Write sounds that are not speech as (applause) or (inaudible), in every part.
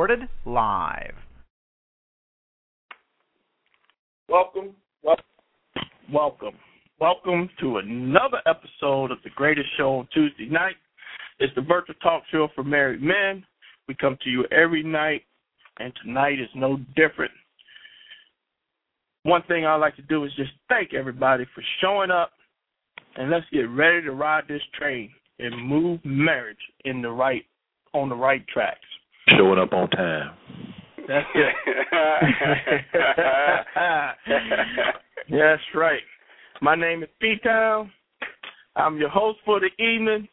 recorded live. Welcome, welcome, welcome, welcome to another episode of the greatest show on Tuesday night. It's the virtual talk show for married men. We come to you every night, and tonight is no different. One thing I like to do is just thank everybody for showing up, and let's get ready to ride this train and move marriage in the right on the right tracks. Showing up on time. That's it. (laughs) That's right. My name is P Town. I'm your host for the evening.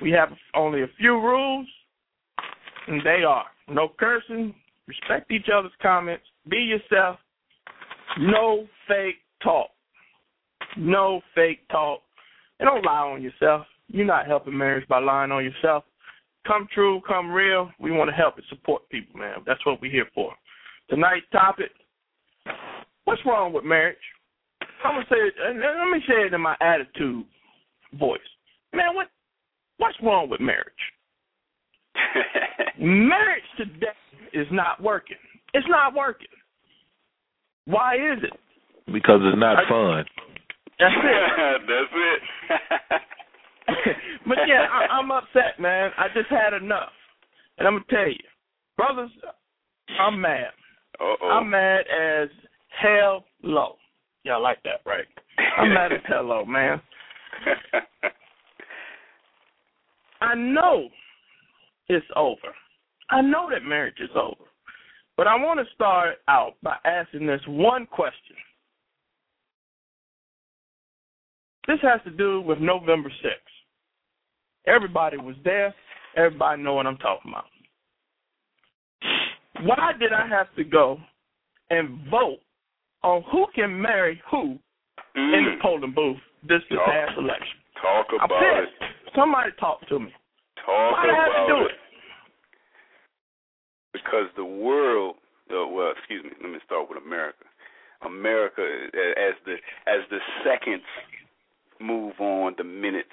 We have only a few rules, and they are no cursing, respect each other's comments, be yourself, no fake talk. No fake talk. And don't lie on yourself. You're not helping marriage by lying on yourself. Come true, come real. We want to help and support people, man. That's what we're here for. Tonight's topic What's wrong with marriage? I'm gonna say it, and let me say it in my attitude voice. Man, what what's wrong with marriage? (laughs) marriage today is not working. It's not working. Why is it? Because it's not fun. That's it. (laughs) That's it. (laughs) (laughs) but yeah, I, I'm upset, man. I just had enough, and I'm gonna tell you, brothers, I'm mad. Uh-oh. I'm mad as hell low. Y'all like that, right? I'm mad as hell low, man. (laughs) I know it's over. I know that marriage is over. But I want to start out by asking this one question. This has to do with November 6th. Everybody was there. Everybody know what I'm talking about. Why did I have to go and vote on who can marry who Mm. in the polling booth this Talk. past election? Talk about it. Somebody talk to me. Talk Why did I have about to do it. Because the world, uh, well, excuse me, let me start with America. America, as the as the seconds move on, the minutes,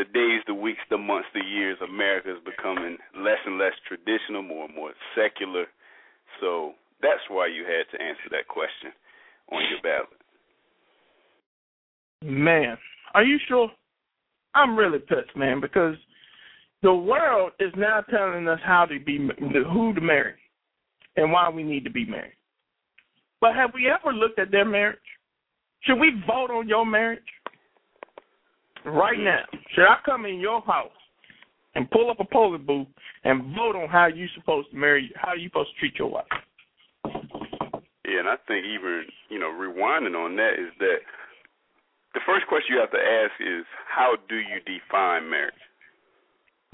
the days, the weeks, the months, the years, America is becoming less and less traditional, more and more secular. So that's why you had to answer that question on your ballot. Man, are you sure? I'm really pissed, man, because the world is now telling us how to be, who to marry, and why we need to be married. But have we ever looked at their marriage? Should we vote on your marriage right now? Should I come in your house and pull up a polling booth and vote on how you supposed to marry, how you supposed to treat your wife? Yeah, and I think even you know rewinding on that is that the first question you have to ask is how do you define marriage?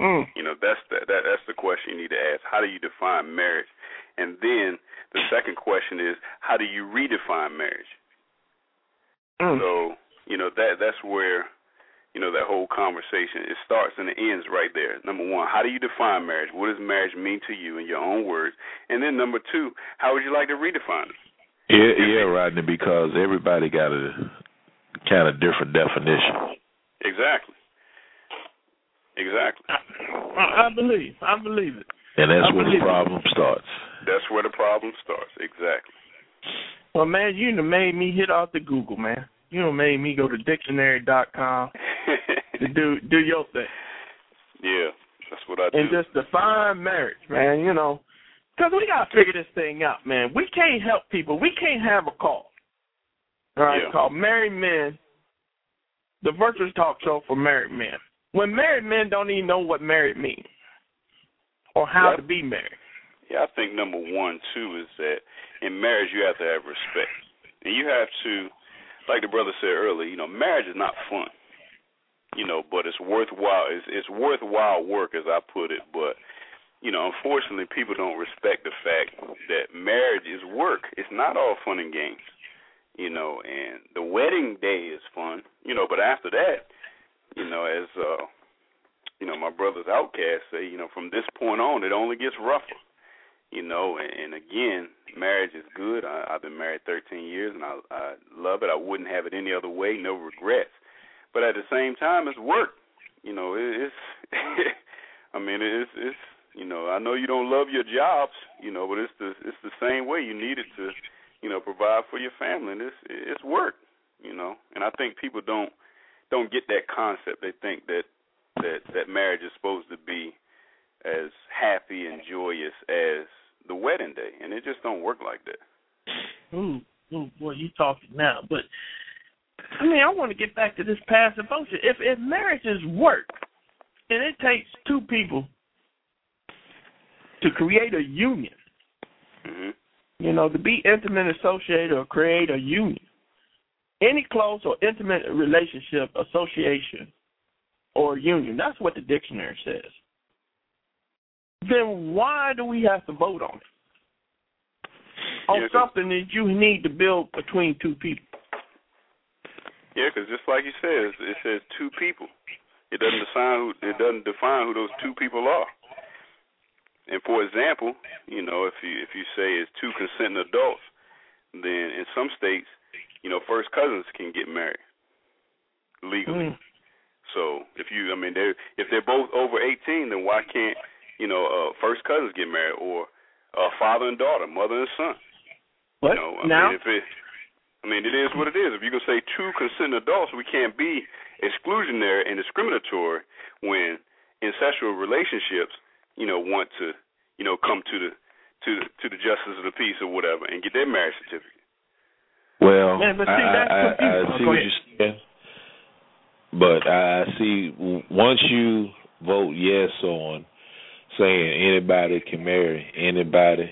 Mm. You know that's the, that that's the question you need to ask. How do you define marriage? And then the second question is how do you redefine marriage? Mm. So you know that that's where you know that whole conversation it starts and it ends right there. Number one, how do you define marriage? What does marriage mean to you in your own words? And then number two, how would you like to redefine it? Yeah, yeah, Rodney, because everybody got a kind of different definition. Exactly. Exactly. I, I believe. I believe it. And that's I where the believe it. problem starts. That's where the problem starts. Exactly. Well, man, you made me hit off the Google, man. You done made me go to dictionary.com (laughs) to do do your thing yeah, that's what I do. and just define marriage, man. You know, because we gotta figure this thing out, man. We can't help people. We can't have a call, all right, Yeah. called Married Men, the virtual talk show for married men. When married men don't even know what married means or how Yep. to be married. Yeah, I think number one too is that in marriage you have to have respect, and you have to, like the brother said earlier, you know, marriage is not fun, you know, but it's worthwhile. It's, it's worthwhile work, as I put it. But you know, unfortunately, people don't respect the fact that marriage is work. It's not all fun and games, you know. And the wedding day is fun, you know, but after that, you know, as uh, you know, my brothers OutKast say, you know, from this point on, it only gets rougher. You know, and, and again, marriage is good. I, I've been married 13 years, and I, I love it. I wouldn't have it any other way. No regrets. But at the same time, it's work. You know, it, it's. (laughs) I mean, it's it's You know, I know you don't love your jobs, you know, but it's the it's the same way you need it to, you know, provide for your family. And it's it's work, you know. And I think people don't don't get that concept. They think that that that marriage is supposed to be as happy and joyous as the wedding day, and it just don't work like that. Ooh, ooh, boy, you talking now? But I mean, I want to get back to this passive function. If if marriage is work, and it takes two people to create a union, hmm you know, to be intimate associated or create a union, any close or intimate relationship, association, or union. That's what the dictionary says. Then why do we have to vote on it? On Yeah, something that you need to build between two people. Yeah, because just like you said, it- says two people. It doesn't define who it doesn't define who those two people are. And for example, you know, if you if you say it's two consenting adults, then in some states, you know, first cousins can get married legally. Mm. So if you, I mean, they if they're both over eighteen, then why can't you know uh, first cousins get married or uh, father and daughter, mother and son? What? You know, I now, mean, if it, I mean, it is what it is. If you can say two consenting adults, we can't be exclusionary and discriminatory when incestual relationships, you know, want to, you know, come to the to the, to the justice of the peace or whatever and get their marriage certificate. Well, Man, but see, I, that's I, I. I see Go what ahead. you're saying, but I see once you vote yes on saying anybody can marry anybody,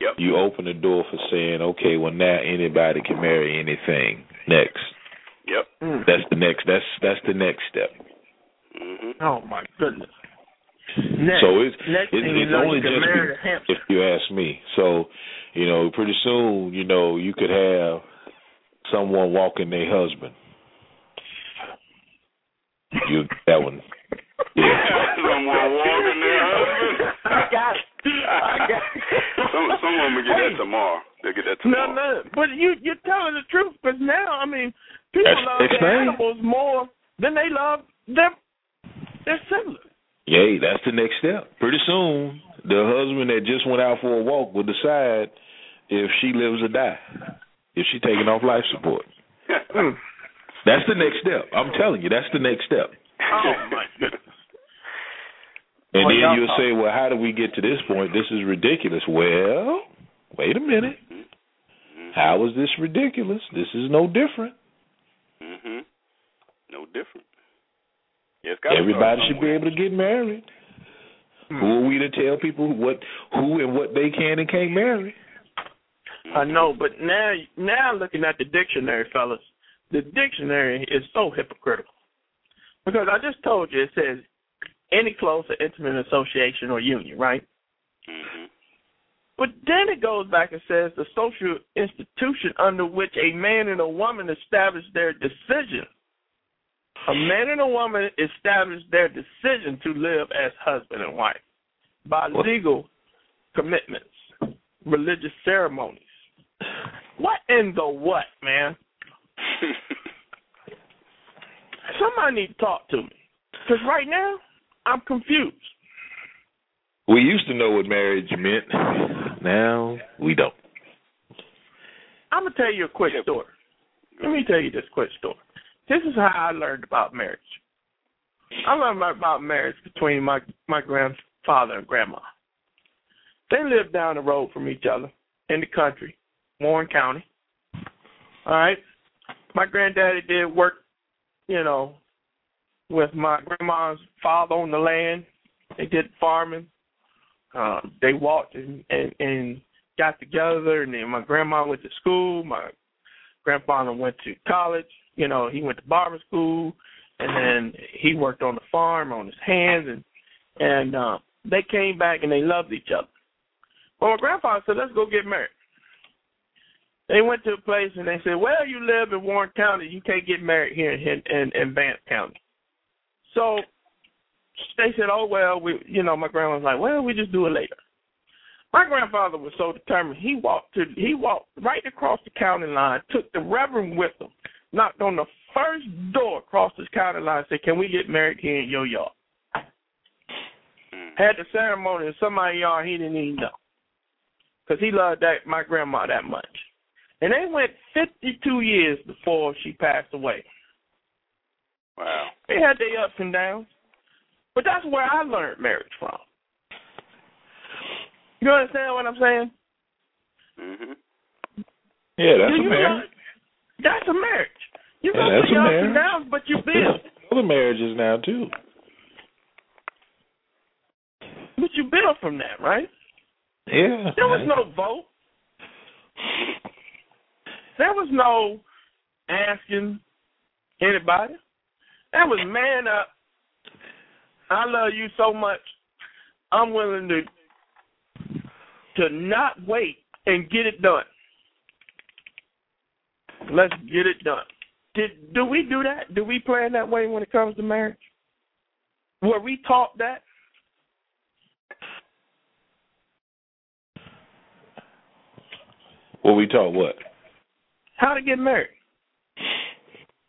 Yep. you open the door for saying, okay, well now anybody can marry anything. Next, Yep. Mm. that's the next. That's that's the next step. Mhm. Oh my goodness. Next, So it's next it's, it's only just be- if you ask me. So, you know, pretty soon, you know, you could have someone walking their husband. You that one. (laughs) Yeah. Someone walking their husband. I got it. (laughs) I got it. Some some women get Hey, that tomorrow. They'll get that tomorrow. No, no, but you you're telling the truth because now I mean people That's love their thing. animals more than they love their their siblings. Yay, that's the next step. Pretty soon, the husband that just went out for a walk will decide if she lives or die, if she taking off life support. (laughs) That's the next step. I'm telling you, that's the next step. Oh my goodness. (laughs) And Well, then y'all you'll say, well, how did we get to this point? This is ridiculous. Well, wait a minute. How is this ridiculous? This is no different. Mhm. No different. Yeah, it's gotta Everybody should be able to get married. Hmm. Who are we to tell people what, who and what they can and can't marry? I know, but now now looking at the dictionary, fellas, the dictionary is so hypocritical. Because I just told you it says any close or intimate association or union, right? Mhm. But then it goes back and says the social institution under which a man and a woman establish their decision. A man and a woman establish their decision to live as husband and wife by legal commitments, religious ceremonies. What in the what, man? (laughs) Somebody need to talk to me. Because right now, I'm confused. We used to know what marriage meant. Now we don't. I'm gonna tell you a quick story. Let me tell you this quick story. This is how I learned about marriage. I learned about marriage between my my grandfather and grandma. They lived down the road from each other in the country, Warren County. All right. My granddaddy did work, you know, with my grandma's father on the land. They did farming. Uh, they walked and, and and got together, and then my grandma went to school. My grandfather went to college. You know, he went to barber school, and then he worked on the farm on his hands, and and uh, they came back and they loved each other. Well, my grandfather said, "Let's go get married." They went to a place and they said, "Well, you live in Warren County, you can't get married here in in, in Vance County." So they said, "Oh well, we, you know." My grandma was like, "Well, we just do it later." My grandfather was so determined. He walked to he walked right across the county line, took the reverend with him, knocked on the first door across this county line, said, "Can we get married here in your yard?" Mm. had the ceremony in somebody's yard he didn't even know. Because he loved that my grandma that much. And they went 52 years before she passed away. Wow. They had their ups and downs. But that's where I learned marriage from. You understand what I'm saying? Mhm. Yeah, that's a marriage. know- that's a marriage. You Yeah, go that's through your ups marriage. and downs, but you build. Other marriages now too. But you build from that, right? Yeah. There was no vote. There was no asking anybody. That was man up. I love you so much. I'm willing to to not wait and get it done. Let's get it done. Did do we do that? Do we plan that way when it comes to marriage? Were we taught that? Well, we taught what? How to get married?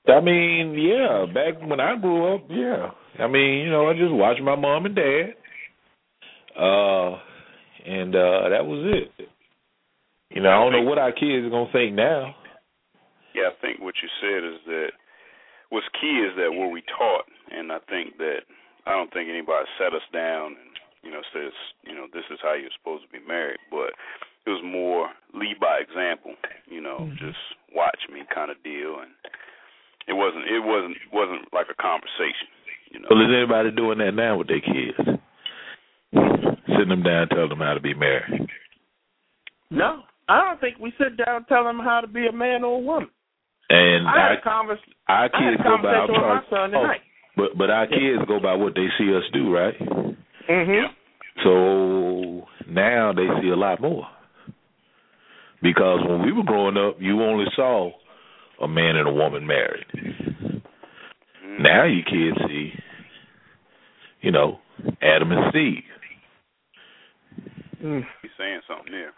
I mean, yeah, back when I grew up, yeah. I mean, you know, I just watched my mom and dad. Uh and uh that was it. You know, I don't know what our kids are gonna think now. Yeah, I think what you said is that what's key is that what we taught, and I think that I don't think anybody sat us down and you know says you know this is how you're supposed to be married, but it was more lead by example, you know, Mhm. just watch me kind of deal, and it wasn't it wasn't wasn't like a conversation, you know. Well, is anybody doing that now with their kids? Sitting them down, telling them how to be married. No, I don't think we sit down and tell them how to be a man or a woman. And I had our, a convers our I had kids a go by. I'm conversation with my sorry. son Oh, tonight. but but our kids go by what they see us do, right? Mhm. So now they see a lot more. Because when we were growing up, you only saw a man and a woman married. Mhm. Now you kids see, you know, Adam and Steve. Mm. He's saying something there.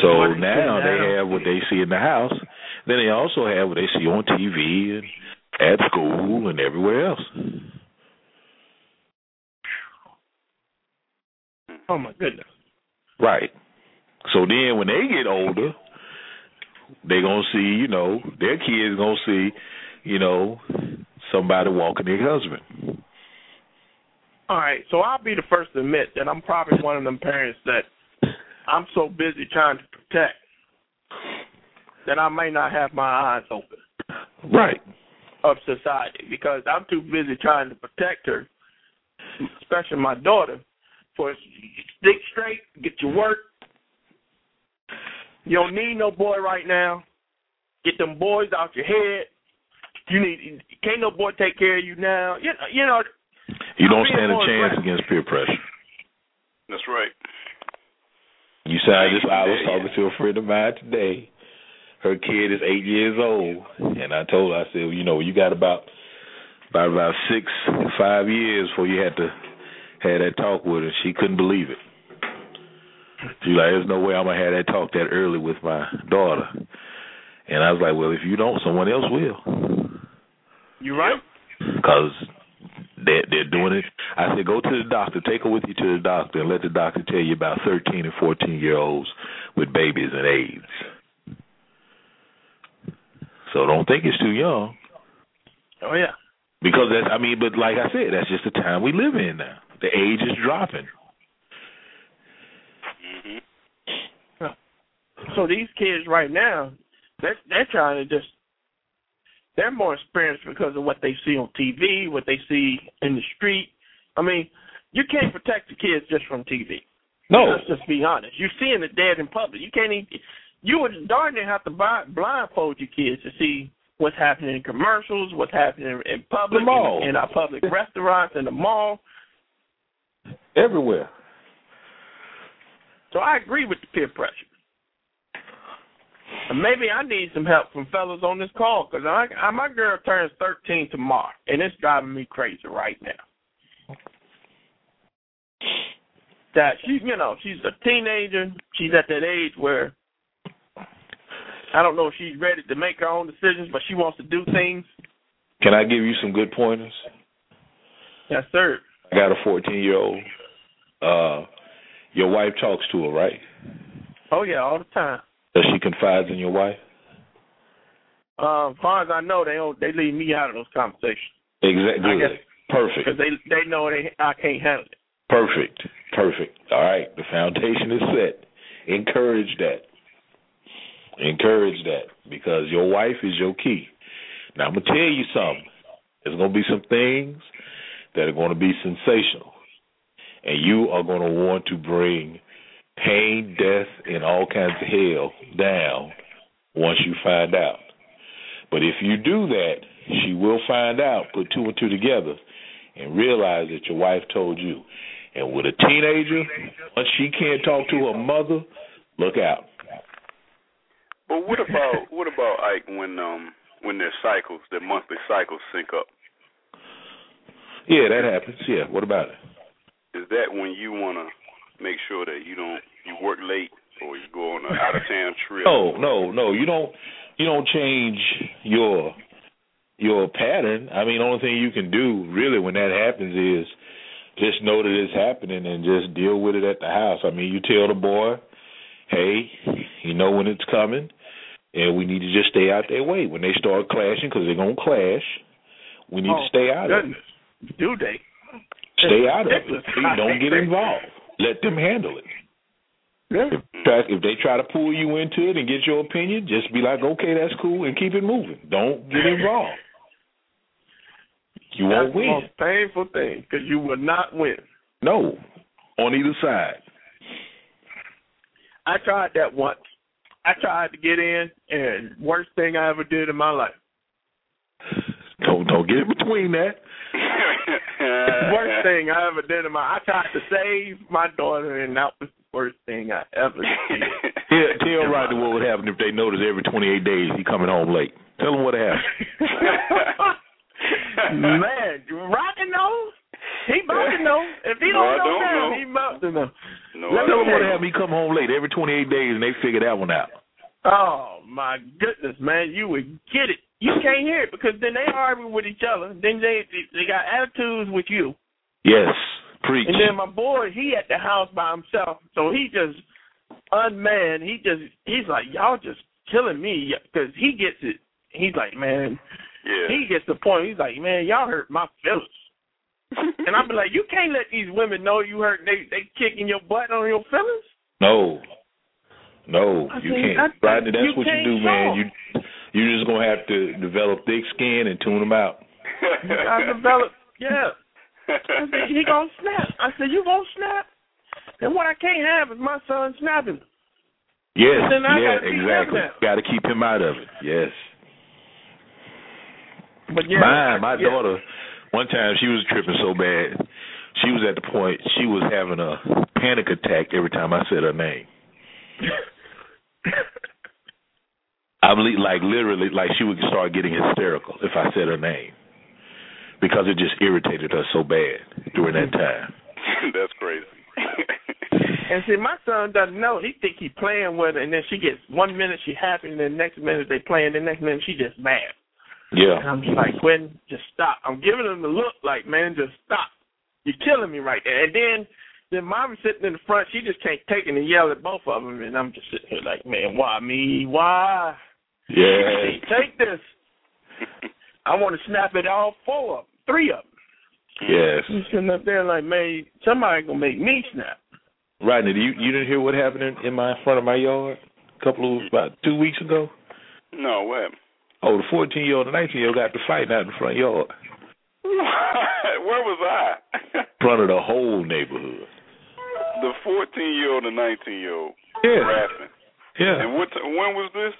So What they see now they now. have what they see in the house. Then they also have what they see on TV and at school and everywhere else. Oh my goodness. Right. So then when they get older, they gonna see, you know, their kids gonna see, you know, somebody walking their husband. All right, so I'll be the first to admit that I'm probably one of them parents that I'm so busy trying to protect that I may not have my eyes open Right. of society because I'm too busy trying to protect her, especially my daughter, for stick straight, get your work. You don't need no boy right now. Get them boys out your head. You need can't no boy take care of you now. You know, you know You don't stand a chance aggressive. against peer pressure. That's right. You said I just I was talking to a friend of mine today. Her kid is eight years old, and I told her I said, well, you know, you got about about about six five years before you had to have that talk with her. She couldn't believe it. She like, there's no way I'm gonna have that talk that early with my daughter. And I was like, well, if you don't, someone else will, you right. because they're they're doing it. I said, go to the doctor, take her with you to the doctor, and let the doctor tell you about 13 and 14 year olds with babies and AIDS. So don't think it's too young, Oh yeah. because that's I mean, but like I said, that's just the time we live in now. The age is dropping. Mhm. So these kids right now, they're they're trying to just they're more experienced because of what they see on TV, what they see in the street. I mean, you can't protect the kids just from TV. No, Let's just be honest. You're seeing it dead in public. You can't even. You would darn near have to buy, blindfold your kids to see what's happening in commercials, what's happening in public, in, in our public restaurants, in the mall. everywhere. So I agree with the peer pressure. Maybe I need some help from fellas on this call because I, I, my girl turns 13 tomorrow, and it's driving me crazy right now. That she, you know, she's a teenager. She's at that age where I don't know if she's ready to make her own decisions, but she wants to do things. Can I give you some good pointers? Yes, sir. I got a 14 year old. uh your wife talks to her, right? Oh yeah, all the time. Does she confide in your wife? Uh, as far as I know, they don't, they leave me out of those conversations. Exactly. I guess- Perfect. because they they know they I can't handle it. Perfect. Perfect. All right. The foundation is set. Encourage that. Encourage that because your wife is your key. Now I'm gonna tell you something. There's gonna be some things that are gonna be sensational, and you are gonna want to bring pain, death, and all kinds of hell down once you find out. But if you do that, she will find out, put two and two together, and realize that your wife told you. And with a teenager, once she can't talk to her mother, look out. But what about what about Ike when um when their cycles, their monthly cycles sync up? Yeah, that happens. Yeah, what about it? Is that when you want to make sure that you don't you work late or you go on an (laughs) out of town trip? No, no, no. You don't. You don't change your your pattern. I mean, the only thing you can do really when that happens is just know that it's happening and just deal with it at the house. I mean, you tell the boy, hey, you know when it's coming, and we need to just stay out their way. When they start clashing, because they're gonna clash, we need oh, to stay out of it. Do they? Stay out of it. Ridiculous. Don't get involved. Let them handle it. Yeah. If, try, if they try to pull you into it and get your opinion, just be like, okay, that's cool, and keep it moving. Don't get involved. You won't That's the most painful thing because you will not win. No, on either side. I tried that once. I tried to get in, and worst thing I ever did in my life. Don't don't get in between that. Uh, worst thing I ever did in my. I tried to save my daughter, and that was the worst thing I ever did. (laughs) Tell, tell Rodney what would happen if they notice every 28 days he coming home late. Tell them what happened. (laughs) Man, Rocky knows. He about to know. If he No, don't I know don't now, know. he about to know. no, Let I me Tell them don't. what happened. He come home late every 28 days, and they figure that one out. Oh my goodness, man, you would get it. You can't hear it because then they argue with each other. Then they they got attitudes with you. Yes, preach. And then my boy, he at the house by himself, so he just unmanned. He just he's like, y'all just killing me because he gets it. He's like, man, Yeah. he gets the point. He's like, man, y'all hurt my feelings. (laughs) And I'm like, you can't let these women know you hurt. They they kicking your butt on your feelings. No, no, I you mean, can't. I- Rodney, that's you what you can't do, man. talk. You you're just gonna have to develop thick skin and tune them out. (laughs) You gotta develop. Yeah. I said, he (laughs) gonna snap. I said, you gonna snap? And what I can't have is my son snapping. Yes, Then I yeah, gotta exactly. Got to keep him out of it. Yes. But yeah, Mine, my yeah. daughter, one time she was tripping so bad, she was at the point she was having a panic attack every time I said her name. (laughs) I believe, like literally, like she would start getting hysterical if I said her name because it just irritated her so bad during that time. (laughs) That's crazy. (laughs) And see, my son doesn't know. He think he playing with her, and then she gets one minute she happy, and then next minute they playing, and the next minute she just mad. And Yeah, I'm just like, Quentin, just stop. I'm giving him the look like, man, just stop. You're killing me right there. And then, then mommy sitting in the front, she just can't take it and yell at both of them, and I'm just sitting here like, man, why me? Why? Yeah. (laughs) Take this. I want to snap it all four of them, three of them. Yes. You sitting up there like, man, somebody gonna make me snap. Rodney, you you didn't hear what happened in, in my front of my yard a couple of about two weeks ago? no, what? Oh, the fourteen year old and nineteen year old got to fighting out in the front yard. (laughs) Where was I? Front of the whole neighborhood. the 14 year old and 19 year old Yeah. rapping. Yeah. And what? T- when was this?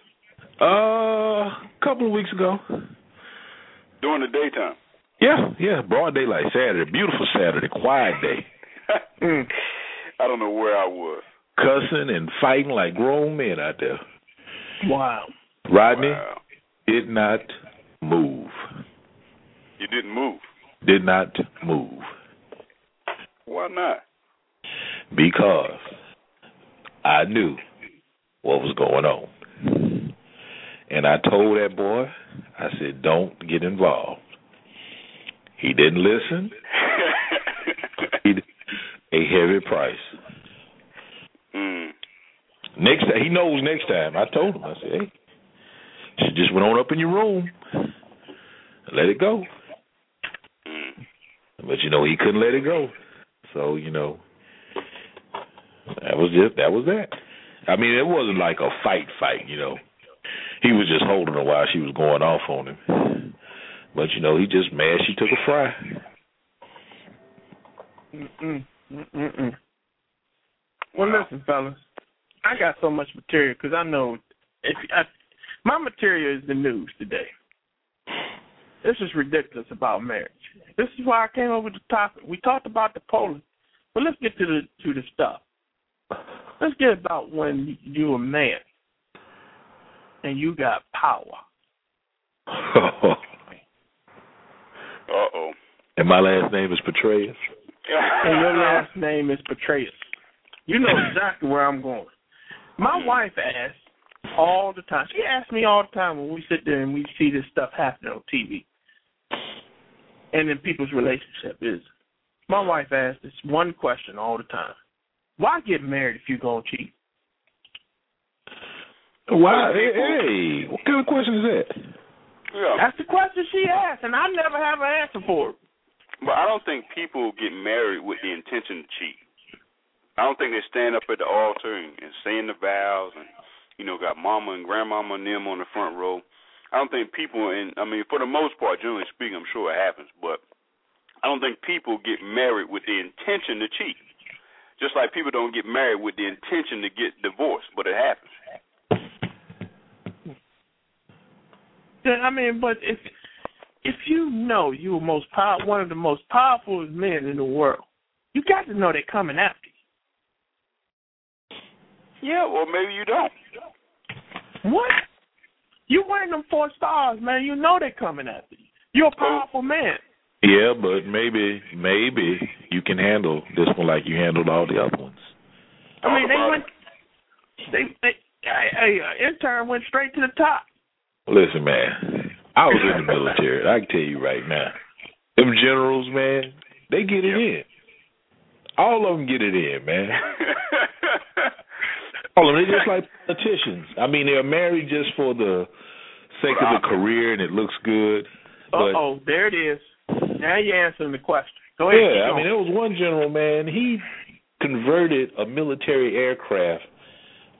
Uh, a couple of weeks ago. During the daytime. Yeah, yeah, broad daylight Saturday, beautiful Saturday, quiet day. (laughs) Mm. I don't know where I was. Cussing and fighting like grown men out there. Wow. Rodney Wow. did not move. You didn't move. Did not move Why not? because I knew what was going on. And I told that boy, I said, don't get involved. He didn't listen. (laughs) He, a heavy price. Mm. Next time, he knows next time. I told him. I said, hey, you just went on up in your room, let it go. Mm. But you know he couldn't let it go. So you know that was just that was that. I mean, it wasn't like a fight, fight. You know, he was just holding her while she was going off on him. But you know, he just mad she took a fry. Mm-mm. Mm-mm. Well, listen, fellas, I got so much material because I know if I, my material is the news today. This is ridiculous about marriage. This is why I came up with the topic. We talked about the polling, but let's get to the to the stuff. Let's get about when you're a man and you got power. (laughs) Uh oh. and my last name is Petraeus. and your last name is Petraeus. You know exactly where I'm going. My wife asks all the time. She asks me all the time when we sit there and we see this stuff happening on TV and in people's relationship is my wife asks this one question all the time. Why get married if you're gonna cheat? Why? Hey, hey, what kind of question is that? Yeah. That's the question she asks, and I never have an answer for it. But I don't think people get married with the intention to cheat. I don't think they stand up at the altar and, and saying the vows and you know got mama and grandmama and them on the front row. I don't think people, and I mean for the most part, generally speaking, I'm sure it happens, but I don't think people get married with the intention to cheat. Just like people don't get married with the intention to get divorced, but it happens. Yeah, I mean, but if if you know you are most power, one of the most powerful men in the world, you got to know they're coming after you. Yeah, well maybe you don't. What? You wearing them four stars, man. You know they're coming after you. You're a powerful man. Yeah, but maybe, maybe you can handle this one like you handled all the other ones. I mean, they went. They they. A, a uh, intern went straight to the top. Listen, man, I was in the (laughs) military. I can tell you right now, them generals, man, they get it in. All of them get it in, man. (laughs) All of them. They're just like politicians. I mean, they're married just for the sake of the career and it looks good. Uh oh, there it is. Now you're answering the question. Go ahead. yeah, I mean, there was one general man. He converted a military aircraft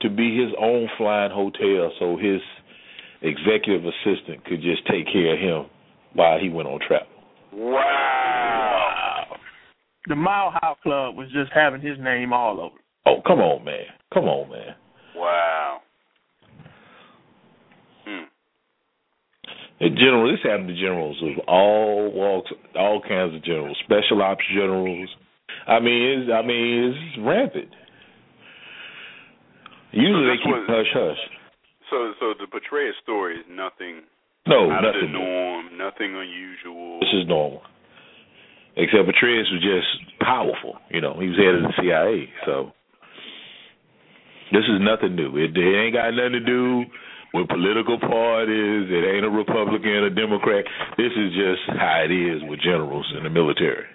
to be his own flying hotel, so his executive assistant could just take care of him while he went on travel. wow. the Mile High Club was just having his name all over. Oh, come on, man. Come on, man. Wow. Hmm. In general, this happened to generals of all walks, all kinds of generals, special ops generals. I mean, it's, I mean, it's rampant. Usually they keep hush hush. So so the Petraeus story is nothing No, out of the nothing. new. norm, nothing unusual. This is normal. Except Petraeus was just powerful. You know, he was head of the CIA, so this is nothing new. It, it ain't got nothing to do with political parties. It ain't a Republican, a Democrat. This is just how it is with generals in the military.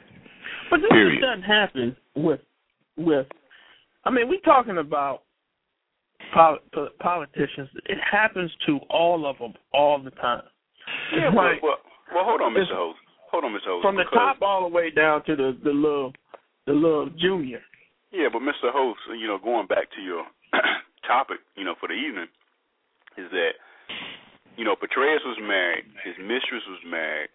But this Period. doesn't happen with with. I mean, we're talking about pol- po- politicians. It happens to all of them all the time. Yeah, It's well, like, well, well, hold on, Mr. Host. Hold on, Mr. Host. from the top all the way down to the the little the little junior. Yeah, but Mr. Host, you know, going back to your (clears throat) topic, you know, for the evening, is that, you know, Petraeus was married, his mistress was married,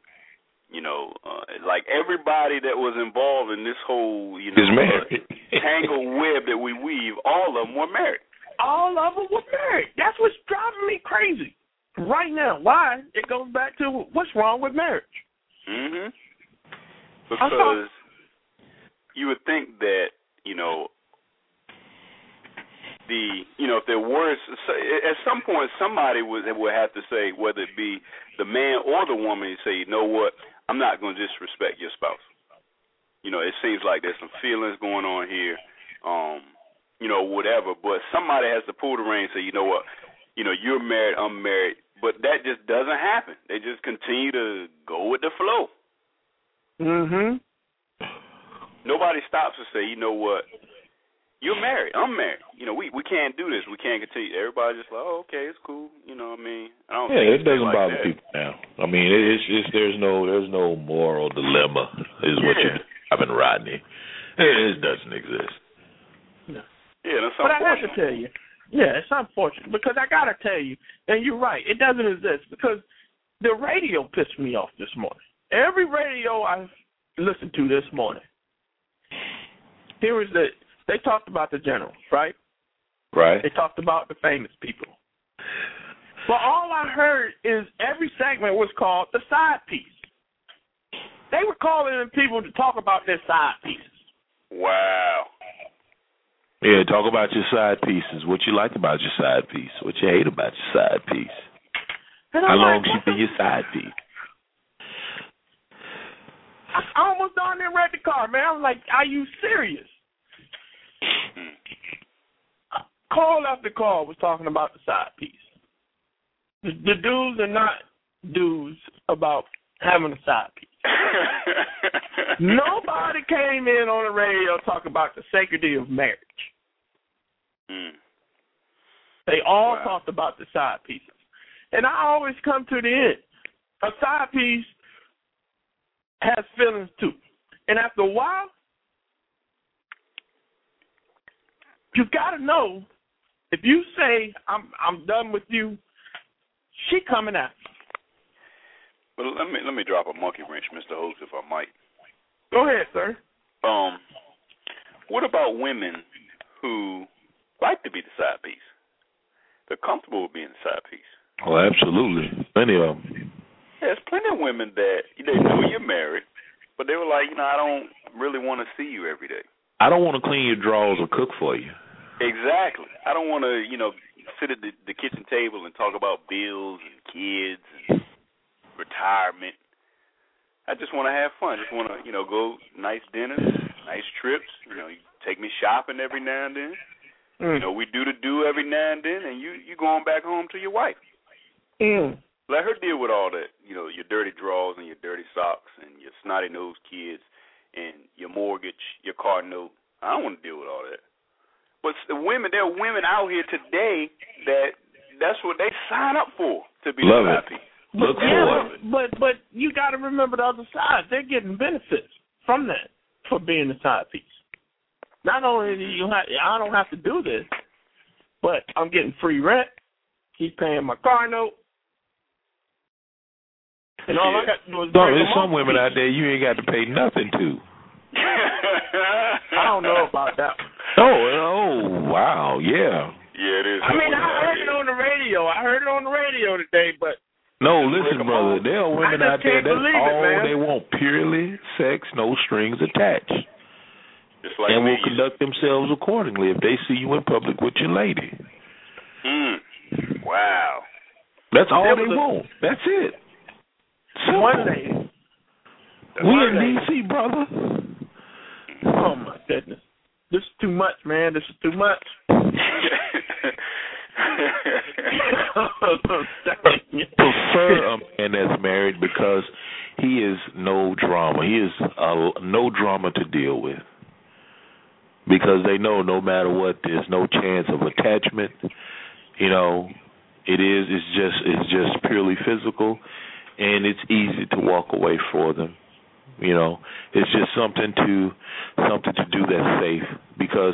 you know, uh, like everybody that was involved in this whole, you know, uh, tangled web that we weave, all of them were married. All of them were married. That's what's driving me crazy right now. Why? It goes back to what's wrong with marriage. sorry. Because you would think that you know the you know if there were at some point somebody would would have to say whether it be the man or the woman say you know what I'm not going to disrespect your spouse. You know it seems like there's some feelings going on here, um, you know whatever. But somebody has to pull the reins and say you know what, you know you're married, I'm married. But that just doesn't happen. They just continue to go with the flow. Mhm. Nobody stops to say, you know what, you're married. I'm married. You know, we we can't do this. We can't continue. Everybody just like, oh, okay, it's cool. You know what I mean? I don't yeah, think it doesn't like bother that. people now. I mean, it, it's it's there's no there's no moral dilemma is what Yeah. you're having, Rodney. It, it doesn't exist. Yeah, that's But I have to tell you, yeah, it's unfortunate because I gotta tell you, and you're right, it doesn't exist because the radio pissed me off this morning. Every radio I listened to this morning, here was the they talked about the generals, right? Right. They talked about the famous people. But all I heard is every segment was called the side piece. They were calling in people to talk about their side pieces. Wow. Yeah, talk about your side pieces. What you like about your side piece. What you hate about your side piece. How I'm long like, she been your side piece? I almost darn near read the car, man. I was like, are you serious? Call after call was talking about the side piece. The, the dudes are not dudes about having a side piece. Nobody came in on the radio talking about the sanctity of marriage. Mm. They all Wow. talked about the side pieces. And I always come to the end. A side piece has feelings too. And after a while, you gotta know if you say I'm I'm done with you, she coming after. you. But let me let me drop a monkey wrench, Mr. Host, if I might. Go ahead, sir. Um, what about women who like to be the side piece? They're comfortable with being the side piece. Oh, absolutely. Plenty of them. There's plenty of women that they know you're married, but they were like, you know, I don't really want to see you every day. I don't want to clean your drawers or cook for you. Exactly. I don't want to, you know, sit at the, the kitchen table and talk about bills and kids and retirement. I just want to have fun. Just want to, you know, go nice dinners, nice trips. You know, you take me shopping every now and then. You Mm. know, we do the do every now and then, and you you going back home to your wife. Mm. Let her deal with all that. You know, your dirty drawers and your dirty socks and your snotty nosed kids and your mortgage, your car note. I don't want to deal with all that. But the women, there are women out here today that that's what they sign up for to be Love the it. Happy. Look yeah, for but, but but you got to remember the other side. They're getting benefits from that for being the side piece. Not only do you have, I don't have to do this, but I'm getting free rent. He's paying my car note, and all I Yeah. got to do is No, there's some women the out there you ain't got to pay nothing to. (laughs) I don't know about that. Oh, oh, wow, yeah. Yeah, it is. I mean, I heard it on the radio. I heard it on the radio today, but No, Just break listen, 'em brother. off. There are women out there can't that's believe it, all they want purely sex, no strings attached, Just like and will conduct themselves accordingly if they see you in public with your lady. Mm. Wow. That's all they a- want. That's it. Simple. one day, we one in day- DC, brother. oh my goodness, this is too much, man. This is too much. (laughs) (laughs) prefer a man that's married because he is no drama. He is uh, no drama to deal with because they know no matter what, there's no chance of attachment. You know, it is. It's just. It's just purely physical, and it's easy to walk away for them. You know, it's just something to something to do that's safe because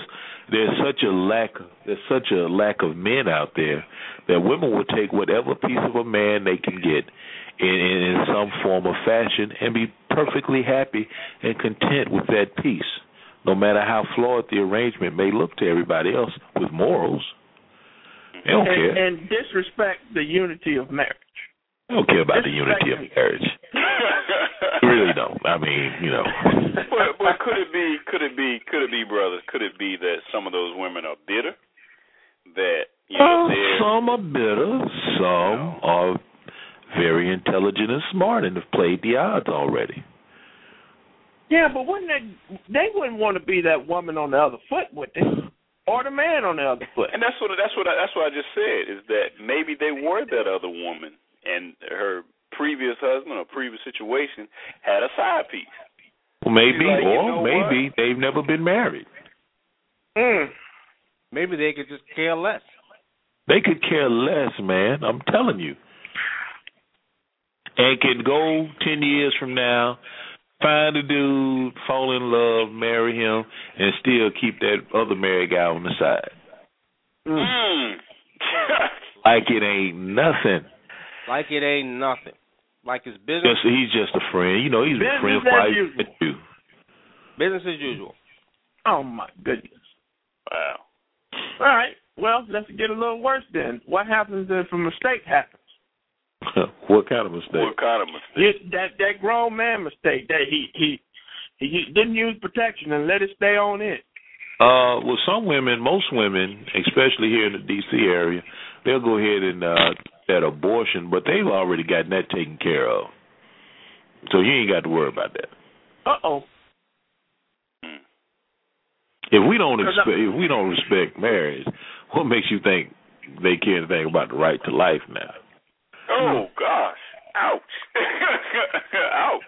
there's such a lack there's such a lack of men out there that women will take whatever piece of a man they can get in, in, in some form or fashion and be perfectly happy and content with that piece, no matter how flawed the arrangement may look to everybody else with morals. They don't and, care. and disrespect the unity of marriage. They don't care about the unity of marriage. They (laughs) really don't. I mean, you know. (laughs) but, but could it be? Could it be? Could it be, brother? Could it be that some of those women are bitter? That you know Uh, some are bitter, some are very intelligent and smart and have played the odds already. Yeah, but wouldn't they? They wouldn't want to be that woman on the other foot, would they? Or the man on the other foot. And that's what that's what I, that's what I just said is that maybe they were that other woman, and her previous husband or previous situation had a side piece. Well, maybe, like, you or know maybe they've never been married. Mm. Maybe they could just care less. They could care less, man. I'm telling you. And can go ten years from now, find a dude, fall in love, marry him, and still keep that other married guy on the side. Mm. (laughs) Like it ain't nothing. Like it ain't nothing. Like it's business. Just he's just a friend. You know, he's Business a friend as usual. with you. Business as usual. Oh my goodness. wow. All right. Well, let's get a little worse then. What happens if a mistake happens? (laughs) what kind of mistake? What kind of mistake? It, that that grown man mistake that he he he didn't use protection and let it stay on it. Uh, well, some women, most women, especially here in the D.C. area, they'll go ahead and uh, that abortion, but they've already gotten that taken care of. So you ain't got to worry about that. Uh oh. If we don't expect, if we don't respect marriage, what makes you think they care anything about the right to life now? Oh gosh. Ouch. (laughs) Ouch.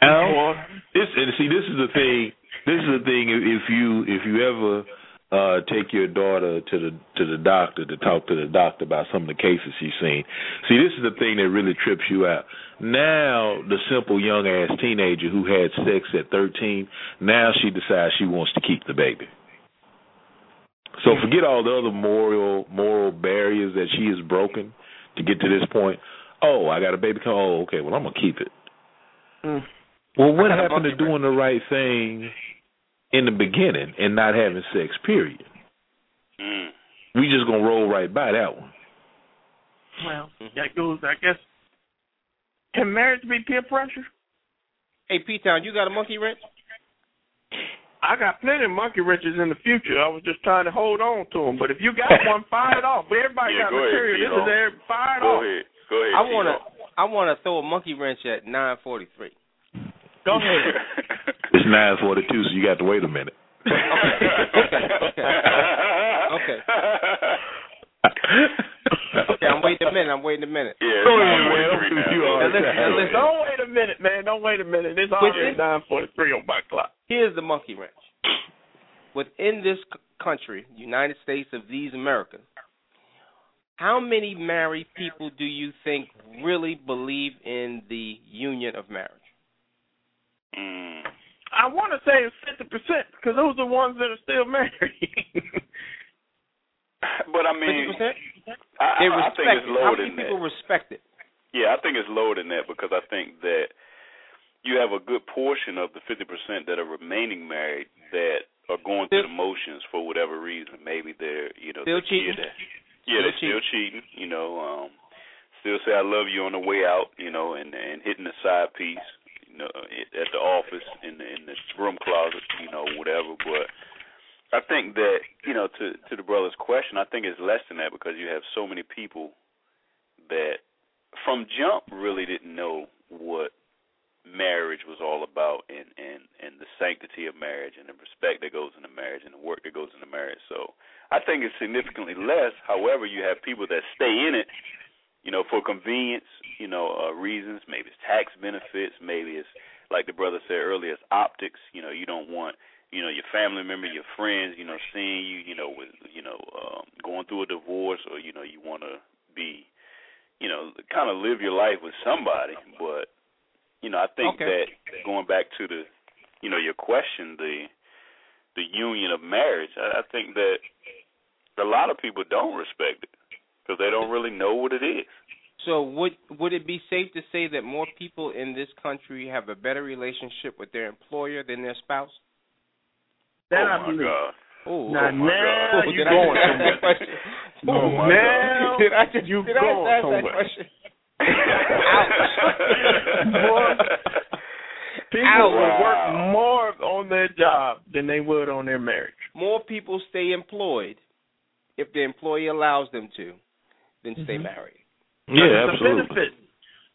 Now, this and see, this is the thing. This is the thing. If if you if you ever uh take your daughter to the to the doctor to talk to the doctor about some of the cases she's seen, see, this is the thing that really trips you out. Now, the simple young ass teenager who had sex at thirteen, now she decides she wants to keep the baby. So forget all the other moral moral barriers that she has broken to get to this point. Oh, I got a baby. Come. Oh, okay. Well, I'm gonna keep it. Mm. Well, what I got a happened to doing the right thing in the beginning and not having sex? Period. Mm. We just gonna roll right by that one. Well, that goes. I guess. Can marriage be peer pressure? Hey, P Town, you got a monkey wrench? I got plenty of monkey wrenches in the future. I was just trying to hold on to them. But if you got one, (laughs) fire it off. But everybody Yeah, got go ahead, material. this is there. Fire it Go off. ahead. Go ahead. I wanna I wanna throw a monkey wrench at nine forty three. Go ahead. It's nine forty two, so you got to wait a minute. okay, okay. Okay. Okay, Okay, I'm waiting a minute. I'm waiting a minute. Yeah, Go ahead, man. I'm now. Now listen, now listen. Don't wait a minute, man. Don't wait a minute. It's already Within- nine forty three on my clock. Here's the monkey wrench. Within this country, United States of these Americas, how many married people do you think really believe in the union of marriage? Mm. I want to say it's fifty percent because those are the ones that are still (laughs) married. But I Fifty mean, percent. I, They I, I respect think it's it. How lower many than people that. respect it? Yeah, I think it's lower than that because I think that you have a good portion of the 50% that are remaining married that are going through the motions for whatever reason. Maybe they're, you know, Still the cheating? kid- yeah, they're still cheating. You know, um, still say I love you on the way out. You know, and and hitting the side piece. Know, at the office in the in the room closet. You know, whatever. But I think that you know, to to the brother's question, I think it's less than that because you have so many people that from jump really didn't know what marriage was all about and and and the sanctity of marriage and the respect that goes into marriage and the work that goes into marriage. So I think it's significantly less. However, you have people that stay in it, you know, for convenience, you know, uh, reasons. Maybe it's tax benefits. Maybe it's like the brother said earlier, it's optics. You know, you don't want you know your family member, your friends, you know, seeing you, you know, with you know um, going through a divorce, or you know, you want to be, you know, kind of live your life with somebody. But you know, I think Okay. that going back to the, you know, your question, the the union of marriage, I, I think that a lot of people don't respect it because they don't really know what it is. So would would it be safe to say that more people in this country have a better relationship with their employer than their spouse? That oh I my believe. God! Oh, Now, Oh, my now God. Oh, you did I going just ask somewhere. that question? (laughs) No, Oh, my now God. Did I just you did going just ask somewhere. that question? (laughs) Boy, People Ouch. would work more on their job than they would on their marriage. More people stay employed if the employee allows them to than stay married. Mm-hmm. Yeah, There's absolutely. a benefit,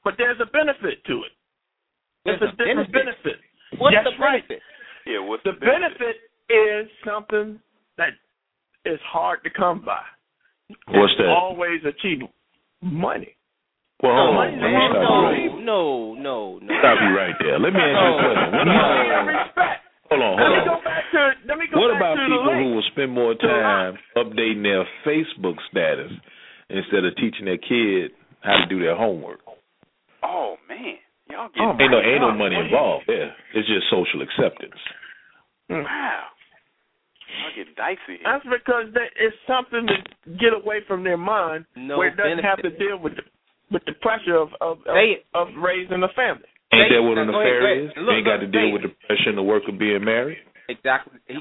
but there's a benefit to it. There's It's a a different benefit. benefit. What's That's the right. benefit? yeah, what's The benefit benefit? is something that is hard to come by. What's It's that? Always achievable. Money. Well, hold no, on. Man, stop you right. no, no, no, no. Stop you right there. Let me ask you a question. What No. about, respect. hold on, Let hold me on. go back to let me go What back about to people who will spend more time updating their Facebook status instead of teaching their kid how to do their homework? Oh man, y'all get Oh, Ain't no ain't no money involved there. It's just social acceptance. Mm. wow. Y'all getting dicey here. That's because they, it's something to get away from their mind No where it doesn't have to deal with the, with the pressure of of, of, Say it. of raising a family. Ain't Say- that what an now, go ahead, affair go ahead. is? Look, ain't got to deal with the pressure and the work of being married. Exactly. He,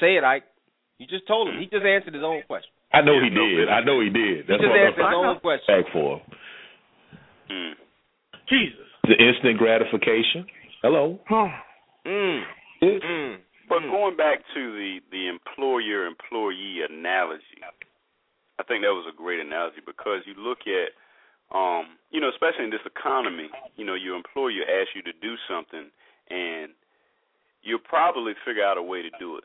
say it, Ike. You just told him. He just answered his own question. I know Yeah, he no did. business. I know he did. He That's just what answered his I'm own question. back for. Mm. Jesus. The instant gratification. Hello. Mm. Yes. Mm. But Mm. going back to the the employer employee analogy, I think that was a great analogy because you look at, um, you know, especially in this economy, you know, your employer asks you to do something, and you'll probably figure out a way to do it,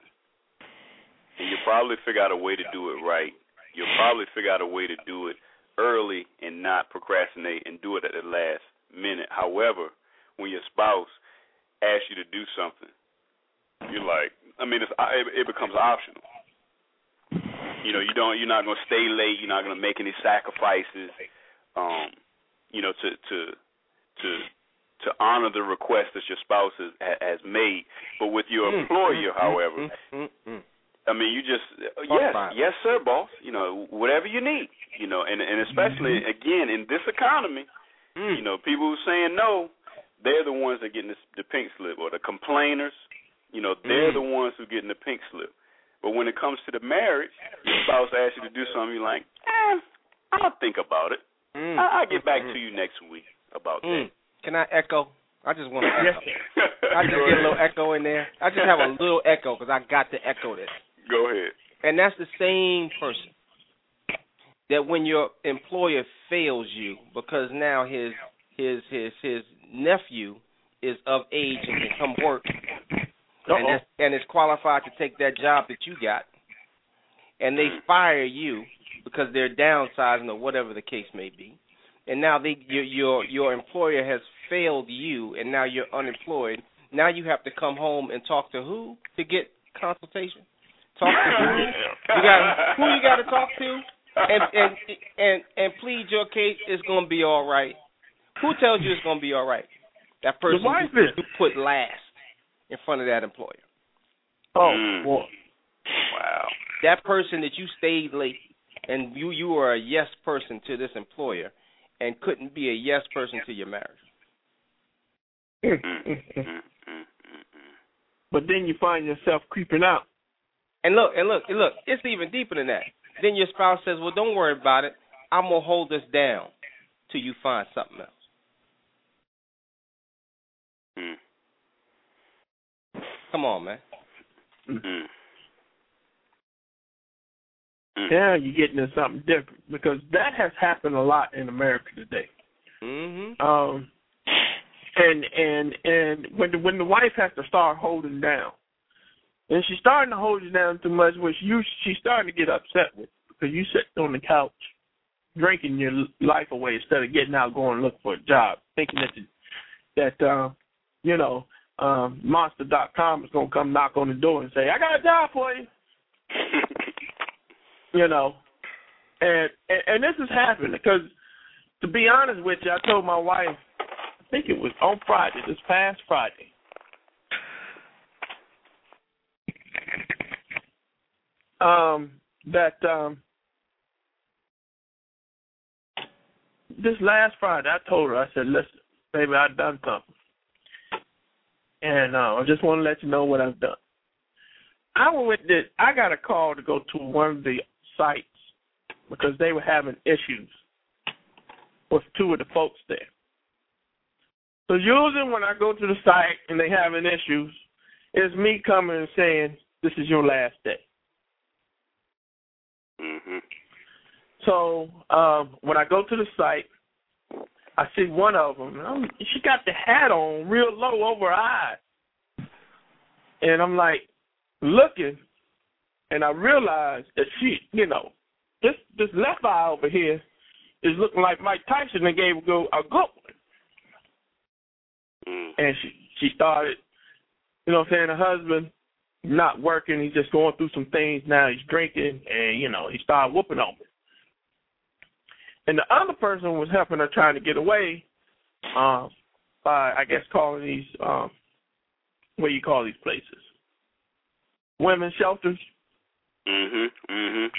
and you'll probably figure out a way to do it right. You'll probably figure out a way to do it early and not procrastinate and do it at the last minute. However, when your spouse asks you to do something you're like, I mean, it's, it, it becomes optional. You know, you don't, you're not going to stay late. You're not going to make any sacrifices. Um, you know, to to to to honor the request that your spouse has, has made. But with your Mm, employer, mm, however, mm, mm. I mean, you just Talk yes, yes, sir, boss. You know, whatever you need. You know, and and especially again in this economy, Mm. you know, people who saying no, they're the ones that getting the, the pink slip, or the complainers. You know, they're Mm. the ones who getting the pink slip. But when it comes to the marriage, your spouse asks you to do something, you're like, eh, I'll think about it. Mm. I- I'll get back Mm. to you next week about Mm. Can I echo? I just want to echo. I just get a little echo in there. I just have a little echo because I got to echo this. Go ahead. And that's the same person that when your employer fails you because now his his his his nephew is of age and can come work and is, and is qualified to take that job that you got, and they fire you because they're downsizing or whatever the case may be, and now they your your your employer has failed you, and now you're unemployed. Now you have to come home and talk to who to get consultation? Talk to who? You got who you got to talk to, and and and and plead your case. It's gonna be all right. Who tells you it's gonna be all right? That person The wife you put last in front of that employer. Oh, Mm. boy. Wow. That person that you stayed late, and you you were a yes person to this employer, and couldn't be a yes person to your marriage. Mm, Mm, mm, mm. mm, mm, mm, mm. But then you find yourself creeping out. And look, and look, and look, it's even deeper than that. Then your spouse says, "Well, don't worry about it. I'm gonna hold this down till you find something else." Mm, Come on, man. mm. Mm. Now you're getting into something different because that has happened a lot in America today. Mhm. Um, and and and when the, when the wife has to start holding down, and she's starting to hold you down too much, which you she's starting to get upset with because you sitting on the couch drinking your life away instead of getting out going look for a job, thinking that the, that uh, you know um, Monster.com is gonna come knock on the door and say, "I got a job for you," (laughs) you know. And and, and this has happened because, to be honest with you, I told my wife, I think it was on Friday, this past Friday. Um, that um, this last Friday, I told her, I said, "Listen, baby, I've done something, and uh, I just want to let you know what I've done." I went. To, I got a call to go to one of the sites because they were having issues with two of the folks there. So usually when I go to the site and they having issues, it's me coming and saying, "This is your last day." Mhm. So um, when I go to the site, I see one of them. And I'm, she got the hat on real low over her eyes, and I'm like looking, and I realize that she, you know, this this left eye over here is looking like Mike Tyson and gave a go a good one. Mm. And she she started, you know, what I'm saying her husband not working. He's just going through some things now. He's drinking, and you know, he started whooping on me. And the other person was helping her trying to get away, um, by I guess calling these um, what do you call these places? Women's shelters. Mhm. Mhm.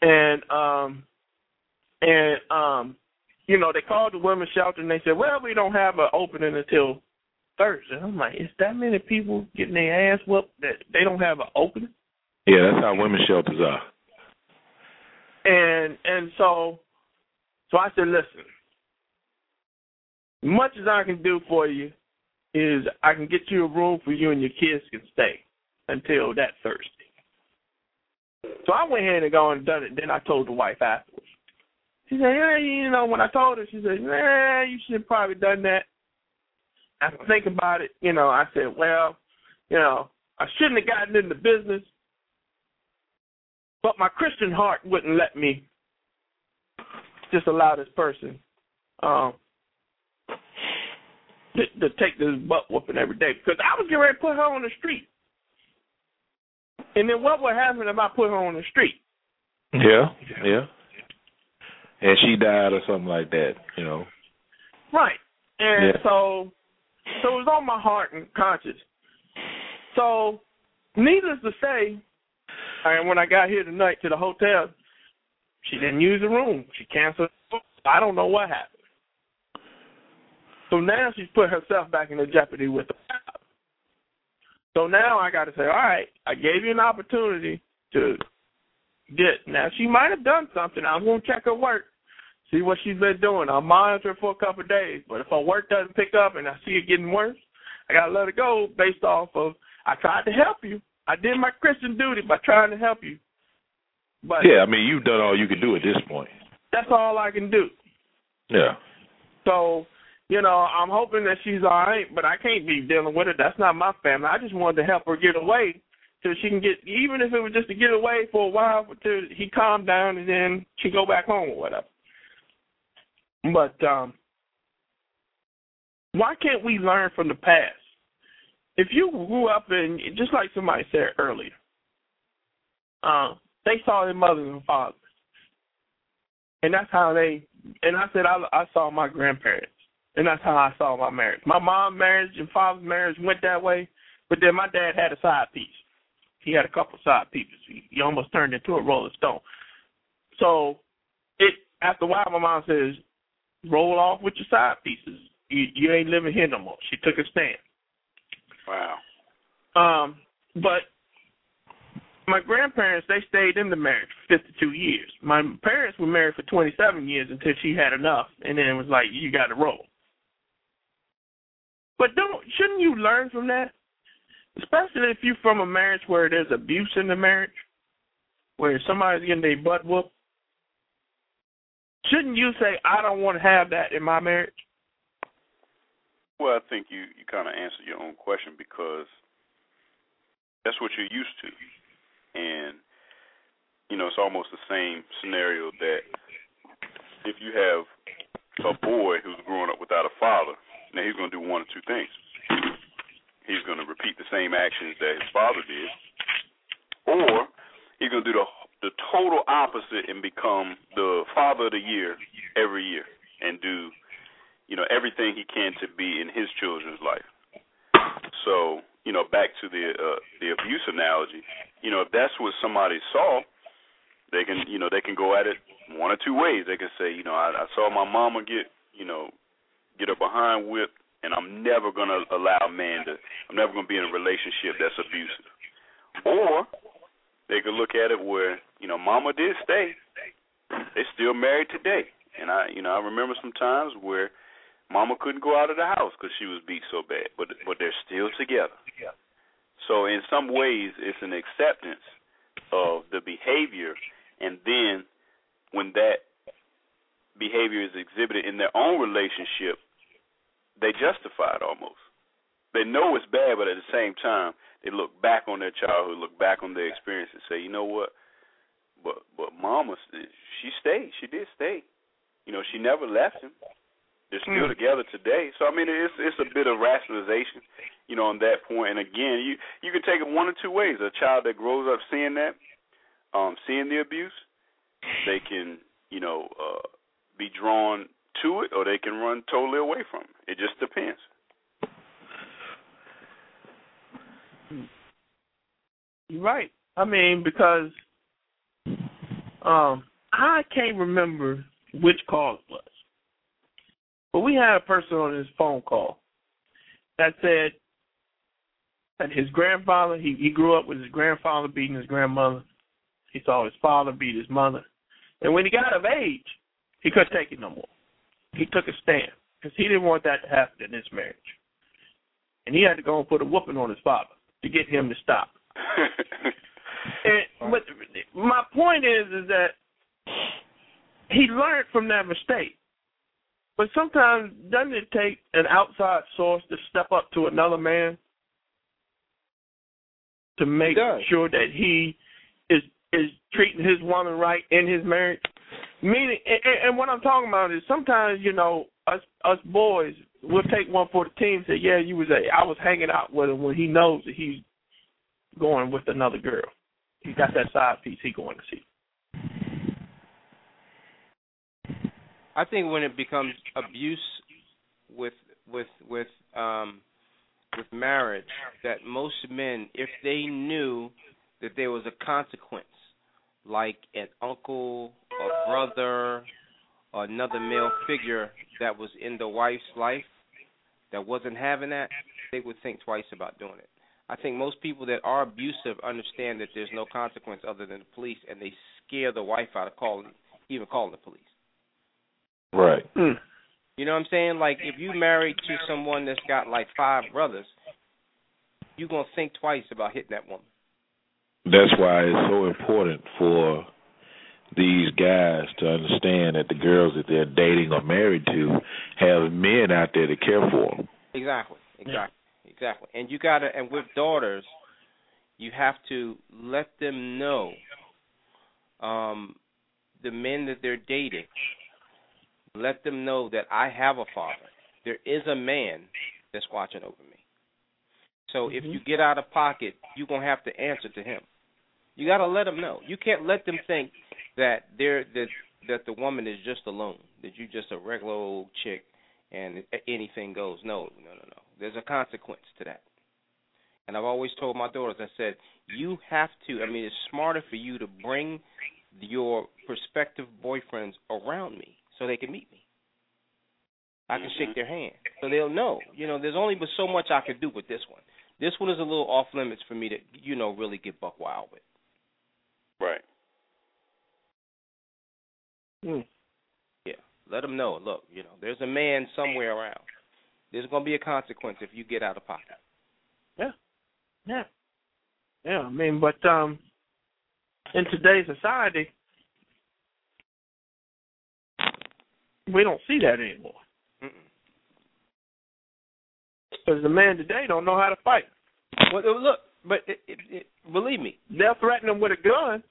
and um and um you know they called the women's shelter and they said well we don't have an opening until thursday i'm like is that many people getting their ass whooped that they don't have an opening? Yeah, that's how women's shelters are. and and so so i said listen much as i can do for you is i can get you a room for you and your kids can stay until that thursday so i went ahead and gone and done it. Then i told the wife afterwards. She said yeah you know when i told her she said nah you should have probably done that after think about it you know i said well you know i shouldn't have gotten into business but my christian heart wouldn't let me just allow this person um to, to take this butt whooping every day because I was getting ready to put her on the street. And then what would happen if I put her on the street? Yeah, yeah. And she died or something like that, you know. Right. And Yeah. so so it was on my heart and conscience. So needless to say, and when I got here tonight to the hotel, she didn't use the room. She canceled. I don't know what happened. So now she's put herself back into jeopardy with the job. So now I got to say, all right, I gave you an opportunity to get. Now she might have done something. I'm going to check her work, see what she's been doing. I'll monitor her for a couple of days. But if her work doesn't pick up and I see it getting worse, I got to let her go based off of I tried to help you. I did my Christian duty by trying to help you. But Yeah, I mean you've done all you can do at this point. that's all I can do. Yeah. So, you know, I'm hoping that she's all right, but I can't be dealing with it. That's not my family. I just wanted to help her get away till she can get, even if it was just to get away for a while till he calmed down and then she go back home or whatever. But um why can't we learn from the past? If you grew up in, just like somebody said earlier, uh, they saw their mothers and fathers, and that's how they. And I said I, I saw my grandparents, and that's how I saw my marriage. My mom's marriage and father's marriage went that way, but then my dad had a side piece. He had a couple side pieces. He, he almost turned into a Rolling Stone. So it after a while, my mom says, "Roll off with your side pieces. You, you ain't living here no more." She took a stand. Wow. Um, but my grandparents they stayed in the marriage for 52 years. My parents were married for 27 years until she had enough, and then it was like you got to roll. But don't shouldn't you learn from that? Especially if you're from a marriage where there's abuse in the marriage, where somebody's getting their butt whooped. Shouldn't you say I don't want to have that in my marriage? Well, I think you you kind of answered your own question because that's what you're used to, and you know it's almost the same scenario that if you have a boy who's growing up without a father, now he's going to do one of two things. He's going to repeat the same actions that his father did, or he's going to do the the total opposite and become the father of the year every year and do you know everything he can to be in his children's life. So you know, back to the uh, the abuse analogy. You know, if that's what somebody saw, they can you know they can go at it one or two ways. They can say, you know, I, I saw my mama get you know get her behind whipped, and I'm never gonna allow a man to. I'm never gonna be in a relationship that's abusive. Or they could look at it where you know mama did stay. They still married today, and I you know I remember some times where Mama couldn't go out of the house because she was beat so bad, but but they're still together. So in some ways, it's an acceptance of the behavior, and then when that behavior is exhibited in their own relationship, they justify it almost. They know it's bad, but at the same time, they look back on their childhood, look back on their experience, and say, you know what? But but Mama, she stayed. She did stay. You know, she never left him. They're still Mm. together today. So I mean, it's it's a bit of rationalization, you know, on that point. And again, you you can take it one or two ways. A child that grows up seeing that, um, seeing the abuse, they can, you know, uh, be drawn to it, or they can run totally away from it. It just depends. You're right. I mean, because um, I can't remember which call it was, but we had a person on his phone call that said that his grandfather he he grew up with his grandfather beating his grandmother. He saw his father beat his mother, and when he got of age, he couldn't take it no more. He took a stand because he didn't want that to happen in his marriage, and he had to go and put a whooping on his father to get him to stop. (laughs) And but my point is is that he learned from that mistake. But sometimes doesn't it take an outside source to step up to another man to make sure that he is is treating his woman right in his marriage? Meaning, and, and what I'm talking about is sometimes you know us us boys we'll take one for the team. Say, yeah, you was a I was hanging out with him when he knows that he's going with another girl. He got that side piece he going to see. I think when it becomes abuse with with with um with marriage, that most men, if they knew that there was a consequence, like an uncle, a brother, or another male figure that was in the wife's life that wasn't having that, they would think twice about doing it. I think most people that are abusive understand that there's no consequence other than the police, and they scare the wife out of calling, even calling the police. Right. Mm. You know what I'm saying? Like if you married to someone that's got like five brothers, you're gonna think twice about hitting that woman. That's why it's so important for these guys to understand that the girls that they're dating or married to have men out there to care for them. Exactly. Exactly. Exactly. And you gotta and with daughters, you have to let them know um the men that they're dating. Let them know that I have a father. There is a man that's watching over me. So if you get out of pocket, you're gonna have to answer to him. You gotta let them know. You can't let them think that they're that that the woman is just alone, that you're just a regular old chick and anything goes. No, no, no, no. There's a consequence to that. And I've always told my daughters, I said, you have to. I mean, it's smarter for you to bring your prospective boyfriends around me so they can meet me. I can shake mm-hmm. their hand so they'll know. You know, there's only but so much I can do with this one. This one is a little off limits for me to, you know, really get buck wild with. Right. Mm. Yeah, let them know. Look, you know, there's a man somewhere around. There's going to be a consequence if you get out of pocket. Yeah. Yeah. Yeah, I mean, but um in today's society we don't see that anymore. Because the man today don't know how to fight. Well, look, but it, it, it, believe me, They'll threaten them with a gun,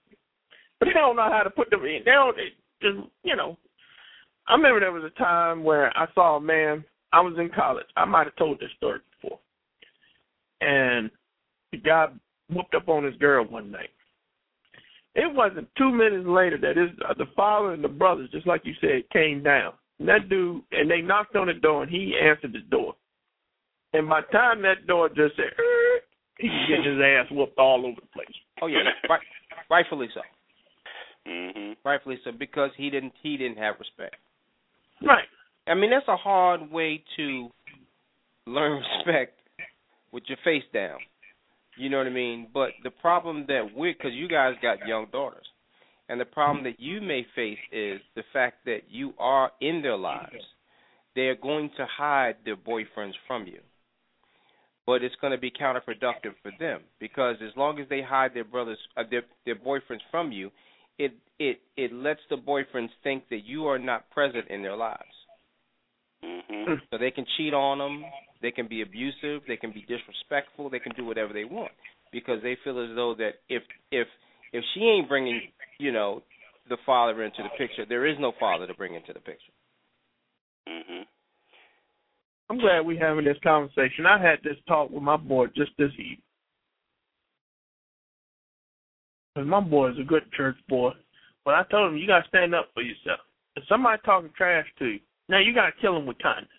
but they don't know how to put them in. They don't it just you know. I remember there was a time where I saw a man. I was in college. I might have told this story before. And the guy whooped up on his girl one night. It wasn't two minutes later that his uh, the father and the brothers, just like you said, came down. And that dude and they knocked on the door and he answered the door. And by the time that door just said, getting his ass whooped all over the place. oh yeah, right, rightfully so, Mm-hmm. rightfully so, because he didn't he didn't have respect. Right. I mean, that's a hard way to learn (laughs) respect with your face down. You know what I mean? But the problem that we, because you guys got young daughters, and the problem that you may face is the fact that you are in their lives. They're going to hide their boyfriends from you. But it's going to be counterproductive for them because as long as they hide their brothers, uh, their their boyfriends from you, it it it lets the boyfriends think that you are not present in their lives. Mhm. So they can cheat on them, they can be abusive, they can be disrespectful, they can do whatever they want because they feel as though that if if if she ain't bringing, you know, the father into the picture, there is no father to bring into the picture. Mhm. I'm glad we're having this conversation. I had this talk with my boy just this evening. Cause my boy is a good church boy, but I told him you gotta stand up for yourself. If somebody talking trash to you, now you gotta kill him with kindness.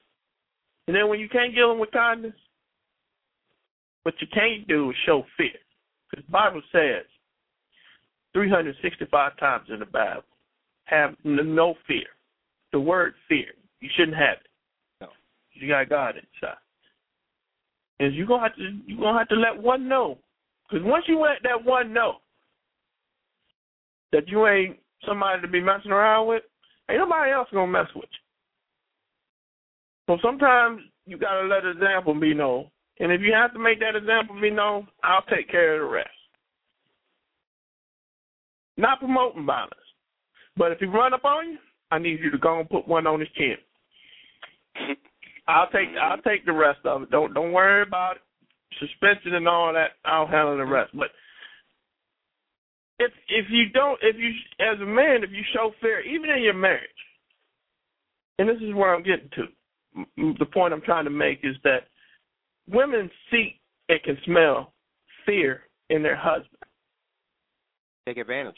And then when you can't kill him with kindness, what you can't do is show fear. Because the Bible says 365 times in the Bible, have no fear. The word fear, you shouldn't have it. You got God inside. And you're gonna have to you're gonna have to let one know. Because once you let that one know that you ain't somebody to be messing around with, ain't nobody else gonna mess with you. So sometimes you gotta let example be known. And if you have to make that example be known, I'll take care of the rest. Not promoting violence. But if he run up on you, I need you to go and put one on his chin. (laughs) I'll take I'll take the rest of it. Don't don't worry about it. Suspension and all that. I'll handle the rest. But if if you don't if you as a man if you show fear even in your marriage, and this is where I'm getting to. The point I'm trying to make is that women see and can smell fear in their husband. Take advantage.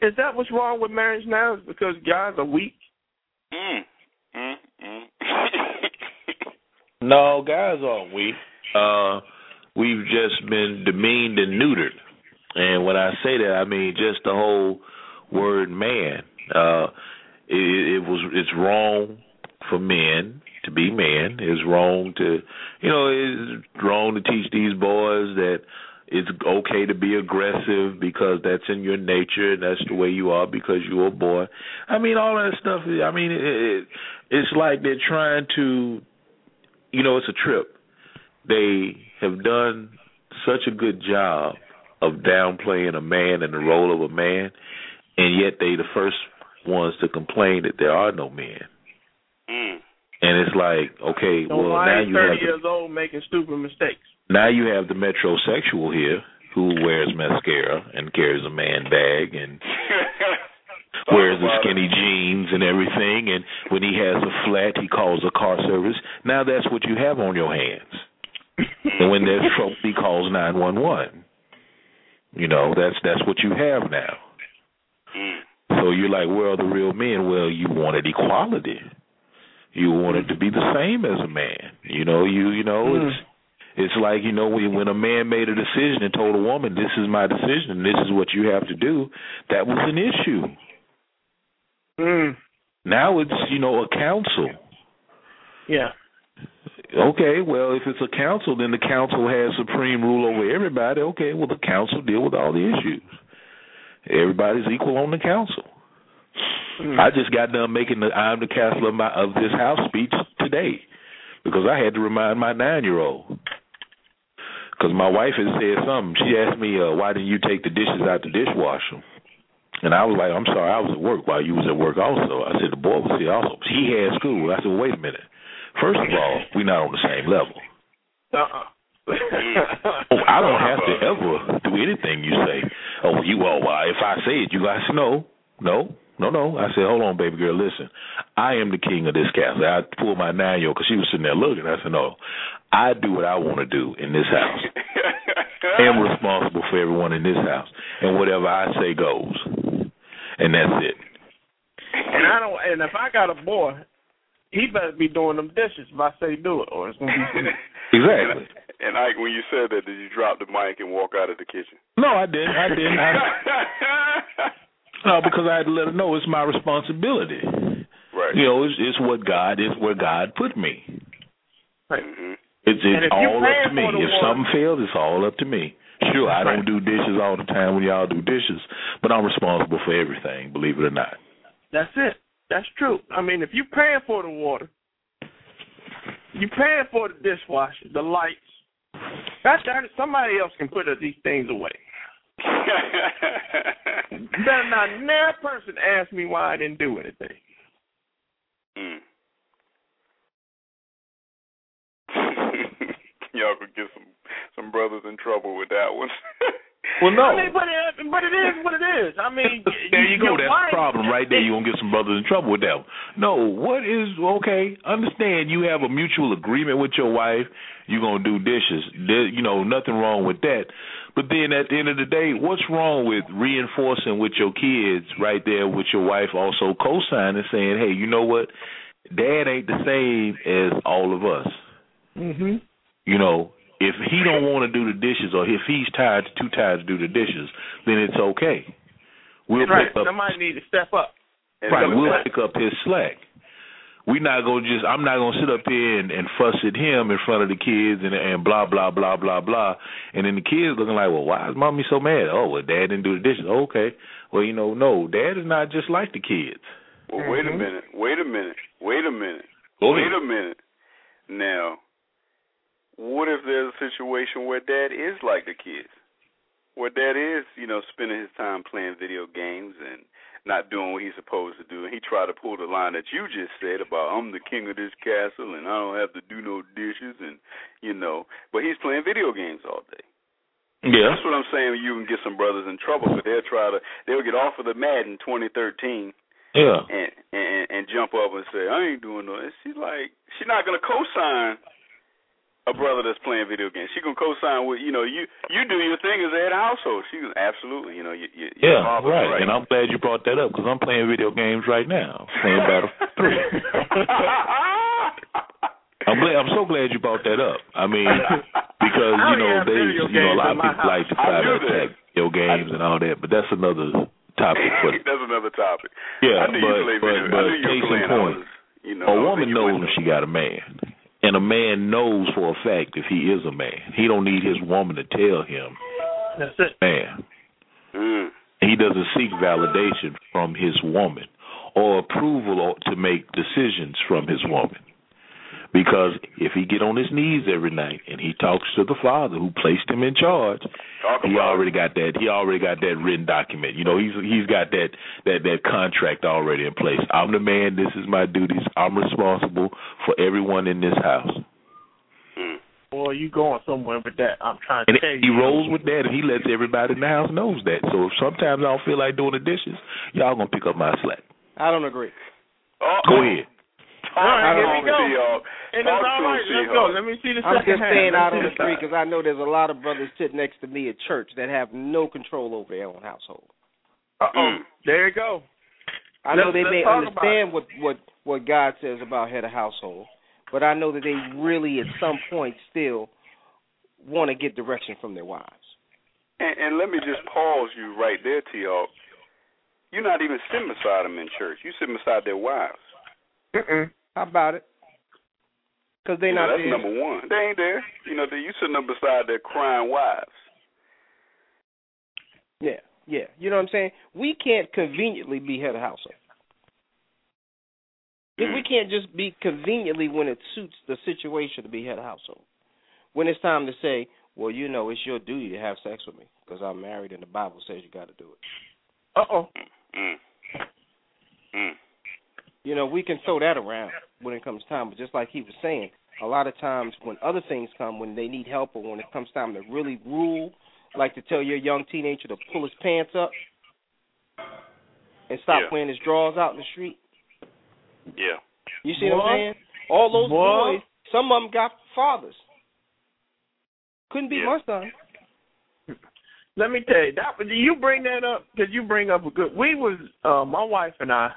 Is that what's wrong with marriage now? Is because guys are weak? Mm. Mm. Mm. (laughs) No, guys aren't weak. Uh, we've just been demeaned and neutered. And when I say that, I mean just the whole word man. Uh, it, it was it's wrong for men to be men. It's wrong to, you know, it's wrong to teach these boys that it's okay to be aggressive because that's in your nature and that's the way you are because you're a boy. I mean, all that stuff. I mean, it, it, it's like they're trying to, you know, it's a trip. They have done such a good job of downplaying a man and the role of a man, and yet they the first ones to complain that there are no men. Mm. And it's like, okay, Don't well now you have 30 the, years old making stupid mistakes. Now you have the metrosexual here who wears mascara and carries a man bag and (laughs) wears the skinny jeans and everything and when he has a flat he calls a car service. Now that's what you have on your hands. And when there's (laughs) trouble he calls nine one one. You know, that's that's what you have now. Mm. So you're like, where are the real men? Well, you wanted equality. You wanted to be the same as a man. You know, you you know, Mm. it's it's like, you know, when when a man made a decision and told a woman, This is my decision, this is what you have to do, that was an issue. Mm. Now it's, you know, a council. Yeah. Okay, well, if it's a council, then the council has supreme rule over everybody. Okay, well, the council deal with all the issues. Everybody's equal on the council. Mm. I just got done making the "I'm the castle of, my, of this house" speech today because I had to remind my nine-year-old. Because my wife had said something. She asked me, uh, "Why didn't you take the dishes out the dishwasher?" And I was like, "I'm sorry, I was at work while you was at work also." I said, "The boy was here also. He had school." I said, "Wait a minute. First of all, we're not on the same level. Uh-uh. Oh, I don't have to ever do anything you say. Oh, you well, well if I say it, you guys no, no, no, no. I said, hold on, baby girl, listen. I am the king of this castle. I pulled my nine year old because she was sitting there looking. I said, no, I do what I want to do in this house. I (laughs) am responsible for everyone in this house, and whatever I say goes, and that's it. and I don't. And if I got a boy, he better be doing them dishes if I say do it, or it's gonna be. (laughs) Exactly. And Ike, when you said that, did you drop the mic and walk out of the kitchen? No, I didn't. I didn't. I, (laughs) no, because I had to let her know it's my responsibility. right. You know, it's, it's what God is where God put me. Right. hmm It's it's all up to me. If water- something fails, it's all up to me. Sure, I don't do dishes all the time when y'all do dishes, but I'm responsible for everything, believe it or not. That's it. That's true. I mean, if you paying for the water, you paying for the dishwasher, the lights. God darn somebody else can put these things away. (laughs) Better not never person ask me why I didn't do anything. mm. (laughs) Y'all could get some some brothers in trouble with that one. (laughs) Well, no. I mean, but, uh, but it is what it is. I mean, (laughs) there you go. That's wife- the problem right there. You're gonna get some brothers in trouble with that. No, what is okay? Understand you have a mutual agreement with your wife. You're gonna do dishes. There, you know, nothing wrong with that. But then at the end of the day, what's wrong with reinforcing with your kids right there with your wife also co-signing, saying, "Hey, you know what? Dad ain't the same as all of us." Mhm. You know, if he don't want to do the dishes or if he's tired, too tired to do the dishes, then it's okay. We'll right. pick up Somebody need to step up. And right. We'll that- pick up his slack. We're not gonna just. I'm not gonna sit up here and, and fuss at him in front of the kids and and blah blah blah blah blah. And then the kids looking like, well, why is mommy so mad? Oh, well, dad didn't do the dishes. Okay. Well, you know, no, dad is not just like the kids. Well, wait a Mhm. minute. Wait a minute. Wait a minute. Go wait ahead. a minute. Now, what if there's a situation where dad is like the kids? Where dad is, you know, spending his time playing video games and not doing what he's supposed to do, and he tried to pull the line that you just said about I'm the king of this castle and I don't have to do no dishes and you know, but he's playing video games all day. Yeah. That's what I'm saying. You can get some brothers in trouble because they'll try to they'll get off of the Madden 2013 Yeah. and and and jump up and say I ain't doing no. And she's like she's not gonna co-sign a brother that's playing video games. She gonna co-sign with you know you you do your thing as a head household. She was absolutely you know you, you, your Yeah, right. right. And I'm glad you brought that up because I'm playing video games right now. Playing Battlefield Three. (laughs) I'm glad. I'm so glad you brought that up. I mean, because you know they, you know, a lot of my people like to try to attack video games and all that, but that's another topic. But (laughs) That's another topic. yeah, I knew but you but video. but I knew you case in point, was, you know, a I was woman knows when she got a man, and a man knows for a fact if he is a man. He don't need his woman to tell him, That's it. man. Mm. He doesn't seek validation from his woman or approval or to make decisions from his woman. Because if he get on his knees every night and he talks to the father who placed him in charge, Talk he about already got that. He already got that written document. You know, he's he's got that that that contract already in place. I'm the man. This is my duties. I'm responsible for everyone in this house. Mm. Boy, you going somewhere with that? I'm trying to And tell he you. rolls with that, and he lets everybody in the house knows that. So if sometimes I don't feel like doing the dishes, y'all gonna pick up my slack. I don't agree. Oh, Go ahead. All right, here we to go. Seahawk. And it's all to right. Let's go. Let me see the I'm second just half. staying out on the the street because I know there's a lot of brothers sitting next to me at church that have no control over their own household. Uh-oh. Mm. There you go. I know Let's- they may understand what what what God says about head of household, but I know that they really at some point still want to get direction from their wives. And, and let me just pause you right there, T Hawk. You're not even sitting beside them in church. You're sitting beside their wives. Mm-mm. How about it? Because they're You know, not that's there. number one. They ain't there. You know, they, you sitting up beside their crying wives. Yeah, yeah. You know what I'm saying? We can't conveniently be head of household. If we can't just be conveniently when it suits the situation to be head of household. When it's time to say, well, you know, it's your duty to have sex with me because I'm married and the Bible says you got to do it. Uh-oh. Mm. Mm. You know, we can throw that around when it comes time, but just like he was saying, a lot of times when other things come, when they need help or when it comes time to really rule, like to tell your young teenager to pull his pants up and stop Yeah. wearing his drawers out in the street. Yeah. You see what Boy. I'm saying? All those Boy. boys, some of them got fathers. Couldn't be Yeah. my son. Let me tell you, that you bring that up because you bring up a good. We was uh, my wife and I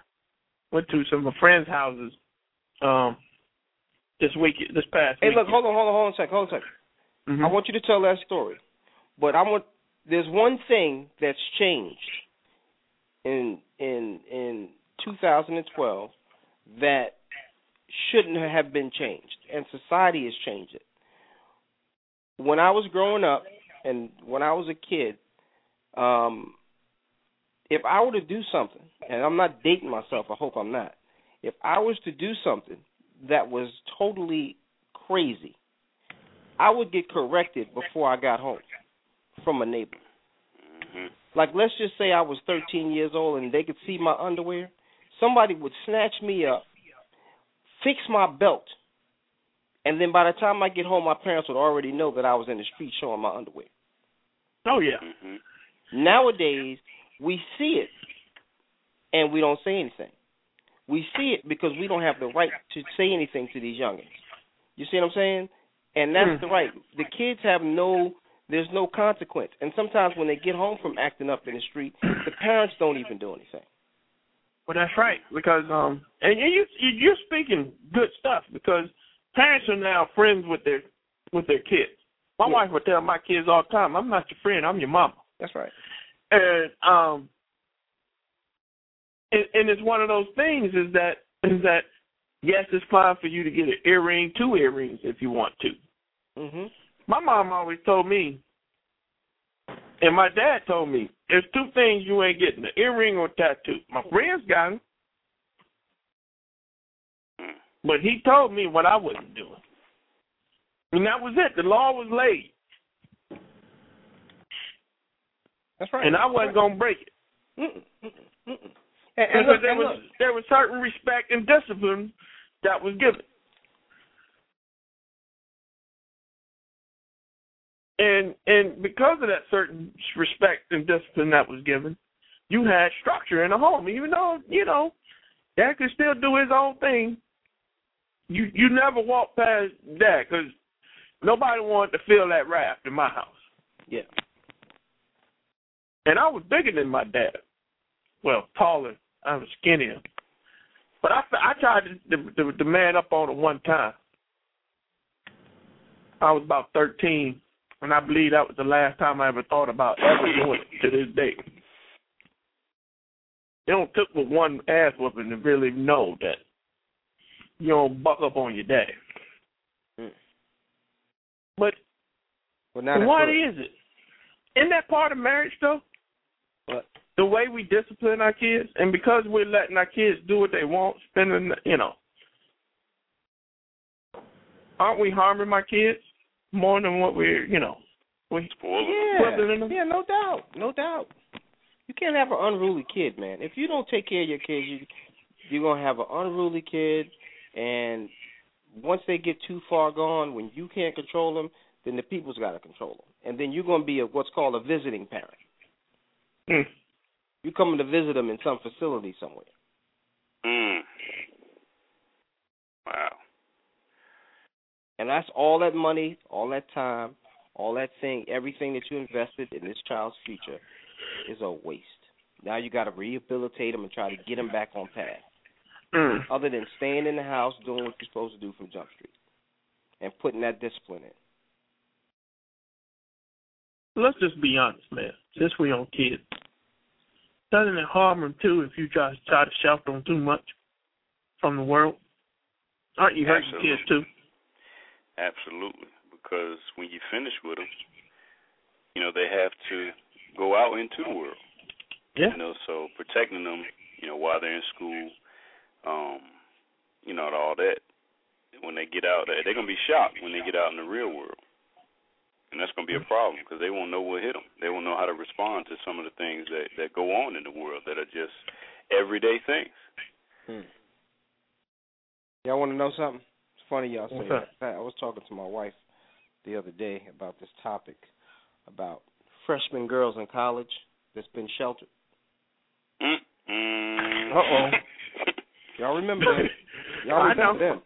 went to some of my friends' houses um this week, this past. Hey, look, hold on, hold on, hold on a second, hold on a second. Mhm. I want you to tell that story. But I want there's one thing that's changed in in in 2012 that shouldn't have been changed, and society has changed it. When I was growing up, and when I was a kid, um, if I were to do something, and I'm not dating myself, I hope I'm not. If I was to do something that was totally crazy, I would get corrected before I got home from a neighbor. hmm Like let's just say I was 13 years old and they could see my underwear, somebody would snatch me up, fix my belt, and then by the time I get home, my parents would already know that I was in the street showing my underwear. Oh yeah. hmm Nowadays, we see it and we don't say anything. We see it because we don't have the right to say anything to these youngins. You see what I'm saying? And that's Hmm. the right. The kids have no there's no consequence. And sometimes when they get home from acting up in the street, the parents don't even do anything. Well, that's right because um, and you you- you're speaking good stuff because parents are now friends with their with their kids. My Yeah. wife would tell my kids all the time, "I'm not your friend, I'm your mama." That's right. And um, and, and it's one of those things is that is that yes, it's fine for you to get an earring, two earrings if you want to. Mhm. My mom always told me, and my dad told me, there's two things you ain't getting: an earring or a tattoo. My friends got them, but he told me what I wasn't doing, and that was it. The law was laid, That's right. and I wasn't gonna break it Mm-mm, mm-mm, mm-mm. And, and because look, there and was look, there was certain respect and discipline that was given. And and because of that certain respect and discipline that was given, you had structure in the home. Even though you know dad could still do his own thing, you you never walk past dad because nobody wanted to feel that wrath in my house. yeah. And I was bigger than my dad. Well, taller. I was skinnier. But I, I tried to, to, to, to man up on it one time. I was about 13, and I believe that was the last time I ever thought about ever doing it to this day. It don't took but one ass whooping to really know that you don't buck up on your dad. Mm. But well, why is it? Isn't that part of marriage, though? What? The way we discipline our kids, and because we're letting our kids do what they want, spending, you know, aren't we harming my kids more than what we're, you know, we Spoiler. Yeah, them? yeah, no doubt, no doubt. You can't have an unruly kid, man. If you don't take care of your kids, you you're gonna have an unruly kid, and once they get too far gone, when you can't control them, then the people's got to control them, and then you're gonna be a what's called a visiting parent. Mm. You coming to visit them in some facility somewhere. Mm. Wow. And that's all that money, all that time, all that thing, everything that you invested in this child's future is a waste. Now you got to rehabilitate them and try to get them back on path. Mm. Other than staying in the house doing what you're supposed to do from Jump Street and putting that discipline in. Let's just be honest, man. Since we on kids, doesn't it harm them too if you try try to shelter them too much from the world? Aren't you hurting Absolutely. kids too? Absolutely. Because when you finish with them, you know, they have to go out into the world. Yeah. You know, so protecting them, you know, while they're in school, um, you know, and all that. When they get out, they're going to be shocked when they get out in the real world. And that's going to be a problem because they won't know what hit them. They won't know how to respond to some of the things that that go on in the world that are just everyday things. Hmm. Y'all want to know something? It's funny y'all say that. I was talking to my wife the other day about this topic about freshman girls in college that's been sheltered. Mm, mm. Uh-oh. (laughs) Y'all remember them? (laughs) Y'all I remember know. them?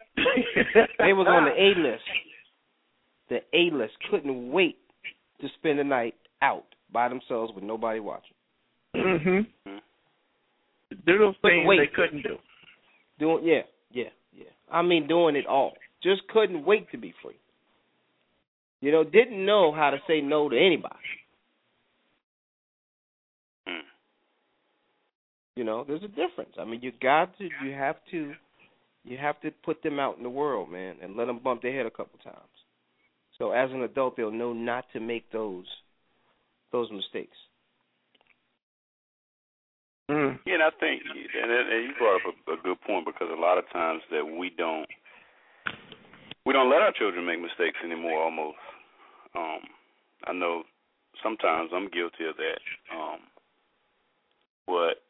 They was on the A list. The A list couldn't wait to spend the night out by themselves with nobody watching. Mhm. Mhm. Do those things wait. they couldn't do. Doing yeah, yeah, yeah. I mean doing it all. Just couldn't wait to be free. You know, didn't know how to say no to anybody. Mm. You know, there's a difference. I mean, you got to, you have to, you have to put them out in the world, man, and let them bump their head a couple times. So as an adult, they'll know not to make those, those mistakes. Mm. Yeah, and I think, and, and you brought up a, a good point because a lot of times that we don't, we don't let our children make mistakes anymore. Almost, um, I know sometimes I'm guilty of that. Um, but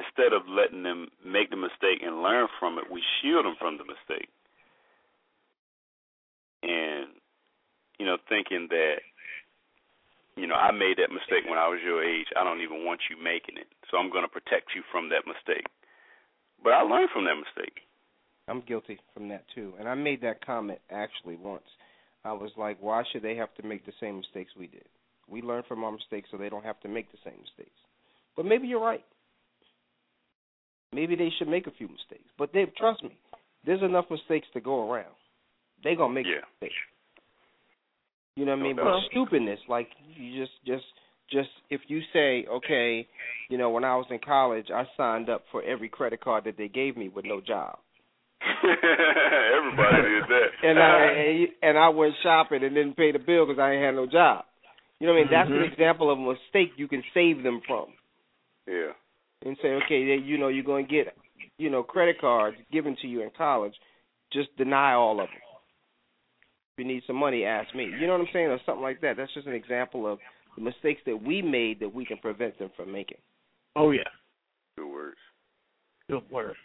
instead of letting them make the mistake and learn from it, we shield them from the mistake. And you know, thinking that you know, I made that mistake when I was your age. I don't even want you making it. So I'm going to protect you from that mistake. But I learned from that mistake. I'm guilty from that too. And I made that comment actually once. I was like, why should they have to make the same mistakes we did? We learn from our mistakes so they don't have to make the same mistakes. But maybe you're right. Maybe they should make a few mistakes. But they trust me, there's enough mistakes to go around. They're gonna make yeah. mistakes. You know what I mean? No but stupidness, like you just just just if you say, okay, you know, when I was in college, I signed up for every credit card that they gave me with no job, (laughs) Everybody did that. (laughs) and I and I went shopping and didn't pay the bill because I ain't had no job. You know what I mean? That's an Mhm. example of a mistake you can save them from, yeah. and say, okay, then, you know, you're going to get, you know, credit cards given to you in college. Just deny all of them. If you need some money, ask me. You know what I'm saying, or something like that. That's just an example of the mistakes that we made that we can prevent them from making. Oh yeah, Good words. good word,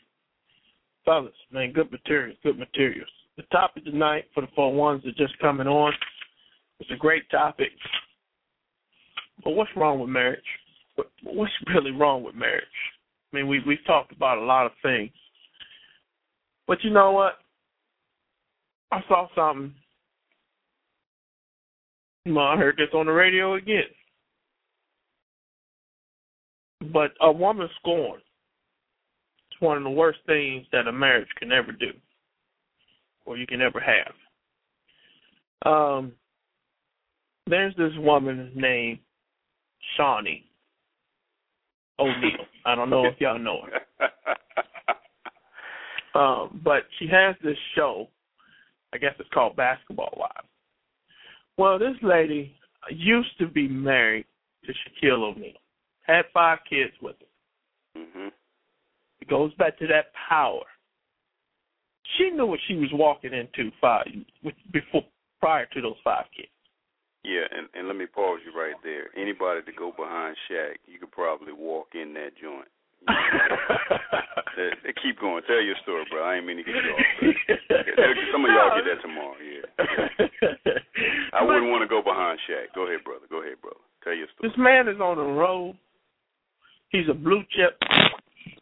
fellas. Man, good materials, good materials. The topic tonight for the four ones that just coming on. It's a great topic. But what's wrong with marriage? What's (laughs) really wrong with marriage? I mean, we we've talked about a lot of things, but you know what? I saw something. Well, I heard this on the radio again. But a woman scorned is one of the worst things that a marriage can ever do, or you can ever have. Um, there's this woman named Shaunie O'Neal. I don't know if y'all know her. (laughs) Um, but she has this show. I guess it's called Basketball Wives. Well, this lady used to be married to Shaquille O'Neal. Had five kids with him. mhm. It goes back to that power. She knew what she was walking into five before prior to those five kids. Yeah, and, and let me pause you right there. Anybody to go behind Shaq, you could probably walk in that joint. Uh, keep going. Tell your story, bro. I ain't mean to get you off. Some of y'all get that tomorrow. Yeah. I wouldn't want to go behind Shaq. Go ahead, brother. Go ahead, brother. Tell your story. This man is on the road. He's a blue chip.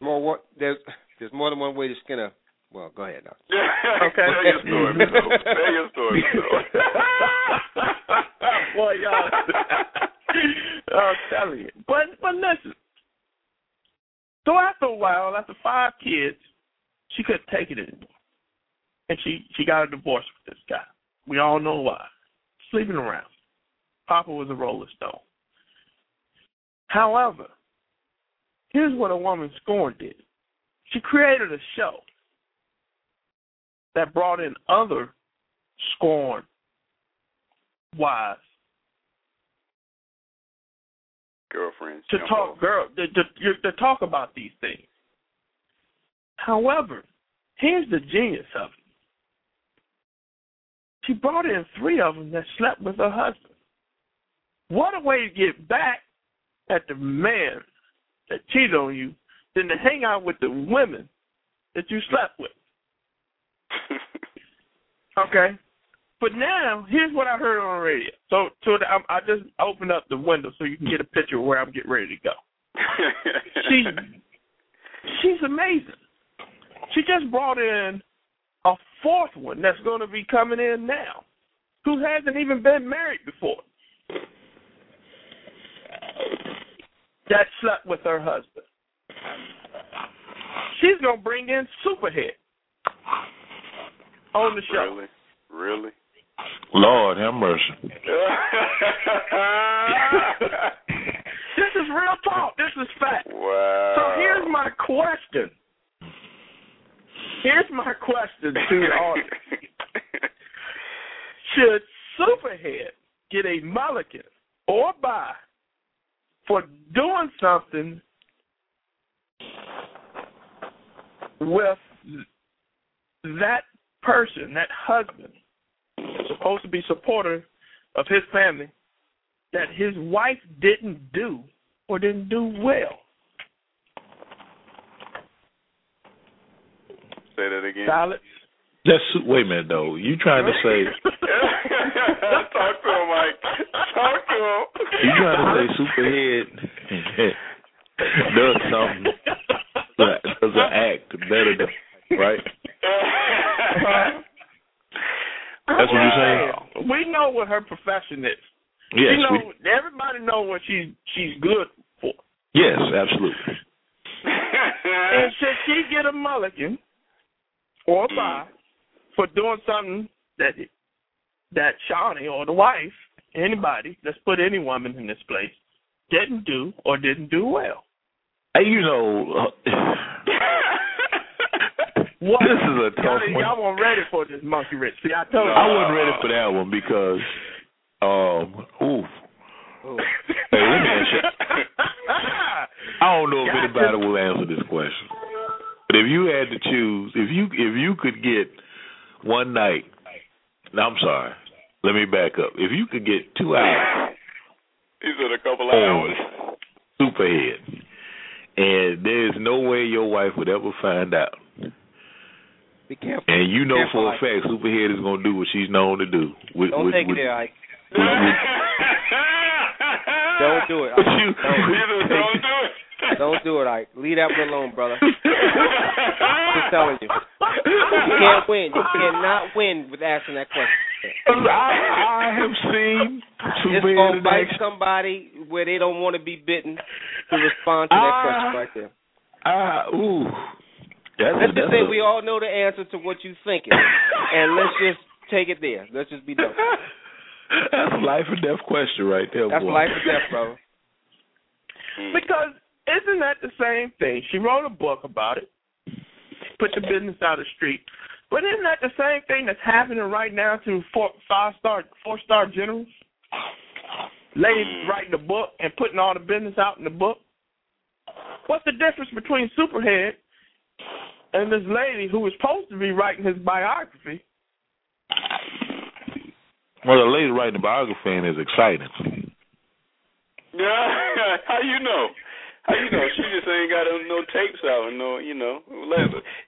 More what? There's there's more than one way to skin a. Well, go ahead now. (laughs) Okay. Tell your story, Miss O. Tell your story, Miss (laughs) Boy, y'all. (laughs) I'm telling you. But but listen. So after a while, after five kids, she couldn't take it anymore, and she she got a divorce with this guy. We all know why. Sleeping around. Papa was a Rolling Stone. However, here's what a woman scorned did. She created a show that brought in other scorn wives Girlfriends. to talk girl to, to, to talk about these things. However, here's the genius of it. She brought in three of them that slept with her husband. What a way to get back at the man that cheated on you than to hang out with the women that you slept with. (laughs) Okay. But now, here's what I heard on the radio. So, so the, I, I just opened up the window so you can get a picture of where I'm getting ready to go. (laughs) She, she's amazing. She just brought in a fourth one that's going to be coming in now, who hasn't even been married before. That slept with her husband. She's going to bring in Superhead on the show. Really? Really? Lord have mercy. (laughs) This is real talk. This is fact. wow. So here's my question. Here's my question to the audience. (laughs) Should Superhead get a mulligan or buy for doing something with that person, that husband, supposed to be supporter of his family, that his wife didn't do or didn't do well? Say that again. Silence. That's wait a minute though. You trying to say (laughs) Talk to him, Mike. Talk to him. You trying to say superhead (laughs) does something, does an act better than right? (laughs) That's what you're saying. We know what her profession is. Yes, you know, we, everybody know what she's she's good for. yes, absolutely. (laughs) And should she get a mulligan or a bye for doing something that that Shaunie or the wife, anybody, let's put any woman in this place, didn't do or didn't do well? Hey, you know, uh, (laughs) What? this is a tough y'all, one. y'all weren't ready for this monkey wrench. See, I told you. I wasn't ready for that one because, um, ooh. Ooh. Hey, let me ask you. (laughs) I don't know if Gotcha. anybody will answer this question, but if you had to choose, if you if you could get one night, no, I'm sorry, let me back up. If you could get two hours He said a couple of hours. superhead, and there's no way your wife would ever find out, Be careful. and you know Careful, for a Ike. fact superhead is gonna do what she's known to do. With, Don't with, take with, it there, Ike. with- with- Don't do it. Ike. you- Don't, (laughs) Don't do it. don't do it, Ike. Leave that one alone, brother. I'm (laughs) just telling you. You can't win. You cannot win with asking that question. I, I have seen It's superhead gonna bite somebody where they don't want to be bitten to respond to that Ah. question right there. Ah, ooh. That's Let's a, just say a, we all know the answer to what you're thinking, (laughs) and let's just take it there. Let's just be done. That's a life or death question right there, That's boy. life or death, brother. (laughs) Because isn't that the same thing? She wrote a book about it, put the business out of the street. But isn't that the same thing that's happening right now to four, five star, four star generals? Ladies hmm. writing the book and putting all the business out in the book. What's the difference between Superhead and this lady who was supposed to be writing his biography? Well, the lady writing the biography in is exciting. Yeah, (laughs) how you know? How you know? She just ain't got no tapes out, and no, you know. Let,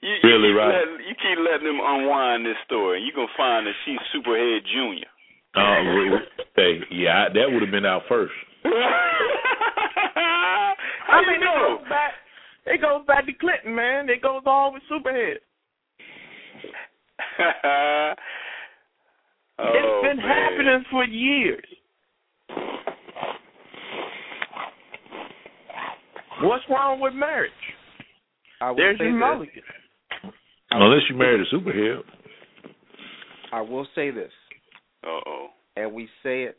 you, you Really, keep right. let- you keep letting them unwind this story, and you gonna find that she's Superhead Junior. Uh, we- hey, yeah, that would have been out first. (laughs) how I you mean, it know? back. It goes back to Clinton, man. It goes all with Superhead. (laughs) oh, it's been man. happening for years. What's wrong with marriage? I There's say your mulligan. Unless you married a superhead. I will say this, Uh oh. and we say it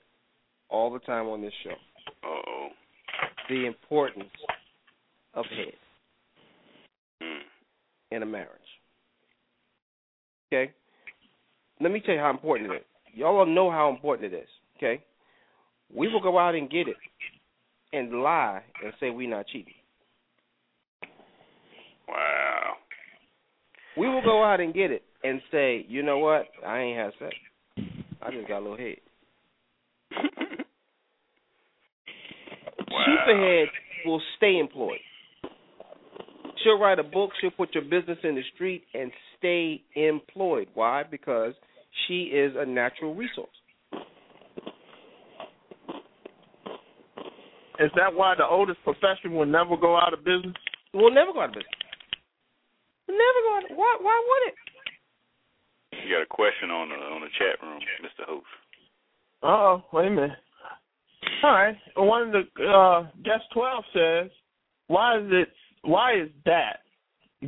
all the time on this show: Uh oh. the importance of head Mm. In a marriage. Okay. Let me tell you how important it is. Y'all all know how important it is. Okay. We will go out and get it, and lie and say we're not cheating. Wow. We will go out and get it and say, you know what? I ain't had sex. I just got a little head. (laughs) wow. Superhead will stay employed. She'll write a book, she'll put your business in the street and stay employed. Why? Because she is a natural resource. Is that why the oldest profession will never go out of business? We'll never go out of business. We'll never go out of why why would it? You got a question on the on the chat room, Mr. Host. Oh, wait a minute. All right. One of the uh, guest twelve says, "Why is it? Why is that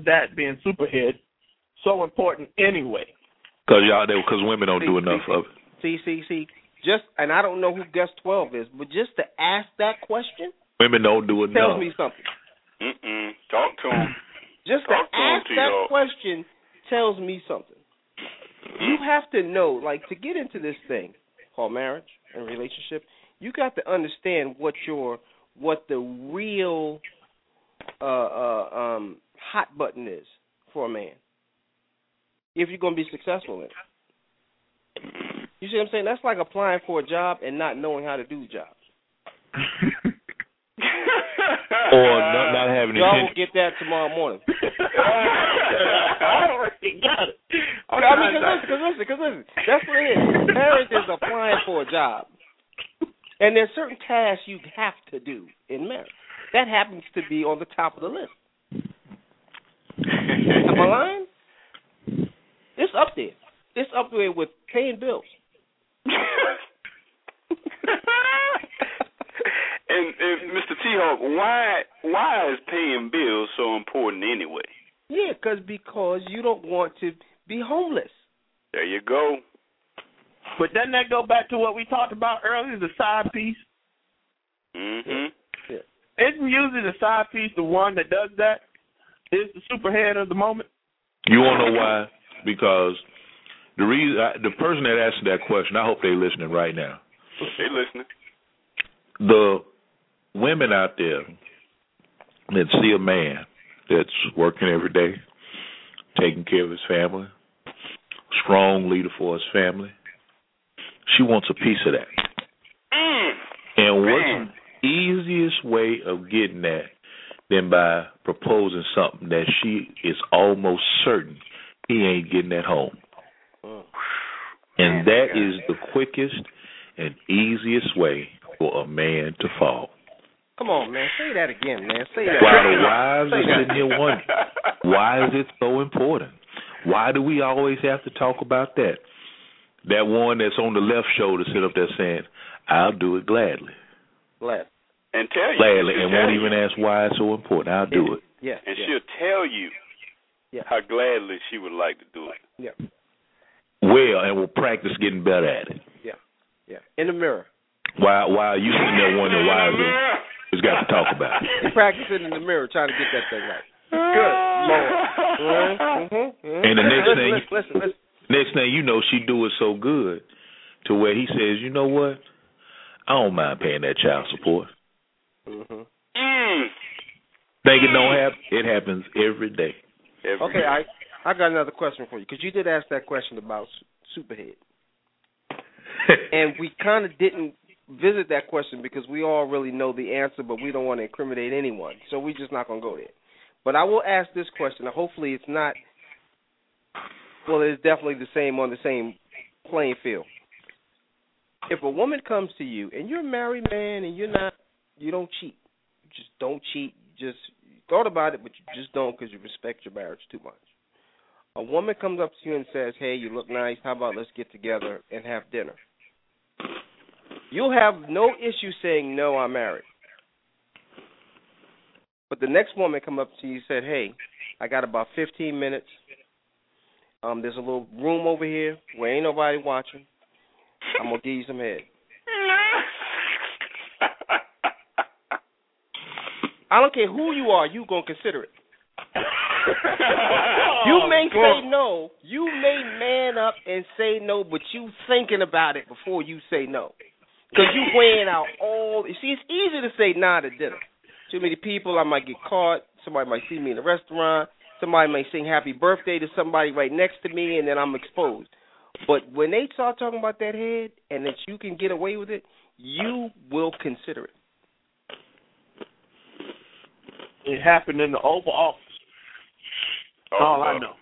that being superhead so important anyway?" Because y'all, because women don't do enough of it. See, see, see. Just and I don't know who guest twelve is, but just to ask that question Women don't do enough. tells me something. Mm-mm. Talk to him. Just to Talk to him, ask that T-Dog. question tells me something. You mm-hmm. have to know, like, to get into this thing called marriage and relationship, you got to understand what your what the real uh uh um hot button is for a man. If you're gonna be successful in it. You see what I'm saying? That's like applying for a job and not knowing how to do the job. (laughs) Or not, not having Y'all will get that tomorrow morning. (laughs) I already got it. I mean, cause listen, cause listen, cause listen. That's what it is. Marriage is applying for a job. And there's certain tasks you have to do in marriage. That happens to be on the top of the list. (laughs) Am I lying? It's up there. It's up there with paying bills. (laughs) and, and Mr. T Hawk, why why is paying bills so important anyway? Yeah, cause because you don't want to be homeless. There you go. But doesn't that go back to what we talked about earlier, the side piece? Mhm. Yeah. Isn't usually the side piece the one that does that? Is the superhead of the moment? You want to know why? Because the reason I, the person that asked that question, I hope they're listening right now. They listening. The women out there that see a man that's working every day, taking care of his family, strong leader for his family, she wants a piece of that. Mm. And Man. what's the easiest way of getting that than by proposing something that she is almost certain he ain't getting at home? Mm. And that is the quickest and easiest way for a man to fall. Come on, man. Say that again, man. Say that. While the wives are sitting here wondering, why is it so important? Why do we always have to talk about that? That one that's on the left shoulder sit up there saying, I'll do it gladly. Glad. and tell you. Gladly, and won't you. even ask why it's so important. I'll do it. Yeah. And yeah. she'll tell you Yeah. how gladly she would like to do it. Yeah. Well, and we'll practice getting better at it. Yeah. Yeah. In the mirror. While while you sitting there wondering why is it has got to talk about it. (laughs) Practicing in the mirror trying to get that thing right. Good Lord. (laughs) Mm-hmm. And the next listen, thing- listen, listen, listen. Next thing you know, she do it so good to where he says, you know what? I don't mind paying that child support. Mm-hmm. Mm. Think it don't happen? It happens every day. Every Okay, I I got another question for you because you did ask that question about Superhead, (laughs) and we kind of didn't visit that question because we all really know the answer, but we don't want to incriminate anyone, so we're just not going to go there. But I will ask this question. Hopefully, it's not. Well, it's definitely the same on the same playing field. If a woman comes to you and you're a married man and you're not, you don't cheat. You just don't cheat. You just thought about it, but you just don't because you respect your marriage too much. A woman comes up to you and says, "Hey, you look nice. How about let's get together and have dinner?" You'll have no issue saying, "No, I'm married." But the next woman come up to you and said, "Hey, I got about 15 minutes. Um, there's a little room over here where ain't nobody watching. I'm gonna give you some head." I don't care who you are, you gonna consider it. (laughs) You may say no. You may man up and say no, but you thinking about it before you say no. Because you weighing out all. You see, it's easy to say nah to dinner. Too many people, I might get caught. Somebody might see me in a restaurant. Somebody may sing happy birthday to somebody right next to me, and then I'm exposed. But when they start talking about that head and that you can get away with it, you will consider it. It happened in the Oval Office. Oh, all I know.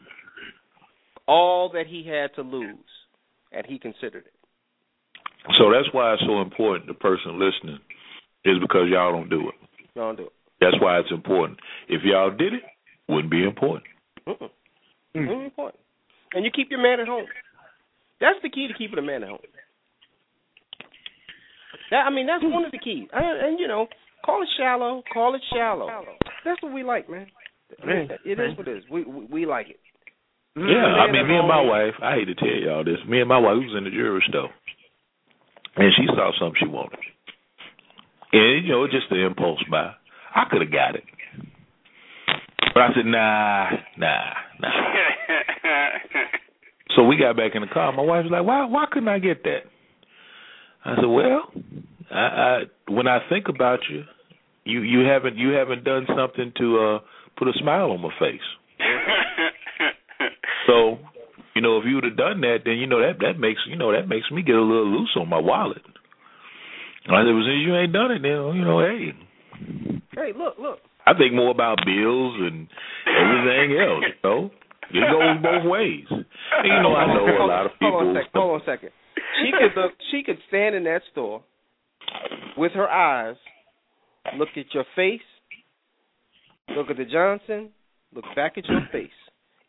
All that he had to lose, and he considered it. So that's why it's so important. The person listening is because y'all don't do it. Y'all don't do it. That's why it's important. If y'all did it, wouldn't be important. Mm-mm. Mm. Very important. And you keep your man at home. That's the key to keeping a man at home. That I mean, that's one of the keys. And, and you know, call it shallow, call it shallow. That's what we like, man. I mean, it is what it is. We we, we like it. Yeah, mm-hmm. I mean, me and my home. wife. I hate to tell y'all this. Me and my wife was in the jewelry store, and she saw something she wanted, and you know, just the impulse buy. I could have got it, but I said, nah, nah, nah. (laughs) So we got back in the car. My wife was like, "Why? Why couldn't I get that?" I said, "Well, I, I when I think about you, you you haven't you haven't done something to uh put a smile on my face. (laughs) So, you know, if you would have done that, then you know that that makes you know that makes me get a little loose on my wallet. And I said, well, since you ain't done it, then you know, hey, Hey, look, look. I think more about bills and everything else. You know, it goes both ways. (laughs) And, you know, I know a lot of people. Hold on a second. Hold on a second. She could look. She could stand in that store with her eyes, look at your face, look at the Johnson, look back at your face,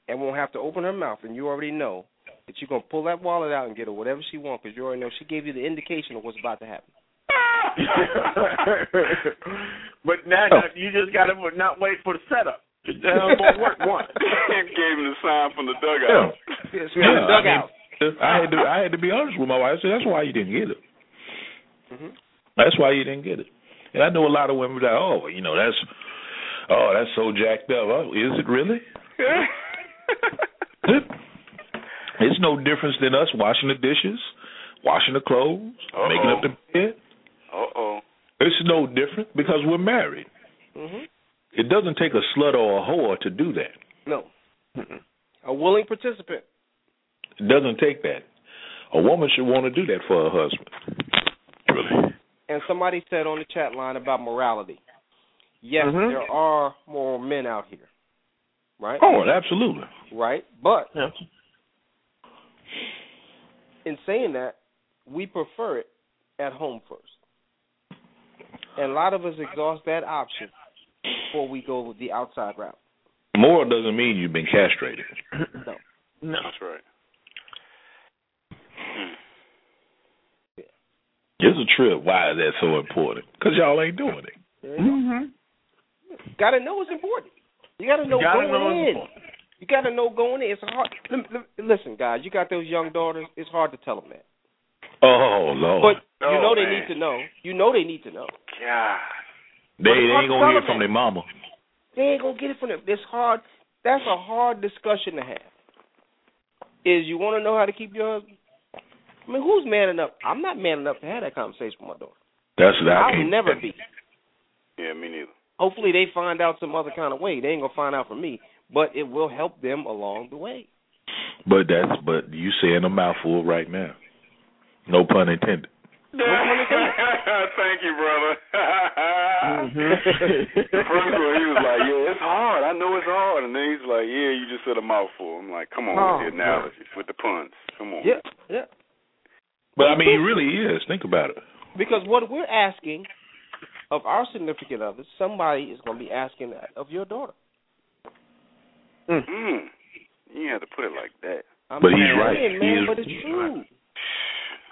and won't have to open her mouth, and you already know that you're gonna pull that wallet out and get her whatever she wants because you already know she gave you the indication of what's about to happen. (laughs) but now Oh. you just gotta not wait for the setup. It won't work once. Gave him the sign from the dugout. Yes, Yeah, yeah, I dugout. mean, I had to I had to be honest with my wife. I said that's why you didn't get it. Mhm. That's why you didn't get it. And I know a lot of women that oh you know that's oh that's so jacked up. Oh, is it really? (laughs) it's no difference than us washing the dishes, washing the clothes, making up the bed. Uh oh. It's no different because we're married. Mhm. It doesn't take a slut or a whore to do that. No. A willing participant. It doesn't take that. A woman should want to do that for her husband. Really. And somebody said on the chat line about morality. Yes, Mhm. there are moral men out here. Right? Oh, absolutely. Right? But Yeah. in saying that, we prefer it at home first. And a lot of us exhaust that option before we go with the outside route. Moral doesn't mean you've been castrated. (clears throat) No. No. That's right. Hmm. It's a trip. Why is that so important? Because y'all ain't doing it. Mm-hmm. Got to know it's important. You got to know gotta going know in. You got to know going in. It's hard. lem- lem- Listen, guys, you got those young daughters. It's hard to tell them that. Oh Lord. But you Oh, know they man. need to know. You know they need to know. God. They, they ain't gonna hear it from their mama. They ain't gonna get it from them. It's hard. That's a hard discussion to have. Is you want to know how to keep your husband? I mean, who's man enough? I'm not man enough to have that conversation with my daughter. That's what I I will can't. never be. Yeah, me neither. Hopefully, they find out some other kind of way. They ain't gonna find out from me, but it will help them along the way. But that's but you saying a mouthful right now. No pun intended. (laughs) Thank you, brother. Mm-hmm. (laughs) First of all, he was like, "Yeah, it's hard. I know it's hard," and then he's like, "Yeah, you just said a mouthful." I'm like, "Come on Oh, with the analogies, with the puns. Come on." Yeah, yeah. But I mean, he really is. Think about it. Because what we're asking of our significant others, somebody is gonna be asking that of your daughter. Mm. You have to put it like that. I'm But he's right. man, He is- but it's he's true.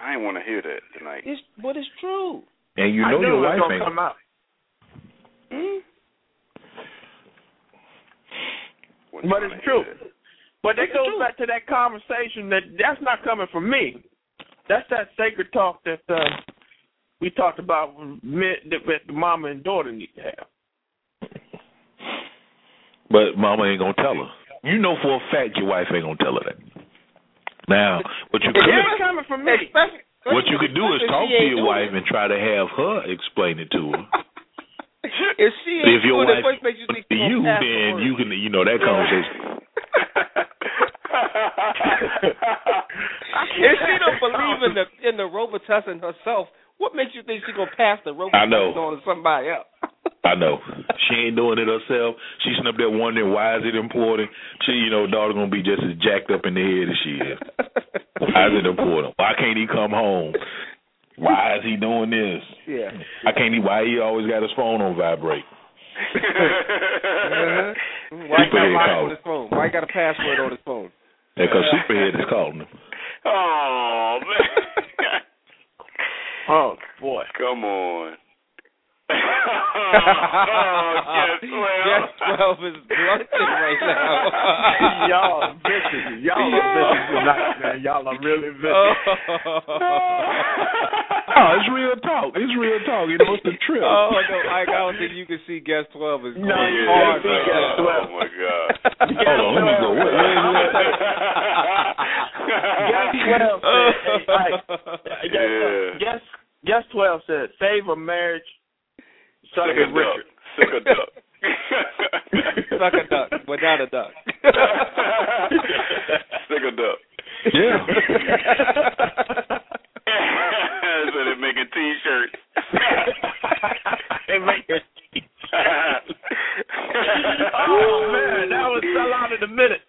I didn't want to hear that tonight. It's but it's true. And you I know knew your it was wife gonna ain't. come out. Hmm? But it's true. that. But that It's goes true. back to that conversation that that's not coming from me. That's that sacred talk that uh, we talked about when men- that that the mama and daughter need to have. But mama ain't gonna tell her. You know for a fact your wife ain't gonna tell her that. Now, what you could not coming from me. Especially, what you could do is talk to your wife it. and try to have her explain it to her. (laughs) if she ain't if your doing it, wife what makes you think to you, then you can you know that conversation. (laughs) If she don't believe in the in the Robitussin herself, what makes you think she gonna pass the I. Robitussin on to somebody else? I know she ain't doing it herself. She's sitting up there wondering why is it important. She, you know, daughter gonna be just as jacked up in the head as she is. Why is it important? Why can't he come home? Why is he doing this? yeah. I can't. He, why he always got his phone on vibrate? Uh-huh. Why he got a Superhead lock call. on his phone? Why he got a password on his phone? Because Superhead is calling him. oh man. (laughs) Oh boy. Come on. (laughs) oh, guess well. Guess twelve is blunting right now. (laughs) y'all vicious. Y'all are bitches tonight, man. Y'all are really vicious. Oh, (laughs) oh it's real talk. It's real talk. You know, it's the trip. Oh no, Ike, I don't think you can see guest twelve is No, you hard. can't see right Guest 12. Oh my God. Hold on, let me go. Wait, wait, wait. Guess twelve said, hey, Ike, guess, Yeah. guess, guess twelve said, save a marriage, suck Suck a a duck. Suck a duck. (laughs) Suck a duck, but not a duck. (laughs) Suck a duck. Yeah. (laughs) so they're making t-shirts. They make it. oh man, that would sell out in a minute.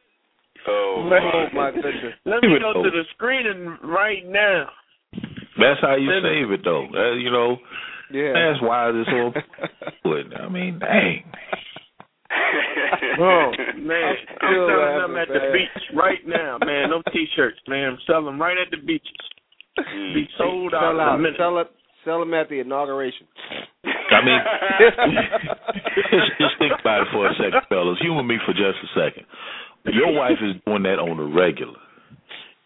oh, oh my goodness. Let me go to the screening right now. That's how you save it, though. Uh, you know, yeah. that's why this whole. (laughs) I mean, dang. Oh man, I'm still selling them laughing, at the man. beach right now, man. Them t-shirts, man. I'm selling them right at the beaches. Mm. Be sold out Sell in a out. minute. Sell it. Sell them at the inauguration. I mean, just, (laughs) just think about it for a second, fellas. Humor me for just a second. Your wife is doing that on the regular,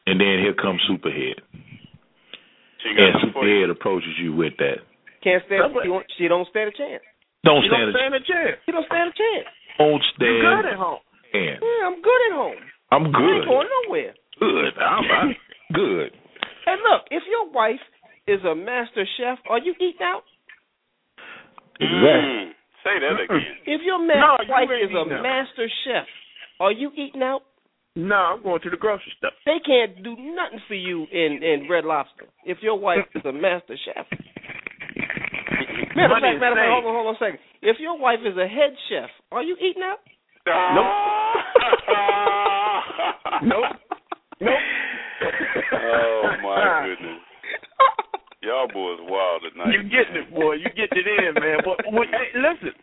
and then here comes Superhead, and got some for you. Superhead approaches you with that. Can't stand. Somebody- She, won't, she don't stand a chance. Don't stand don't a stand a chance. She don't stand a chance. Don't stand. You good at home. chance. Yeah, I'm good at home. I'm I ain't good. going nowhere. Good. I'm, I'm (laughs) good. And look, if your wife is a master chef, are you eating out? Exactly. Mm. Say that again. If your No, ma- you wife ain't is a eating out. master chef, are you eating out? No, I'm going to the grocery store. They can't do nothing for you in in Red Lobster if your wife is a master chef. (laughs) Matter of fact, matter of fact, hold on, hold on a second. If your wife is a head chef, are you eating out? Nope. Nope. (laughs) Nope. oh my (laughs) goodness. Y'all boys wild tonight. You getting it, boy. You getting it in, man. But but, hey, listen,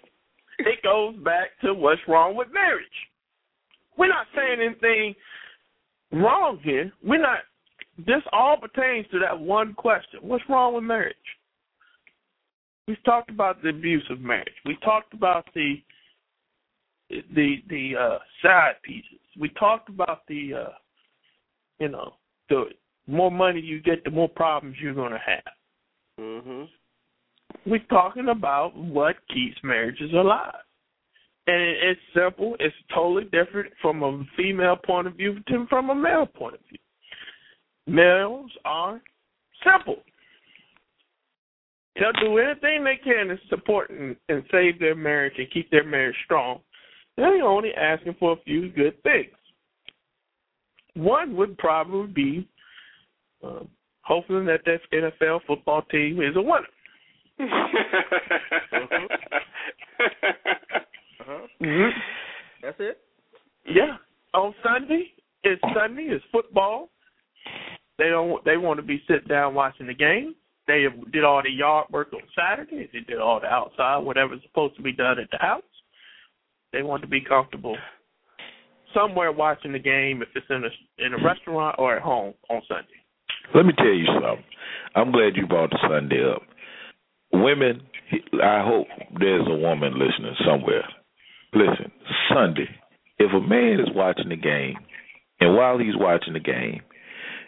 it goes back to what's wrong with marriage. We're not saying anything wrong here. We're not. This all pertains to that one question: What's wrong with marriage? We've talked about the abuse of marriage. We talked about the the the uh, side pieces. We talked about the uh, you know the more money you get, the more problems you're going to have Mm-hmm. we're talking about what keeps marriages alive. And it's simple. It's totally different from a female point of view than from a male point of view. Males are simple. They'll do anything they can to support and, and save their marriage and keep their marriage strong. They're only asking for a few good things. One would probably be uh, hoping that that NFL football team is a winner. (laughs) Uh-huh. Mm-hmm. That's it. Yeah. On Sunday, it's Sunday, it's football. They don't they want to be sitting down watching the game. They did all the yard work on Saturday. They did all the outside, whatever's supposed to be done at the house. They want to be comfortable somewhere watching the game if it's in a in a restaurant or at home on Sunday. Let me tell you something. I'm glad you brought the Sunday up. Women, I hope there's a woman listening somewhere. Listen, Sunday, if a man is watching the game, and while he's watching the game,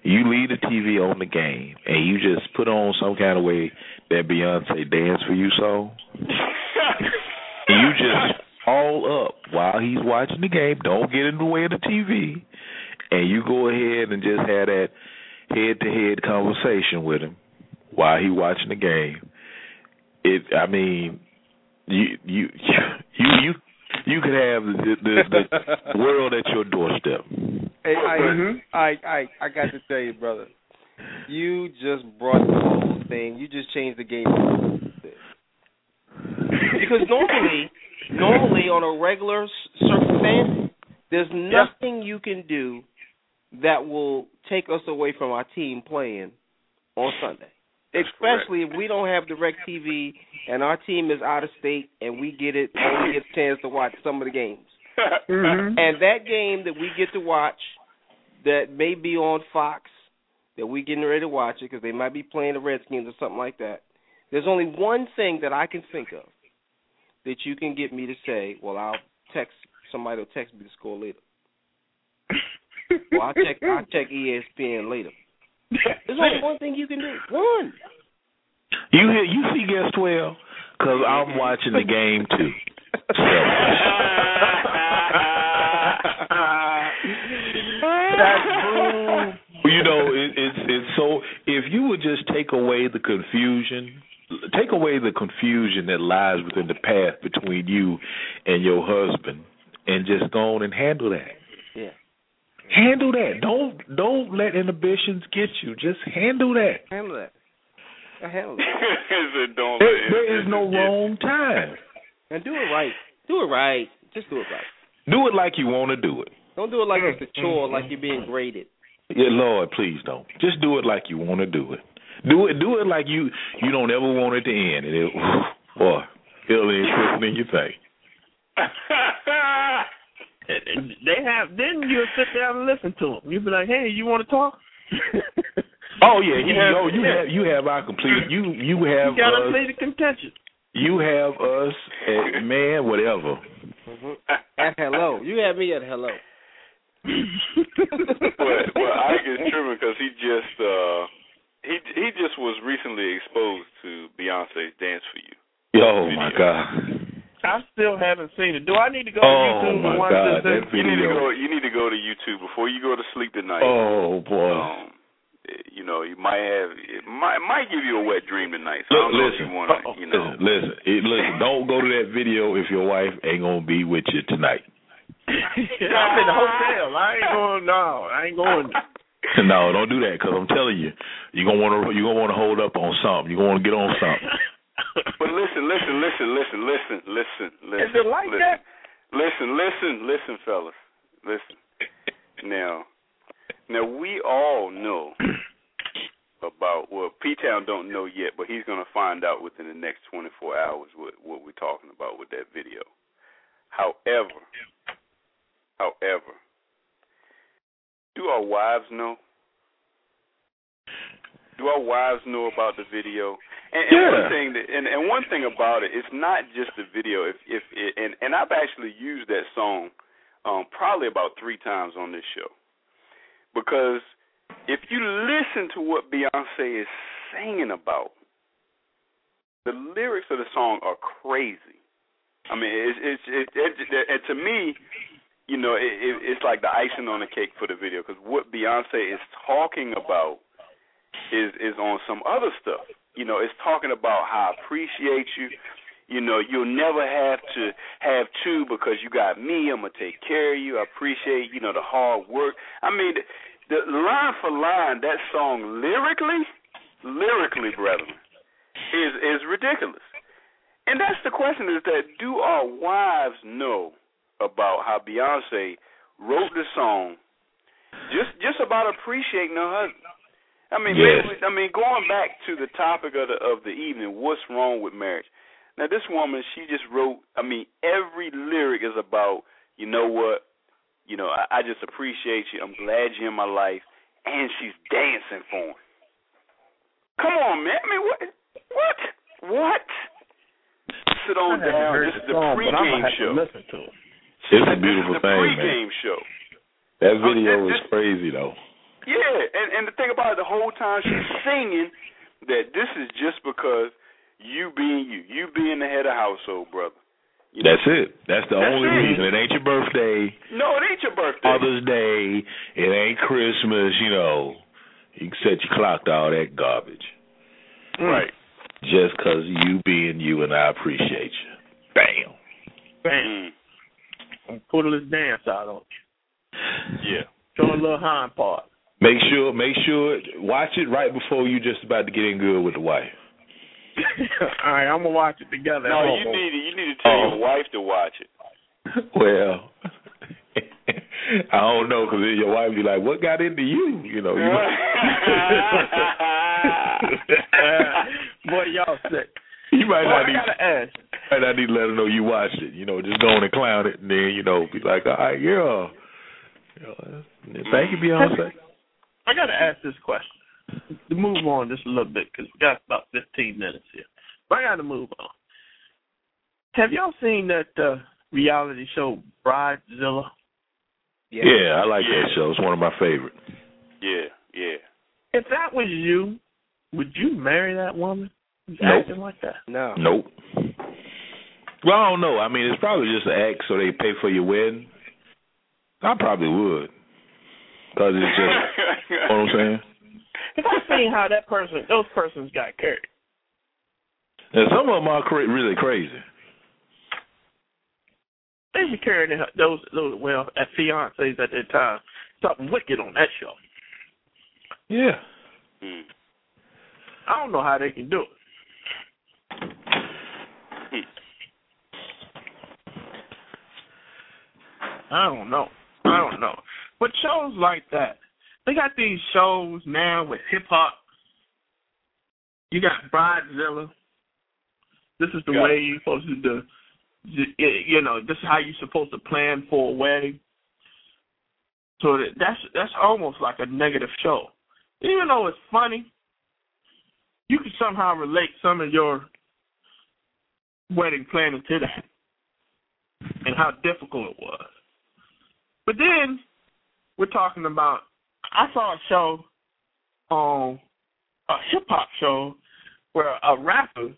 you leave the TV on the game, and you just put on some kind of way that Beyonce dance for you so you just all up while he's watching the game. Don't get in the way of the TV, and you go ahead and just have that head to head conversation with him while he watching the game. It, I mean, you you (laughs) you you you could have the the, the (laughs) world at your doorstep. Hey, I, Mhm. I, I, I got to tell you, brother. You just brought the whole thing. You just changed the game. Because normally, normally on a regular circumstance, there's nothing you can do that will take us away from our team playing on Sunday. That's Especially if we don't have direct TV and our team is out of state and we get it only get a chance to watch some of the games. Mm-hmm. And that game that we get to watch, that may be on Fox, that we getting ready to watch it because they might be playing the Redskins or something like that. There's only one thing that I can think of that you can get me to say, "Well, I'll text somebody will text me the score later." (laughs) Well, I'll check. I'll check ESPN later. There's only one thing you can do. One. You hear you see guest twelve because I'm watching the game too. That's boom. You know, it, it's it's so. If you would just take away the confusion, take away the confusion that lies within the path between you and your husband, and just go on and handle that. Yeah. Handle that. Don't don't let inhibitions get you. Just handle that. Handle that. I handle it. (laughs) "Don't There, there is no wrong time. And do it right. Do it right. Just do it right. Do it like you want to do it. Don't do it like it's a mm-hmm. chore, like you're being graded. Yeah, Lord, please don't. Just do it like you want to do it. Do it. Do it like you you don't ever want it to end. And it, (laughs) boy, it'll end quicker than you think. (laughs) they have. Then you'll sit down and listen to them. You'll be like, "Hey, you want to talk?" oh yeah, (laughs) you, have, oh, you have you have our complete. You you have. You gotta uh, us, play the contention. You have us at (laughs) man, whatever. Mm-hmm. At hello, you have me at hello. (laughs) but well, I get tripping because he just uh he he just was recently exposed to Beyonce's "Dance for You." Oh video. my god. I still haven't seen it. Do I need to go oh, to YouTube and watch God, this? You need to go. You need to go to YouTube before you go to sleep tonight. Oh boy. Um, you know, you might have it might might give you a wet dream tonight. So Look, listen, you wanna, you know. listen, listen, listen. Don't go to that video if your wife ain't gonna be with you tonight. I'm in the hotel. I ain't going. No, I ain't going. (laughs) no, don't do that because I'm telling you, you're gonna want to you're gonna want to hold up on something. You're gonna want to get on something. (laughs) but listen, listen, listen, listen, listen, listen, listen. Is it like listen, that? Listen, listen, listen, fellas. Listen. Now, now we all know (clears throat) about well, P Town don't know yet, but he's gonna find out within the next 24 hours what what we're talking about with that video. However, however, do our wives know? Do our wives know about the video? And, and yeah. one thing that, and, and one thing about it, it's not just the video. If if it, and and I've actually used that song um probably about three times on this show because if you listen to what Beyonce is singing about, the lyrics of the song are crazy. I mean, it's it's it, it, it to me, you know, it, it, it's like the icing on the cake for the video because what Beyonce is talking about is is on some other stuff. You know, it's talking about how I appreciate you. You know, you'll never have to have two because you got me. I'm gonna take care of you. I appreciate, you know, the hard work. I mean, the line for line, that song lyrically, lyrically, brethren, is is ridiculous. And that's the question: is that do our wives know about how Beyonce wrote the song, just just about appreciating her husband? I mean, yes. maybe, I mean, going back to the topic of the of the evening, what's wrong with marriage? Now, this woman, she just wrote. I mean, every lyric is about, you know what, you know, I, I just appreciate you. I'm glad you're in my life, and she's dancing for him. Come on, man. I mean, what, what, what? Sit on down. This is the song, pregame show. listen to it. It's a beautiful this is the thing, pregame man. show. That uh, video this, is crazy though. Yeah, and and the thing about it, the whole time she's singing that this is just because you being you, you being the head of household, brother. You That's it. That's the That's only it. reason. It ain't your birthday, No, it ain't your birthday. Mother's Day. It ain't Christmas. You know, you can set your clock to all that garbage. right. Just 'cause you being you and I appreciate you. Bam. Bam. Mm. Put a this dance out on you. Yeah. Show a little hind part. Make sure, make sure, watch it right before you just about to get in good with the wife. All right, I'm gonna watch it together. No, you need to, you need to tell Oh. your wife to watch it. (laughs) Well, (laughs) I don't know because then your wife be like, "What got into you?" You know. You (laughs) Boy, y'all sick. You might Boy, not I need, gotta ask. might not need to let her know you watched it. You know, just go on and clown it, and then you know, be like, "All right, yeah." You know, thank you, Beyonce. I gotta ask this question. To move on just a little bit because we got about 15 minutes here. But I gotta move on. Have y'all seen that uh, reality show Bridezilla? Yeah. Yeah, I like Yeah. that show. It's one of my favorites. yeah, yeah. If that was you, would you marry that woman? Who's Nope. acting like that? No. Nope. Well, I don't know. I mean, it's probably just an act so they pay for your wedding. I probably would, because it's just. you know what I'm saying? If I seen how that person, those persons got carried. And some of them are cra- really crazy. They be carrying those, those well, as fiancés at that time. Something wicked on that show. Yeah. I don't know how they can do it. I don't know. I don't know. But shows like that, they got these shows now with hip hop. You got Bridezilla. This is the Yeah. way you're supposed to do. You know, this is how you're supposed to plan for a wedding. So that, that's that's almost like a negative show. Even though it's funny, you can somehow relate some of your wedding planning to that and how difficult it was. But then we're talking about I saw a show on a hip hop show where a rapper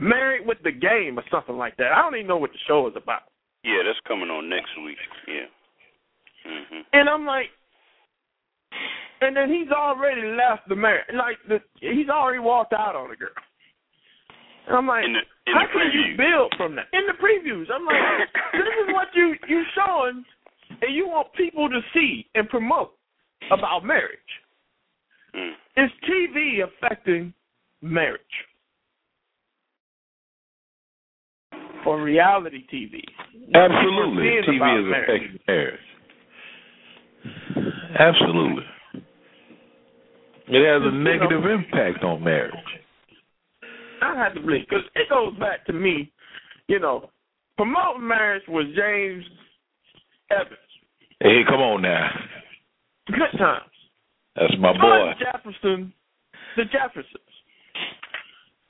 married with the game or something like that. I don't even know what the show is about. Yeah, that's coming on next week. Yeah. Mhm. And I'm like, and then he's already left the marriage. Like the, he's already walked out on the girl. And I'm like, In the in how can you build from that? In the previews, I'm like, this is what you you showing, and you want people to see and promote about marriage. Mm. Is TV affecting marriage? Or reality TV? Absolutely, TV is marriage. affecting marriage. Absolutely, it has a You know- negative impact on marriage. I have to believe because it goes back to me. You know, promoting marriage was James Evans. Hey, come on now, Good times. that's my boy. George Jefferson, the Jeffersons.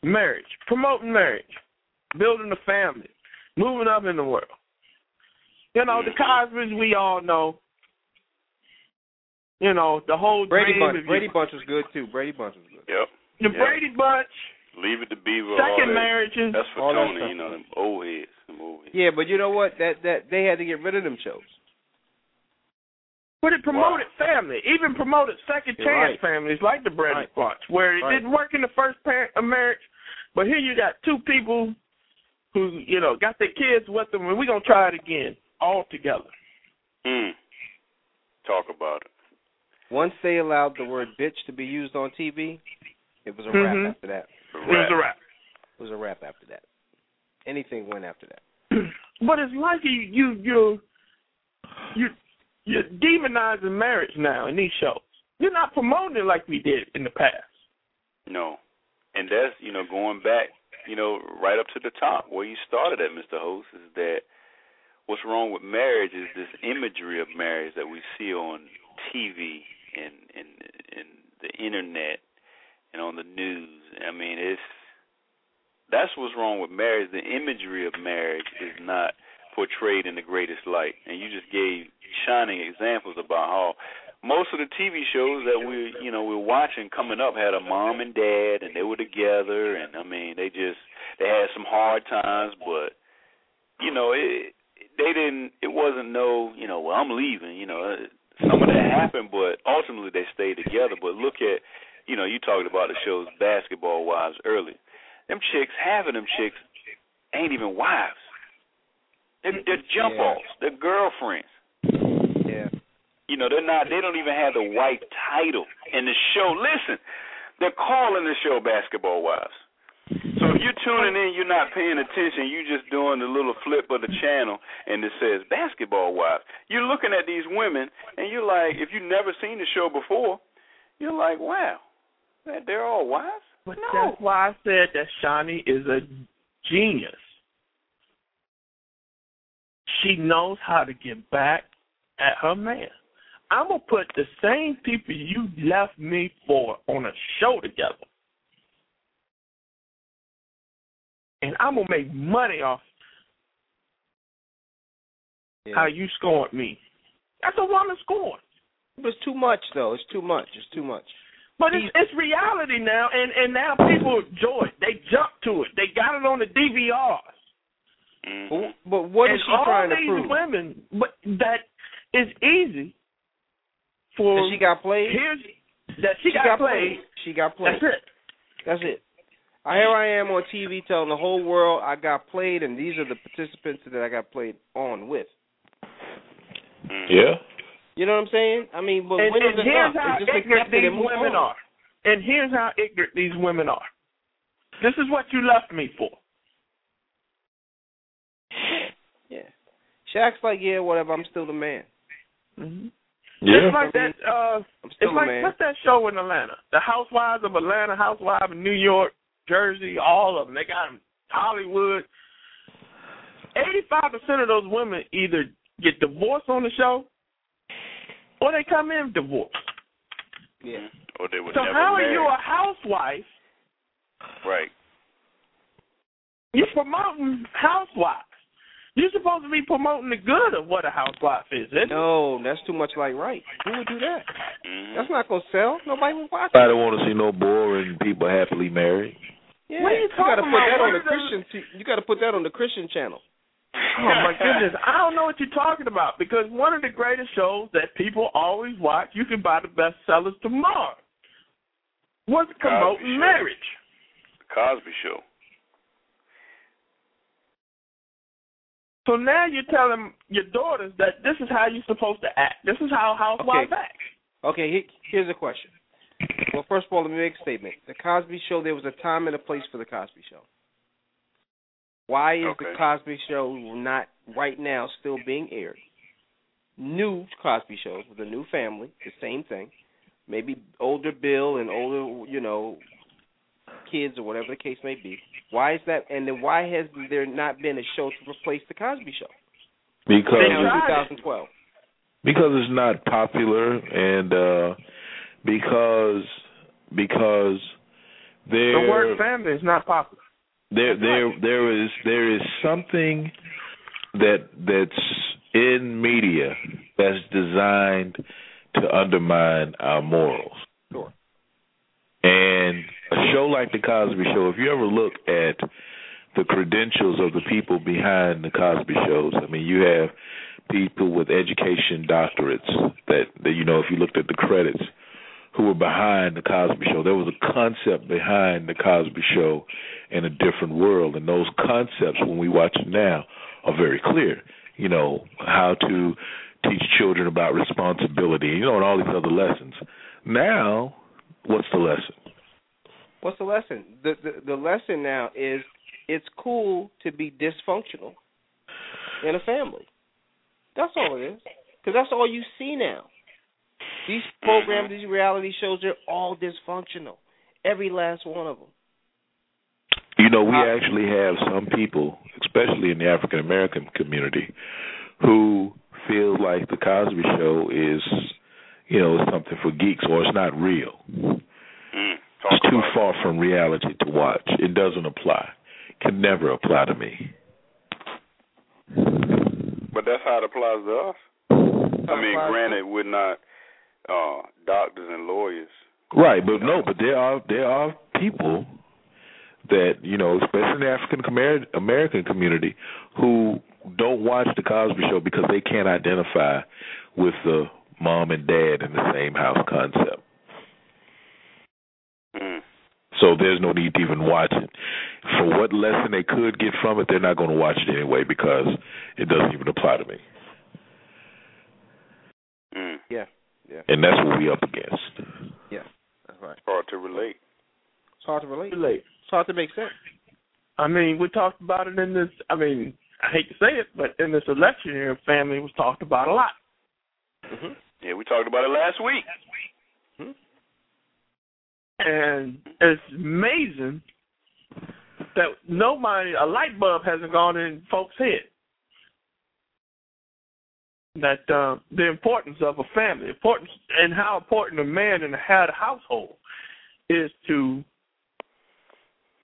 Marriage, promoting marriage, building a family, moving up in the world. You know, the Cosbys we all know. You know, the whole Brady dream Bunch. of Brady Bunch was good too. Brady Bunch was good. Yep. the yeah. Brady Bunch, Leave it to Beaver. all second that. marriages. That's for all that Tony. stuff. You know them old heads. Them old heads. Yeah, but you know what? That that they had to get rid of them shows. But it promoted family, even promoted second You're chance right. families like the Brady Right. Bunch, where it Right. didn't work in the first parent of marriage. But here you got two people who, you know, got their kids with them, and we're going to try it again, all together. Mm. Talk about it. Once they allowed the word bitch to be used on TV, it was a Mhm. wrap after that. It was a wrap. It was a wrap after that. Anything went after that. (clears throat) but it's like you, you, you, you, you're demonizing marriage now in these shows. You're not promoting it like we did in the past. No. And that's, you know, going back, you know, right up to the top where you started at, Mr. Host, is that what's wrong with marriage is this imagery of marriage that we see on TV and and and the internet and on the news. I mean, it's that's what's wrong with marriage. The imagery of marriage is not portrayed in the greatest light. And you just gave shining examples about how most of the TV shows that we you know we're watching coming up had a mom and dad and they were together and I mean they just they had some hard times but you know it they didn't it wasn't no you know well I'm leaving you know some of that happened but ultimately they stayed together. But look at you know you talked about the shows basketball wives earlier. Them chicks of them chicks ain't even wives they're, they're jump Yeah. offs they're girlfriends Yeah. you know, they're not. They don't even have the white title in the show. Listen, they're calling the show Basketball Wives. So if you're tuning in, you're not paying attention. You're just doing the little flip of the channel, and it says Basketball Wives. You're looking at these women, and you're like, if you've never seen the show before, you're like, wow, that- they're all wives. But No. that's why I said that Shaunie is a genius. She knows how to get back at her man. I'm gonna put the same people you left me for on a show together, and I'm gonna make money off yeah. how you scorned me. That's a woman scoring. It was too much though. It's too much. It's too much. But it's, it's reality now, and and now people enjoy it. They jump to it. They got it on the DVRs. Mhm. But, but what is and she all trying to these prove? women, but that is easy for. That she got played. Here's that she, got, played. She got played. That's it. That's it. I here I am on TV telling the whole world I got played, and these are the participants that I got played on with. Mhm. Yeah. You know what I'm saying? I mean, but And, when and is here's up? how It's just ignorant accept these women on. are. And here's how ignorant these women are. This is what you left me for. Yeah. Shaq's like, yeah, whatever. I'm still the man. hmm Yeah. It's like that. Uh, it's like man. what's that show in Atlanta? The Housewives of Atlanta, Housewives of New York, Jersey, all of them. They got 'em Hollywood. Eighty-five percent of those women either get divorced on the show, or they come in divorced. Yeah. Or they were So never how are you a housewife? Right. You're promoting housewives. You're supposed to be promoting the good of what a housewife is. Isn't it? No, that's too much like right. Who would do that? hmm That's not gonna sell. Nobody would watch I don't want to see no boring people happily married. Yeah. What are you you gotta talking put about? that on the is Christian. T- you gotta put that on the Christian channel. Oh my (laughs) goodness, I don't know what you're talking about because one of the greatest shows that people always watch, you can buy the bestsellers tomorrow. Was promoting marriage. The Cosby Show. So now you're telling your daughters that this is how you're supposed to act. This is how housewives Okay. act. Okay, he- here's a question. Well, first of all, let me make a statement. The Cosby Show, there was a time and a place for the Cosby Show. Why is the Cosby Show not right now still being aired? New Cosby shows with a new family, the same thing. Maybe older Bill and older, you know, kids or whatever the case may be. Why is that? And then why has there not been a show to replace the Cosby Show? Because They in 2012. because it's not popular and uh because because there The word family is not popular. there there there is there is something that that's in media that's designed to undermine our morals. Sure. And a show like the Cosby Show, if you ever look at the credentials of the people behind the Cosby shows, I mean, you have people with education doctorates that, that you know, if you looked at the credits, who were behind the Cosby Show. There was a concept behind the Cosby Show in a different world, and those concepts, when we watch it now, are very clear. You know how to teach children about responsibility, you know, and all these other lessons. Now, what's the lesson? What's the lesson? The, the the lesson now is it's cool to be dysfunctional in a family. That's all it is. Because that's all you see now. These programs, these reality shows, they're all dysfunctional. Every last one of them. You know, we actually have some people, especially in the African American community, who feel like the Cosby Show is, you know, something for geeks or it's not real. Talk It's too about it. far from reality to watch. It doesn't apply. Can never apply to me. But that's how it applies to us. I mean, granted, we're not uh doctors and lawyers. Right, but no, but there are there are people that you know, especially in the African American community, who don't watch the Cosby Show because they can't identify with the mom and dad in the same house concept. So there's no need to even watch it. For what lesson they could get from it, they're not going to watch it anyway because it doesn't even apply to me. Mm. Yeah, yeah, And that's what we up against. yeah. That's right. It's hard to relate. It's hard to relate. Too late. It's hard to make sense. I mean, we talked about it in this. I mean, I hate to say it, but in this election year, family was talked about a lot. hmm Yeah, we talked about it last week. And it's amazing that nobody, a light bulb hasn't gone in folks' head. That uh, the importance of a family, importance and how important a man in a head household is to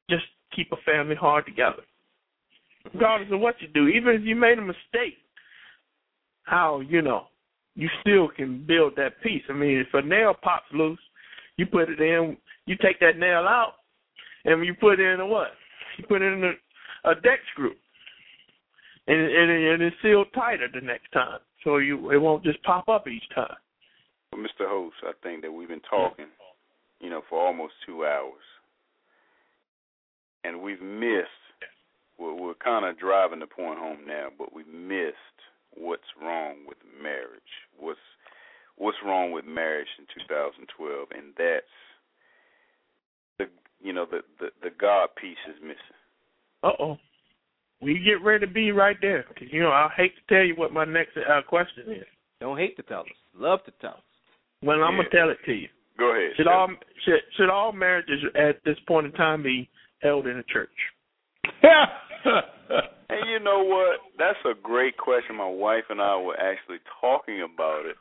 just keep a family hard together, regardless of what you do. Even if you made a mistake, how you know you still can build that peace. I mean, if a nail pops loose, you put it in. You take that nail out, and you put in a what? You put in a, a deck screw, and, and, and it's sealed tighter the next time, so you it won't just pop up each time. Well, Mr. Host, I think that we've been talking, you know, for almost two hours, and we've missed. We're, we're kind of driving the point home now, but we missed what's wrong with marriage. What's what's wrong with marriage in 2012, and that's the you know the the, the God piece is missing. Uh oh. We get ready to be right there, 'cause, you know I hate to tell you what my next uh, question is. Don't hate to tell us. Love to tell us. Well, I'm gonna tell it to you. Go ahead. Should all should, should all marriages at this point in time be held in a church? (laughs) And you know what? That's a great question. My wife and I were actually talking about it.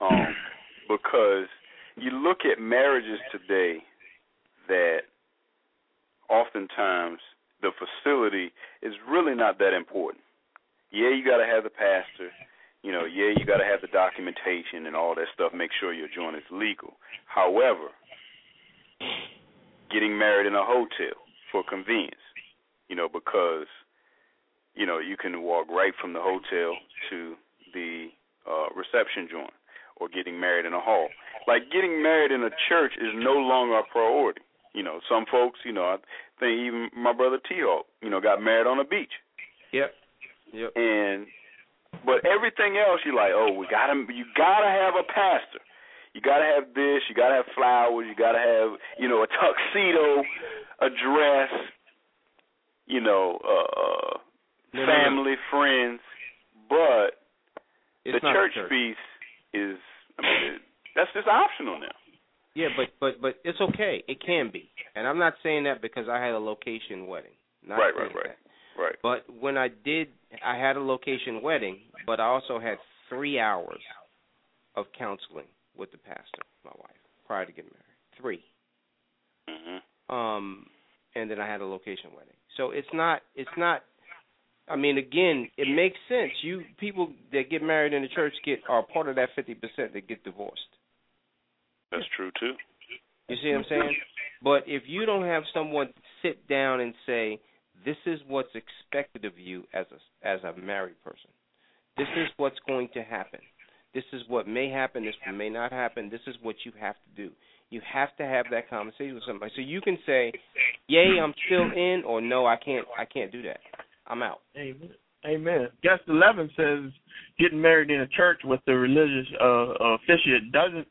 Um, because you look at marriages today that oftentimes the facility is really not that important. Yeah, you got to have the pastor. You know, yeah, you got to have the documentation and all that stuff. Make sure your joint is legal. However, getting married in a hotel for convenience, you know, because you know you can walk right from the hotel to the uh, reception joint, or getting married in a hall. Like getting married in a church is no longer a priority. You know, some folks, you know, I think even my brother T Hawk, you know, got married on a beach. Yep. Yep. And but everything else you're like, oh, we gotta you gotta have a pastor. You gotta have this, you gotta have flowers, you gotta have, you know, a tuxedo, a dress, you know, uh No, no, no. family, friends. But It's the church, church. piece is I mean it, that's just optional now. Yeah, but but but it's okay. It can be, and I'm not saying that because I had a location wedding. Not Right, right, right. that. Right. But when I did, I had a location wedding, but I also had three hours of counseling with the pastor, my wife, prior to getting married. Three. mm-hmm. Um, and then I had a location wedding. So it's not, it's not. I mean, again, it makes sense. You people that get married in the church get are part of that fifty percent that get divorced. That's true too. You see what I'm saying? But if you don't have someone sit down and say, "This is what's expected of you as a as a married person. This is what's going to happen. This is what may happen. This may not happen. This is what you have to do." You have to have that conversation with somebody, so you can say, "Yay, I'm still in," or "No, I can't. I can't do that. I'm out." Amen. Amen. Guest eleven says getting married in a church with the religious uh, officiate doesn't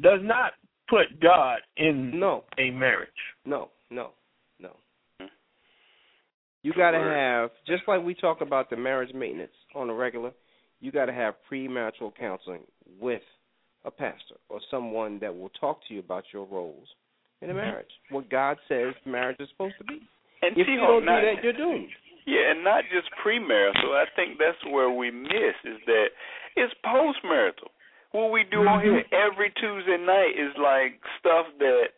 does not put God in No, a marriage. No, no, no. You got to have just like we talk about the marriage maintenance on a regular. You got to have premarital counseling with a pastor or someone that will talk to you about your roles in a marriage. What God says marriage is supposed to be. And If you T-Hawk, don't do that, you're doomed. Yeah, and not just premarital. I think that's where we miss is that it's postmarital. What we do on here mm-hmm. every Tuesday night is like stuff that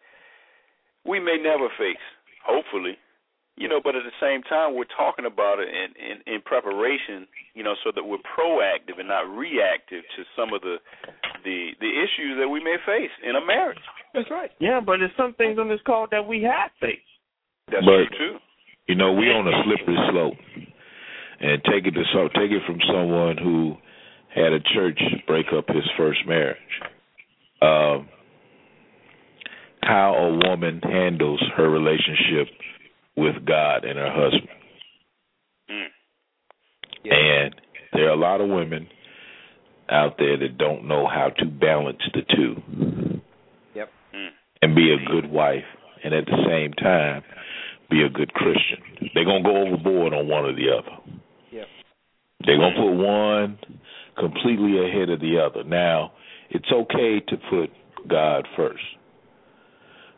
we may never face, hopefully. You know, but at the same time we're talking about it in, in, in preparation, you know, so that we're proactive and not reactive to some of the the the issues that we may face in a marriage. That's right. Yeah, but there's some things on this call that we have faced. That's But- true too. You know, we on a slippery slope, and take it to so take it from someone who had a church break up his first marriage. Um, how a woman handles her relationship with God and her husband, Mm. and there are a lot of women out there that don't know how to balance the two Yep. Mm. and be a good wife, and at the same time be a good Christian. They're gonna go overboard on one or the other. Yep. They're gonna put one completely ahead of the other. Now, it's okay to put God first,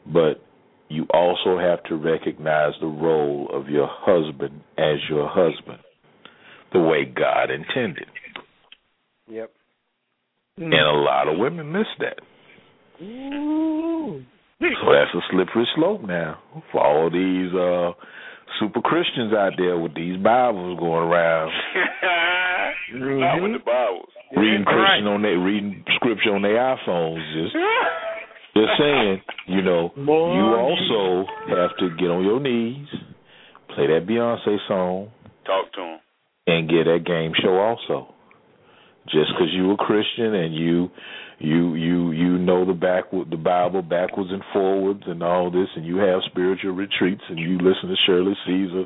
but you also have to recognize the role of your husband as your husband, the way God intended. Yep. And a lot of women miss that. Ooh. (laughs) So that's a slippery slope now for all these uh super Christians out there with these Bibles going around, Not with the Bibles. reading Right. Christian on their reading scripture on their iPhones. Just (laughs) just saying, you know, Boy. you also have to get on your knees, play that Beyonce song, Talk to him. and get that game show also. Just because you a Christian and you you you you know the back the Bible backwards and forwards and all this, and you have spiritual retreats and you listen to Shirley Caesar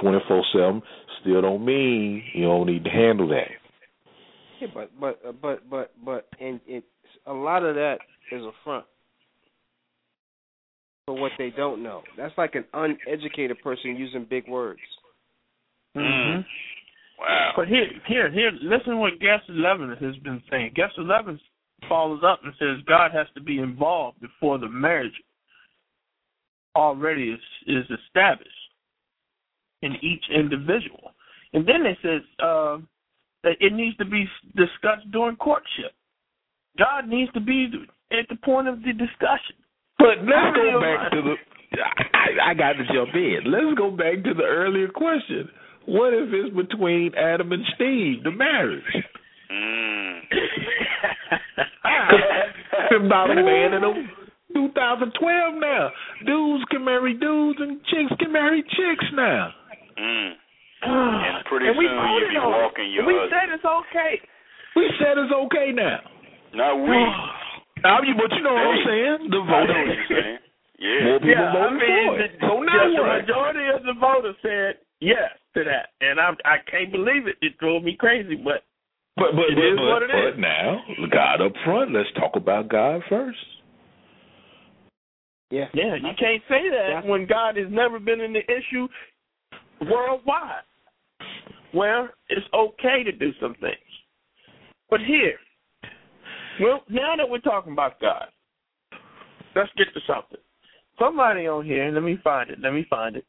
twenty four seven, still don't mean you don't need to handle that. Yeah, but but uh, but but but and it's a lot of that is a front for what they don't know. That's like an uneducated person using big words. Mm-hmm. Wow. But here, here, here. Listen to what Guest Eleven has been saying. Guest Eleven follows up and says God has to be involved before the marriage already is is established in each individual. And then it says uh, that it needs to be discussed during courtship. God needs to be at the point of the discussion. But let's go back to the. I, I got to jump in. Let's go back to the earlier question. What if it's between Adam and Steve, the marriage? Mm. (laughs) about a man in a 2012 now. Dudes can marry dudes and chicks can marry chicks now. Mm. (sighs) And pretty and we soon voted you'll be on it. walking your We husband. said it's okay. We said it's okay now. Not we. (sighs) Now, you- but you know what I'm saying? The I know what voting. you're. (laughs) Yeah. More people Yeah, I voted mean, for it. the, So now just the what? majority of the voters said yes to that, and I'm I can't believe it. It drove me crazy, but But but, It but, is but, what it but is. now, God up front. Let's talk about God first. Yeah. yeah, you can't say that Yeah. when God has never been in the issue worldwide, where it's okay to do some things. But here, well, now that we're talking about God, let's get to something. Somebody on here, let me find it. Let me find it.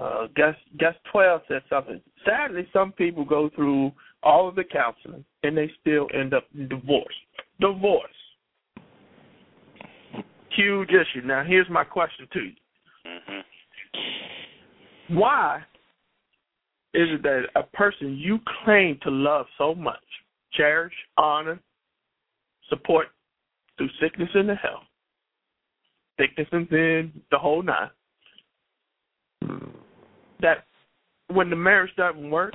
Uh, guess guess twelve said something. Sadly, some people go through all of the counseling and they still end up in Divorce. Divorce. Huge issue. Now, here's my question to you: hmm Why is it that a person you claim to love so much, cherish, honor, support through sickness and the health, sickness and sin, the whole nine, that when the marriage doesn't work,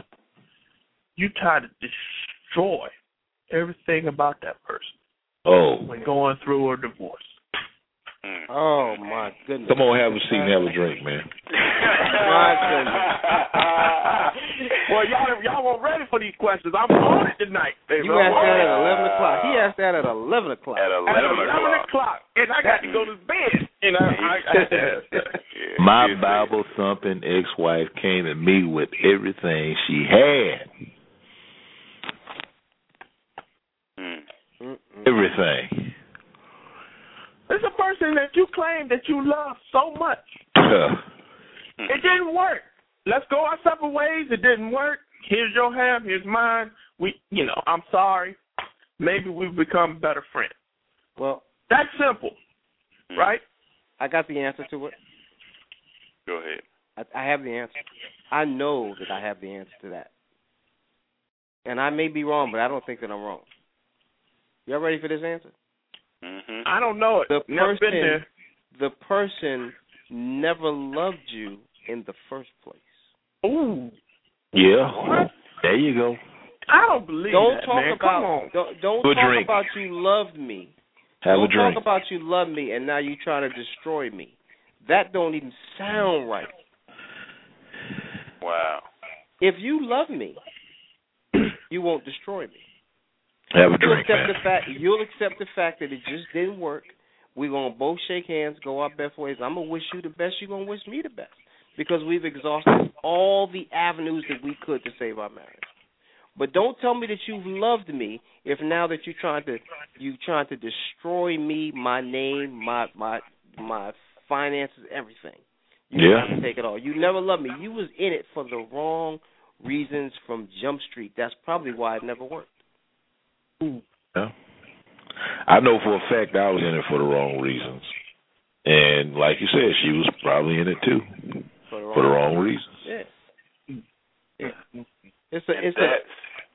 you try to destroy everything about that person Oh, when going through a divorce. Mm. Oh my goodness. come on, have a seat and have a drink, man. My (laughs) well, y'all y'all weren't ready for these questions. I'm on it tonight. baby. You I'm asked that at eleven o'clock. He asked that at eleven o'clock. At eleven, At 11 11 o'clock. o'clock, and I got to go to bed. And I, I, I Yeah, (laughs) My. Bible thumping ex wife came at me with everything she had. Mm. Mm-mm. Everything. it's a person that you claim that you love so much. It didn't work. Let's go our separate ways. It didn't work. Here's your half. Here's mine. We, you know, I'm sorry. Maybe we've become better friends. Well, That's simple, Mm. right? I got the answer to it. Go ahead. I, I have the answer. I know that I have the answer to that. And I may be wrong, but I don't think that I'm wrong. Y'all ready for this answer? hmm I don't know it. The Never been person- there. The person never loved you in the first place. Ooh, Yeah. There you go. I don't believe Don't that, talk man. about Come on. don't, don't talk drink. about you loved me. Have don't a drink. talk about you love me and now you trying to destroy me. That don't even sound right. Wow. If you love me, you won't destroy me. Have a You'll accept man. the fact you'll accept the fact that it just didn't work. We're gonna both shake hands, go our best ways. I'm gonna wish you the best, you're gonna wish me the best. Because we've exhausted all the avenues that we could to save our marriage. But don't tell me that you've loved me if now that you're trying to you trying to destroy me, my name, my my my finances, everything. You Yeah. have to take it all. You never loved me. You was in it for the wrong reasons from Jump Street. That's probably why it never worked. Yeah. I know for a fact I was in it for the wrong reasons. And like you said, she was probably in it too. For the For the wrong reasons. Yeah. It's a it's a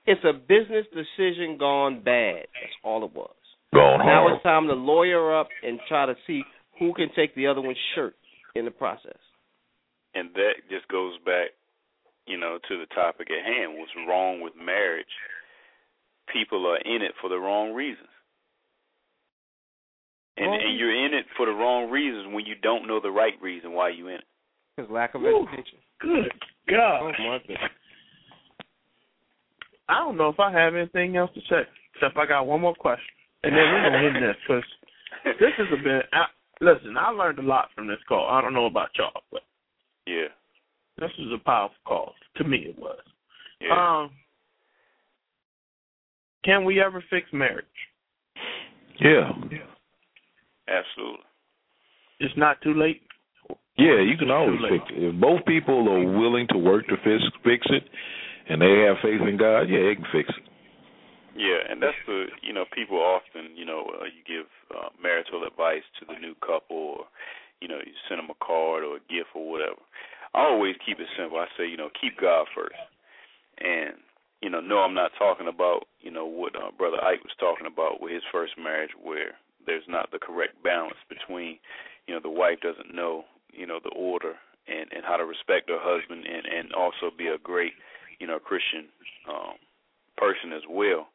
it's a business decision gone bad. That's all it was. Gone Now hard. it's time to lawyer up and try to see who can take the other one's shirt in the process. and that just goes back, you know, to the topic at hand. What's wrong with marriage? People are in it for the wrong reasons. And, Wrong and you're in it for the wrong reasons when you don't know the right reason why you're in it. Because lack of Whew. education. Good Oh God. my goodness. I don't know if I have anything else to say, except I got one more question. And then we're going to end this, because (laughs) this has been, I, listen, I learned a lot from this call. I don't know about y'all, but yeah. this was a powerful call. To me, it was. Yeah. Um, can we ever fix marriage? Yeah. Absolutely. It's not too late. Yeah, you can always fix it. If both people are willing to work to fix fix it and they have faith in God, yeah, they can fix it. Yeah, and that's the you know people often you know uh, you give uh, marital advice to the new couple, or you know you send them a card or a gift or whatever. I always keep it simple. I say you know keep God first, and you know no I'm not talking about you know what uh, brother Ike was talking about with his first marriage where there's not the correct balance between you know the wife doesn't know you know the order and and how to respect her husband and and also be a great you know Christian um person as well.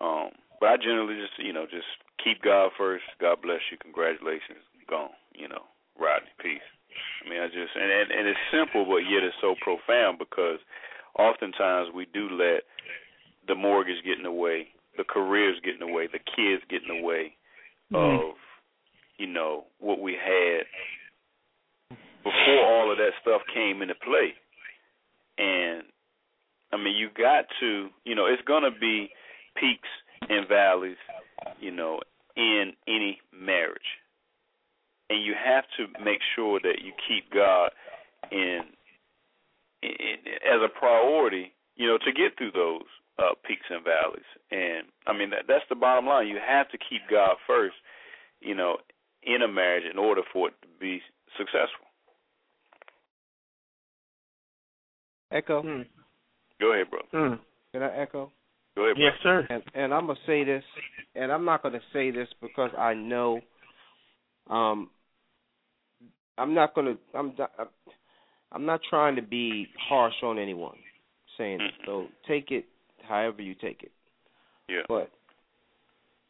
Um, but I generally just, you know, just keep God first. God bless you. Congratulations. Gone. You know, Rodney. Peace. I mean, I just and and, and it's simple, but yet it's so profound because oftentimes we do let the mortgage getting away, the careers getting away, the kids getting away way mm-hmm. of, you know, what we had before all of that stuff came into play. And I mean, you got to, you know, it's going to be peaks and valleys, you know, in any marriage. And you have to make sure that you keep God in, in as a priority, you know, to get through those uh peaks and valleys. And I mean that that's the bottom line. You have to keep God first, you know, in a marriage in order for it to be successful. Echo. Mm. Go ahead, bro. Mm. Can I echo? Go ahead, bro. Yes, sir. And and I'm gonna say this, and I'm not gonna say this because I know. Um, I'm not gonna. I'm. not- I'm not trying to be harsh on anyone saying this. So take it however you take it. Yeah. But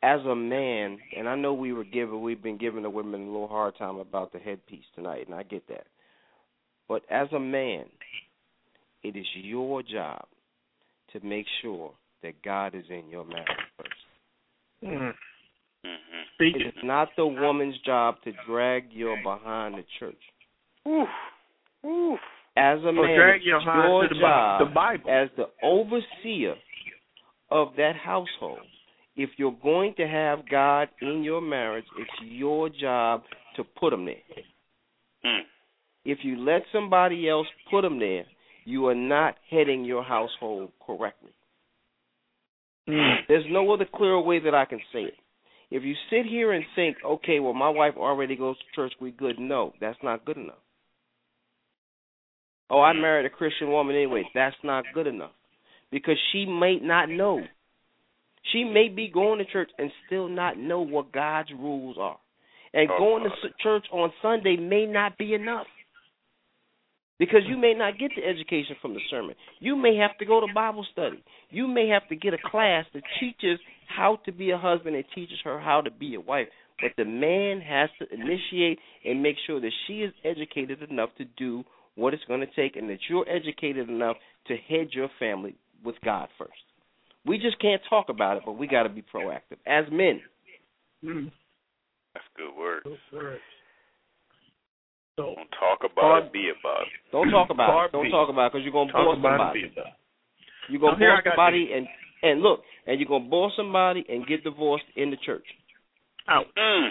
as a man, and I know we were given, we've been giving the women a little hard time about the headpiece tonight, and I get that. But as a man, it is your job to make sure that God is in your marriage first. Mm. Mhm. It it. is not the woman's job to drag you behind the church. Oof. Oof. As a man, drag your the, job the Bible. as the overseer of that household. If you're going to have God in your marriage, it's your job to put him there. Mm. If you let somebody else put him there, you are not heading your household correctly. Mm. There's no other clearer way that I can say it. If you sit here and think, okay, well, my wife already goes to church, we good. No, that's not good enough. Oh, I married a Christian woman anyway. That's not good enough because she may not know. She may be going to church and still not know what God's rules are. And Oh, going to church on Sunday may not be enough. Because you may not get the education from the sermon. You may have to go to Bible study. You may have to get a class that teaches how to be a husband and teaches her how to be a wife. But the man has to initiate and make sure that she is educated enough to do what it's going to take and that you're educated enough to head your family with God first. We just can't talk about it, but we got to be proactive as men. Mm. That's good word. Those words. So Don't talk about Part- it, be about it. Don't talk about Part it. Don't talk about it because you're going to talk bore about somebody. it. About. You're gonna Now, here bore I somebody and and look, and you're gonna bore somebody and get divorced in the church. Out. Mm.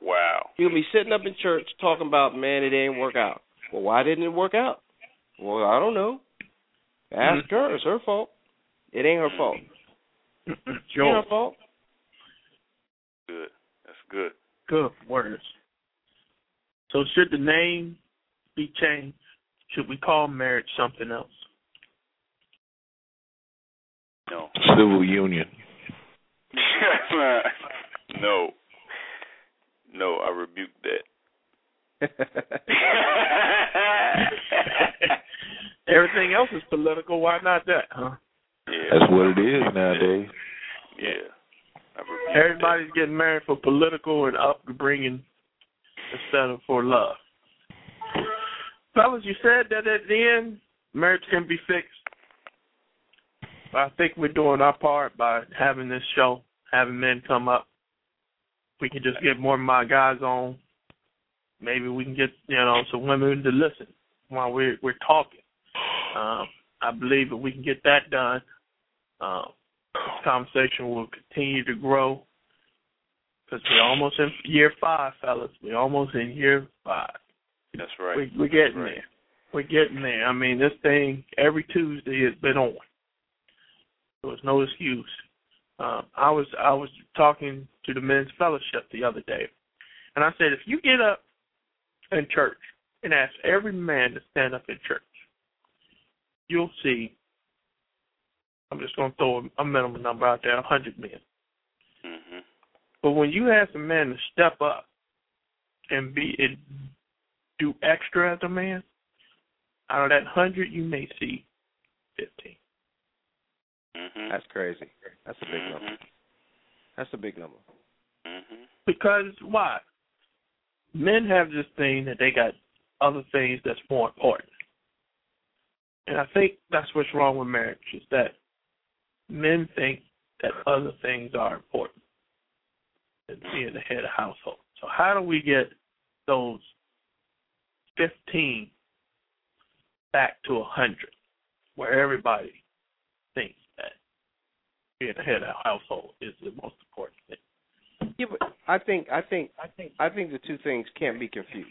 Wow. You'll be sitting up in church talking about, man, it ain't work out. Well, why didn't it work out? Well, I don't know. Ask Mhm. her. It's her fault. It ain't her fault. (clears throat) It ain't Joel, her fault. Good. That's good. good words. So should the name be changed? Should we call marriage something else? No. Civil union. (laughs) no. No, I rebuke that. (laughs) Everything else is political. Why not that? Huh? yeah. That's what it is nowadays. Yeah. Everybody's getting married for political and upbringing instead of for love. Fellas, you said that at the end, marriage can be fixed. But I think we're doing our part by having this show, having men come up. We can just get more of my guys on. Maybe we can get you know some women to listen while we're we're talking. Um, I believe if we can get that done, um, this conversation will continue to grow. Because we're almost in year five, fellas. We're almost in year five. That's right. We, we're getting right. there. We're getting there. I mean, this thing every Tuesday has been on. There was no excuse. Um, I was I was talking to the men's fellowship the other day, and I said, if you get up in church and ask every man to stand up in church, you'll see. I'm just going to throw a minimum number out there: a hundred men. Mhm. But when you ask a man to step up and be and do extra as a man, out of that hundred, you may see fifteen. Mhm. That's crazy. That's a big number. Mhm. That's a big number. Mhm. Because why? Men have this thing that they got other things that's more important. And I think that's what's wrong with marriage is that men think that other things are important than being the head of household. So how do we get those fifteen back to a hundred where everybody thinks that being the head of household is the most important thing? Yeah, but I think I think I think the two things can't be confused.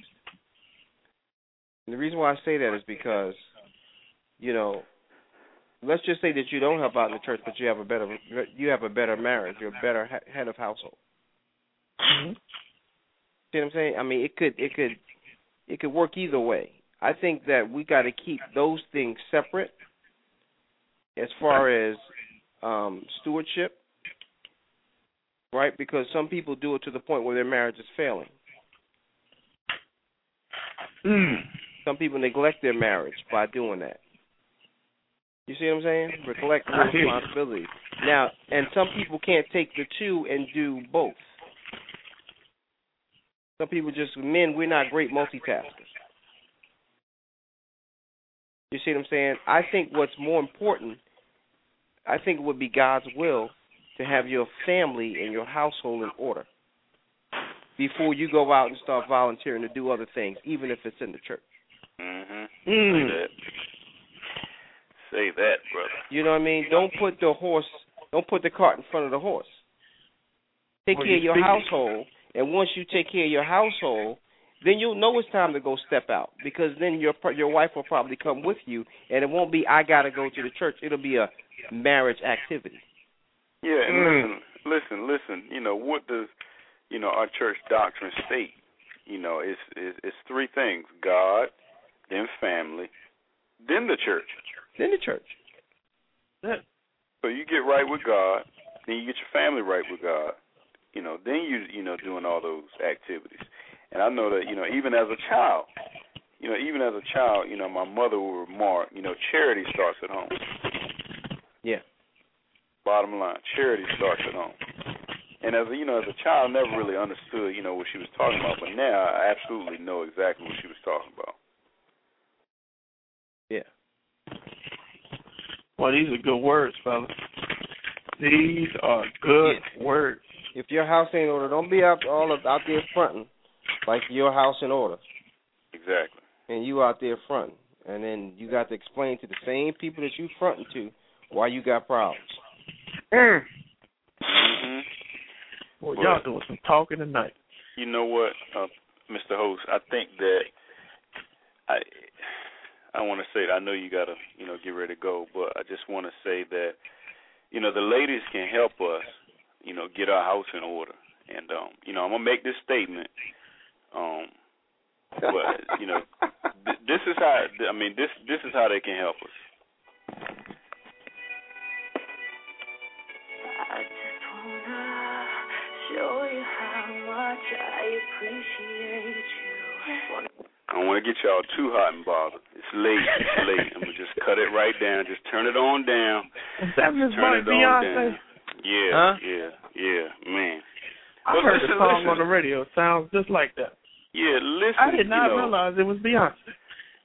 And the reason why I say that is because, you know, let's just say that you don't help out in the church, but you have a better you have a better marriage, you're a better head of household. Mm-hmm. See what I'm saying? I mean, it could it could it could work either way. I think that we got to keep those things separate as far as um stewardship, right? Because some people do it to the point where their marriage is failing. Mm. Some people neglect their marriage by doing that. You see what I'm saying? Neglect responsibility. Now, and some people can't take the two and do both. Some people just men, we're not great multitaskers. You see what I'm saying? I think what's more important, I think it would be God's will to have your family and your household in order before you go out and start volunteering to do other things, even if it's in the church. Mhm. Mm. Say that. Say that, brother. You know what I mean? Don't put the horse, don't put the cart in front of the horse. Take Well, care of your speaking- household, and once you take care of your household, then you'll know it's time to go step out because then your your wife will probably come with you, and it won't be I gotta go to the church. It'll be a marriage activity. Yeah, and Mm. listen, listen, listen. You know what does you know our church doctrine state? You know, it's it's, it's three things: God, then family, then the church. Then the church. That- So you get right with God, then you get your family right with God. You know, then you you know doing all those activities. And I know that you know even as a child, you know even as a child, you know my mother would remark, you know charity starts at home. Yeah. Bottom line, charity starts at home. And as a, you know, as a child, I never really understood, you know, what she was talking about. But now, I absolutely know exactly what she was talking about. Yeah. Well, these are good words, fellas. These are good words. If your house ain't in order, don't be out all of, out there fronting like your house in order, Exactly. and you out there fronting, and then you got to explain to the same people that you fronting to why you got problems. Mm. hmm Well, Well- y'all doing some talking tonight. You know what, uh, Mr. Host? I think that I I want to say I know you gotta you know get ready to go, but I just want to say that you know the ladies can help us you know get our house in order, and um you know I'm gonna make this statement. Um, but you know (laughs) th- this is how I mean this this is how they can help us. Much I appreciate you. I don't want to get y'all too hot and bothered. It's late. It's late. I'm gonna just cut it right down. Just turn it on down. That Miss Turn it on Beyonce? down. Yeah, Huh? yeah, yeah, man. I Well, heard listen, the song listen. on the radio. It sounds just like that. Yeah, listen. I did not you know, realize it was Beyonce.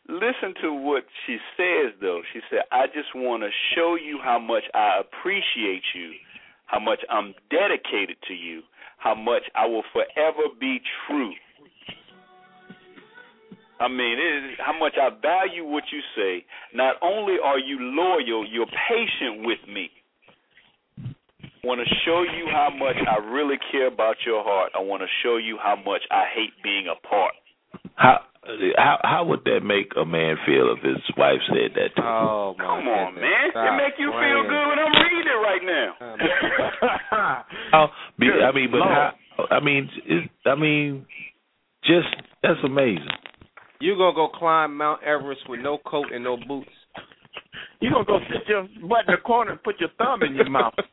Listen to what she says, though. She said, "I just want to show you how much I appreciate you, how much I'm dedicated to you, how much I will forever be true." I mean, it is how much I value what you say. Not only are you loyal, you're patient with me. I Want to show you how much I really care about your heart. I want to show you how much I hate being apart. How how how would that make a man feel if his wife said that to him? Oh my Come on, goodness. man. Stop it make you feel good when I'm reading it right now. (laughs) How, be, I mean, but Lord. how? I mean, it, I mean, just that's amazing. You gonna go climb Mount Everest with no coat and no boots? You gonna go sit your butt in the corner and put your thumb in your mouth. (laughs) well,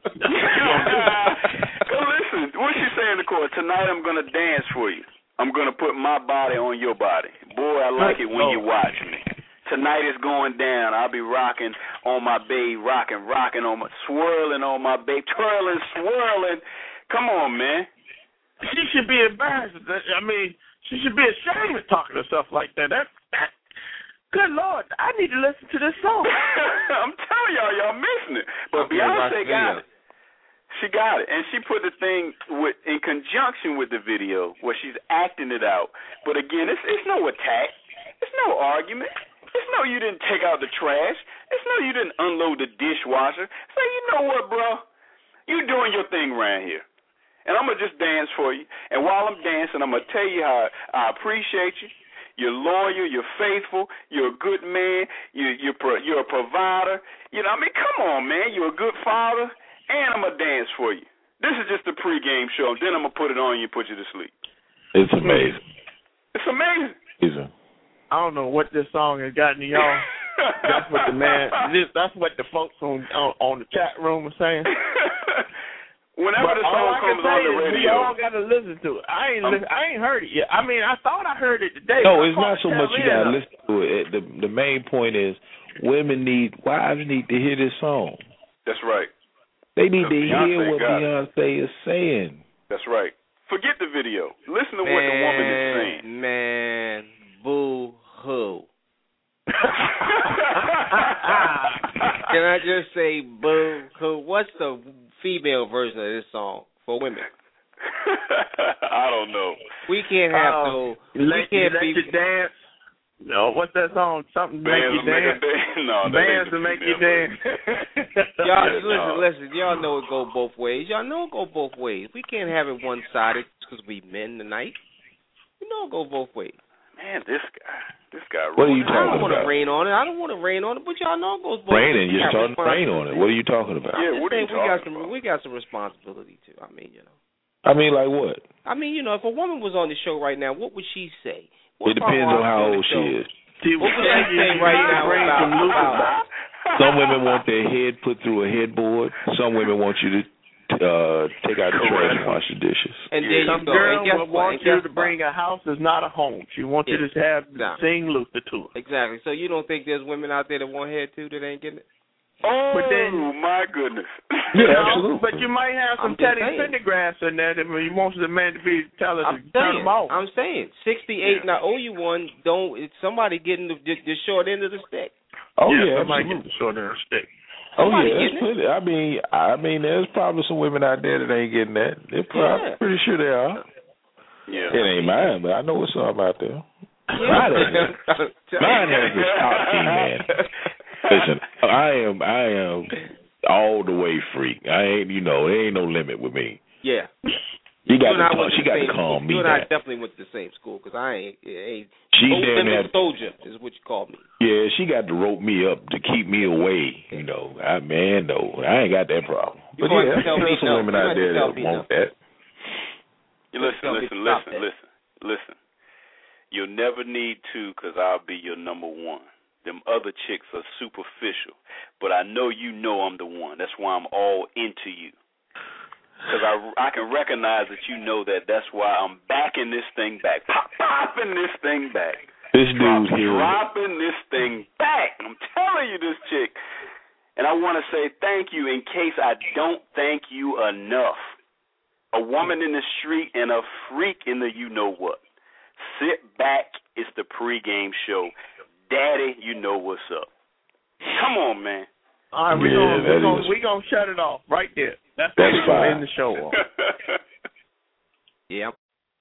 listen, what she saying in the court? Tonight I'm gonna dance for you. I'm gonna put my body on your body. Boy, I like it when you oh. watch me. Tonight is going down. I'll be rocking on my babe, rocking, rocking on my, swirling on my babe, twirling, swirling. Come on, man. she should be embarrassed. I mean, she should be ashamed of talking to stuff like that. That that. Good Lord, I need to listen to this song. (laughs) I'm telling y'all, y'all missing it. But Okay, watch Beyonce got it. She got it, and she put the thing with in conjunction with the video where she's acting it out. But again, it's it's no attack. It's no argument. It's no you didn't take out the trash. It's no you didn't unload the dishwasher. Say, you know what, bro? You doing your thing around here, and I'm gonna just dance for you. And while I'm dancing, I'm gonna tell you how I appreciate you. You're loyal. You're faithful. You're a good man. You you're pro, you're a provider. You know, I mean, come on, man. You're a good father, and I'm gonna dance for you. This is just a pregame show. Then I'm gonna put it on you and put you to sleep. It's amazing. It's amazing. Amazing. I don't know what this song has gotten to y'all. (laughs) That's what the man. This, that's what the folks on on, on the chat room are saying. (laughs) Whenever But the song I can comes say on the is we all got to listen to it. I ain't Um, li- I ain't heard it yet. I mean, I thought I heard it today. No, it's not so much you gotta end of it. listen to it. The the main point is women need wives need to hear this song. that's right. They need to Beyonce hear what. Beyonce is saying. That's right. Forget the video. Listen to what the woman is saying. Man, boo hoo. (laughs) Can I just say boo hoo? What's the female version of this song for women? (laughs) I don't know. We can't have Uh, no. Let, we can't let be. you dance. No, what's that song? Something to make Bands you will make a dance. dance. (laughs) No, Bands to make you dance. (laughs) Y'all Yeah, listen, no. listen. Y'all know it go both ways. Y'all know it go both ways. We can't have it one sided because we men tonight. You know it go both ways. Man, this guy, this guy. What are you talking about? I don't want to rain on it. I don't want to rain on it, but y'all know it goes both Raining, ways. We you're starting to rain on it. What are you talking about? Yeah, what are you just we got talking some about? we got some responsibility too. I mean, you know. I mean, like what? I mean, you know, if a woman was on the show right now, what would she say? What It depends on how old she is. See, What would she say right now about- some Luther about- back. Some women want their head put through a headboard. Some women want you to uh take out the trash and wash the dishes. And Yeah. there you Some go. girl and guess will want you to bring a house is not a home. She wants you to have Nah. sing Luther to her. Exactly. So you don't think there's women out there that want head too that ain't getting it? Oh But then- oh, my goodness. (laughs) Yeah, know, absolutely. But you might have some I'm Teddy. Pendergrass in there that he wants the man to be tell her I'm to turn saying. him off. I'm saying. Sixty-eight. Yeah. And I owe you one. Don't. It's somebody getting the, the, the short end of the stick. Oh yeah, yeah, somebody absolutely. get the short end of the stick. Oh Somebody yeah, getting that's plenty. I mean, I mean, there's probably some women out there that ain't getting that. They're probably Yeah. pretty sure they are. Yeah. It ain't mine, but I know it's some out there. Yeah. Mine has, (laughs) mine has this top T man. (laughs) Listen, (laughs) I am, I am all the way freak. I ain't, you know, there ain't no limit with me. Yeah. You got you and to, went talk, she got to same calm school. me You and I down. definitely went to the same school because I ain't. ain't She old damn limit near, soldier is what you call me. yeah, she got to rope me up to keep me away. You know, I man, no, I ain't got that problem. You But yeah, have to tell me there's some no. women You out there have to tell that want no. that. You listen, listen, listen, listen, listen. You'll never need to because I'll be your number one. Them other chicks are superficial, but I know you know I'm the one. That's why I'm all into you. Because I, I can recognize that you know that. That's why I'm backing this thing back, pop, popping this thing back, This dude here, dropping this thing back. I'm telling you, this chick. And I want to say thank you in case I don't thank you enough. A woman in the street and a freak in the you know what. Sit back. It's the pregame show. Daddy, you know what's up. Come on, man. All right, we're Yeah, gonna we're gonna is- we gonna shut it off right there. That's, That's how we're gonna fine. end the show off. (laughs) Yeah.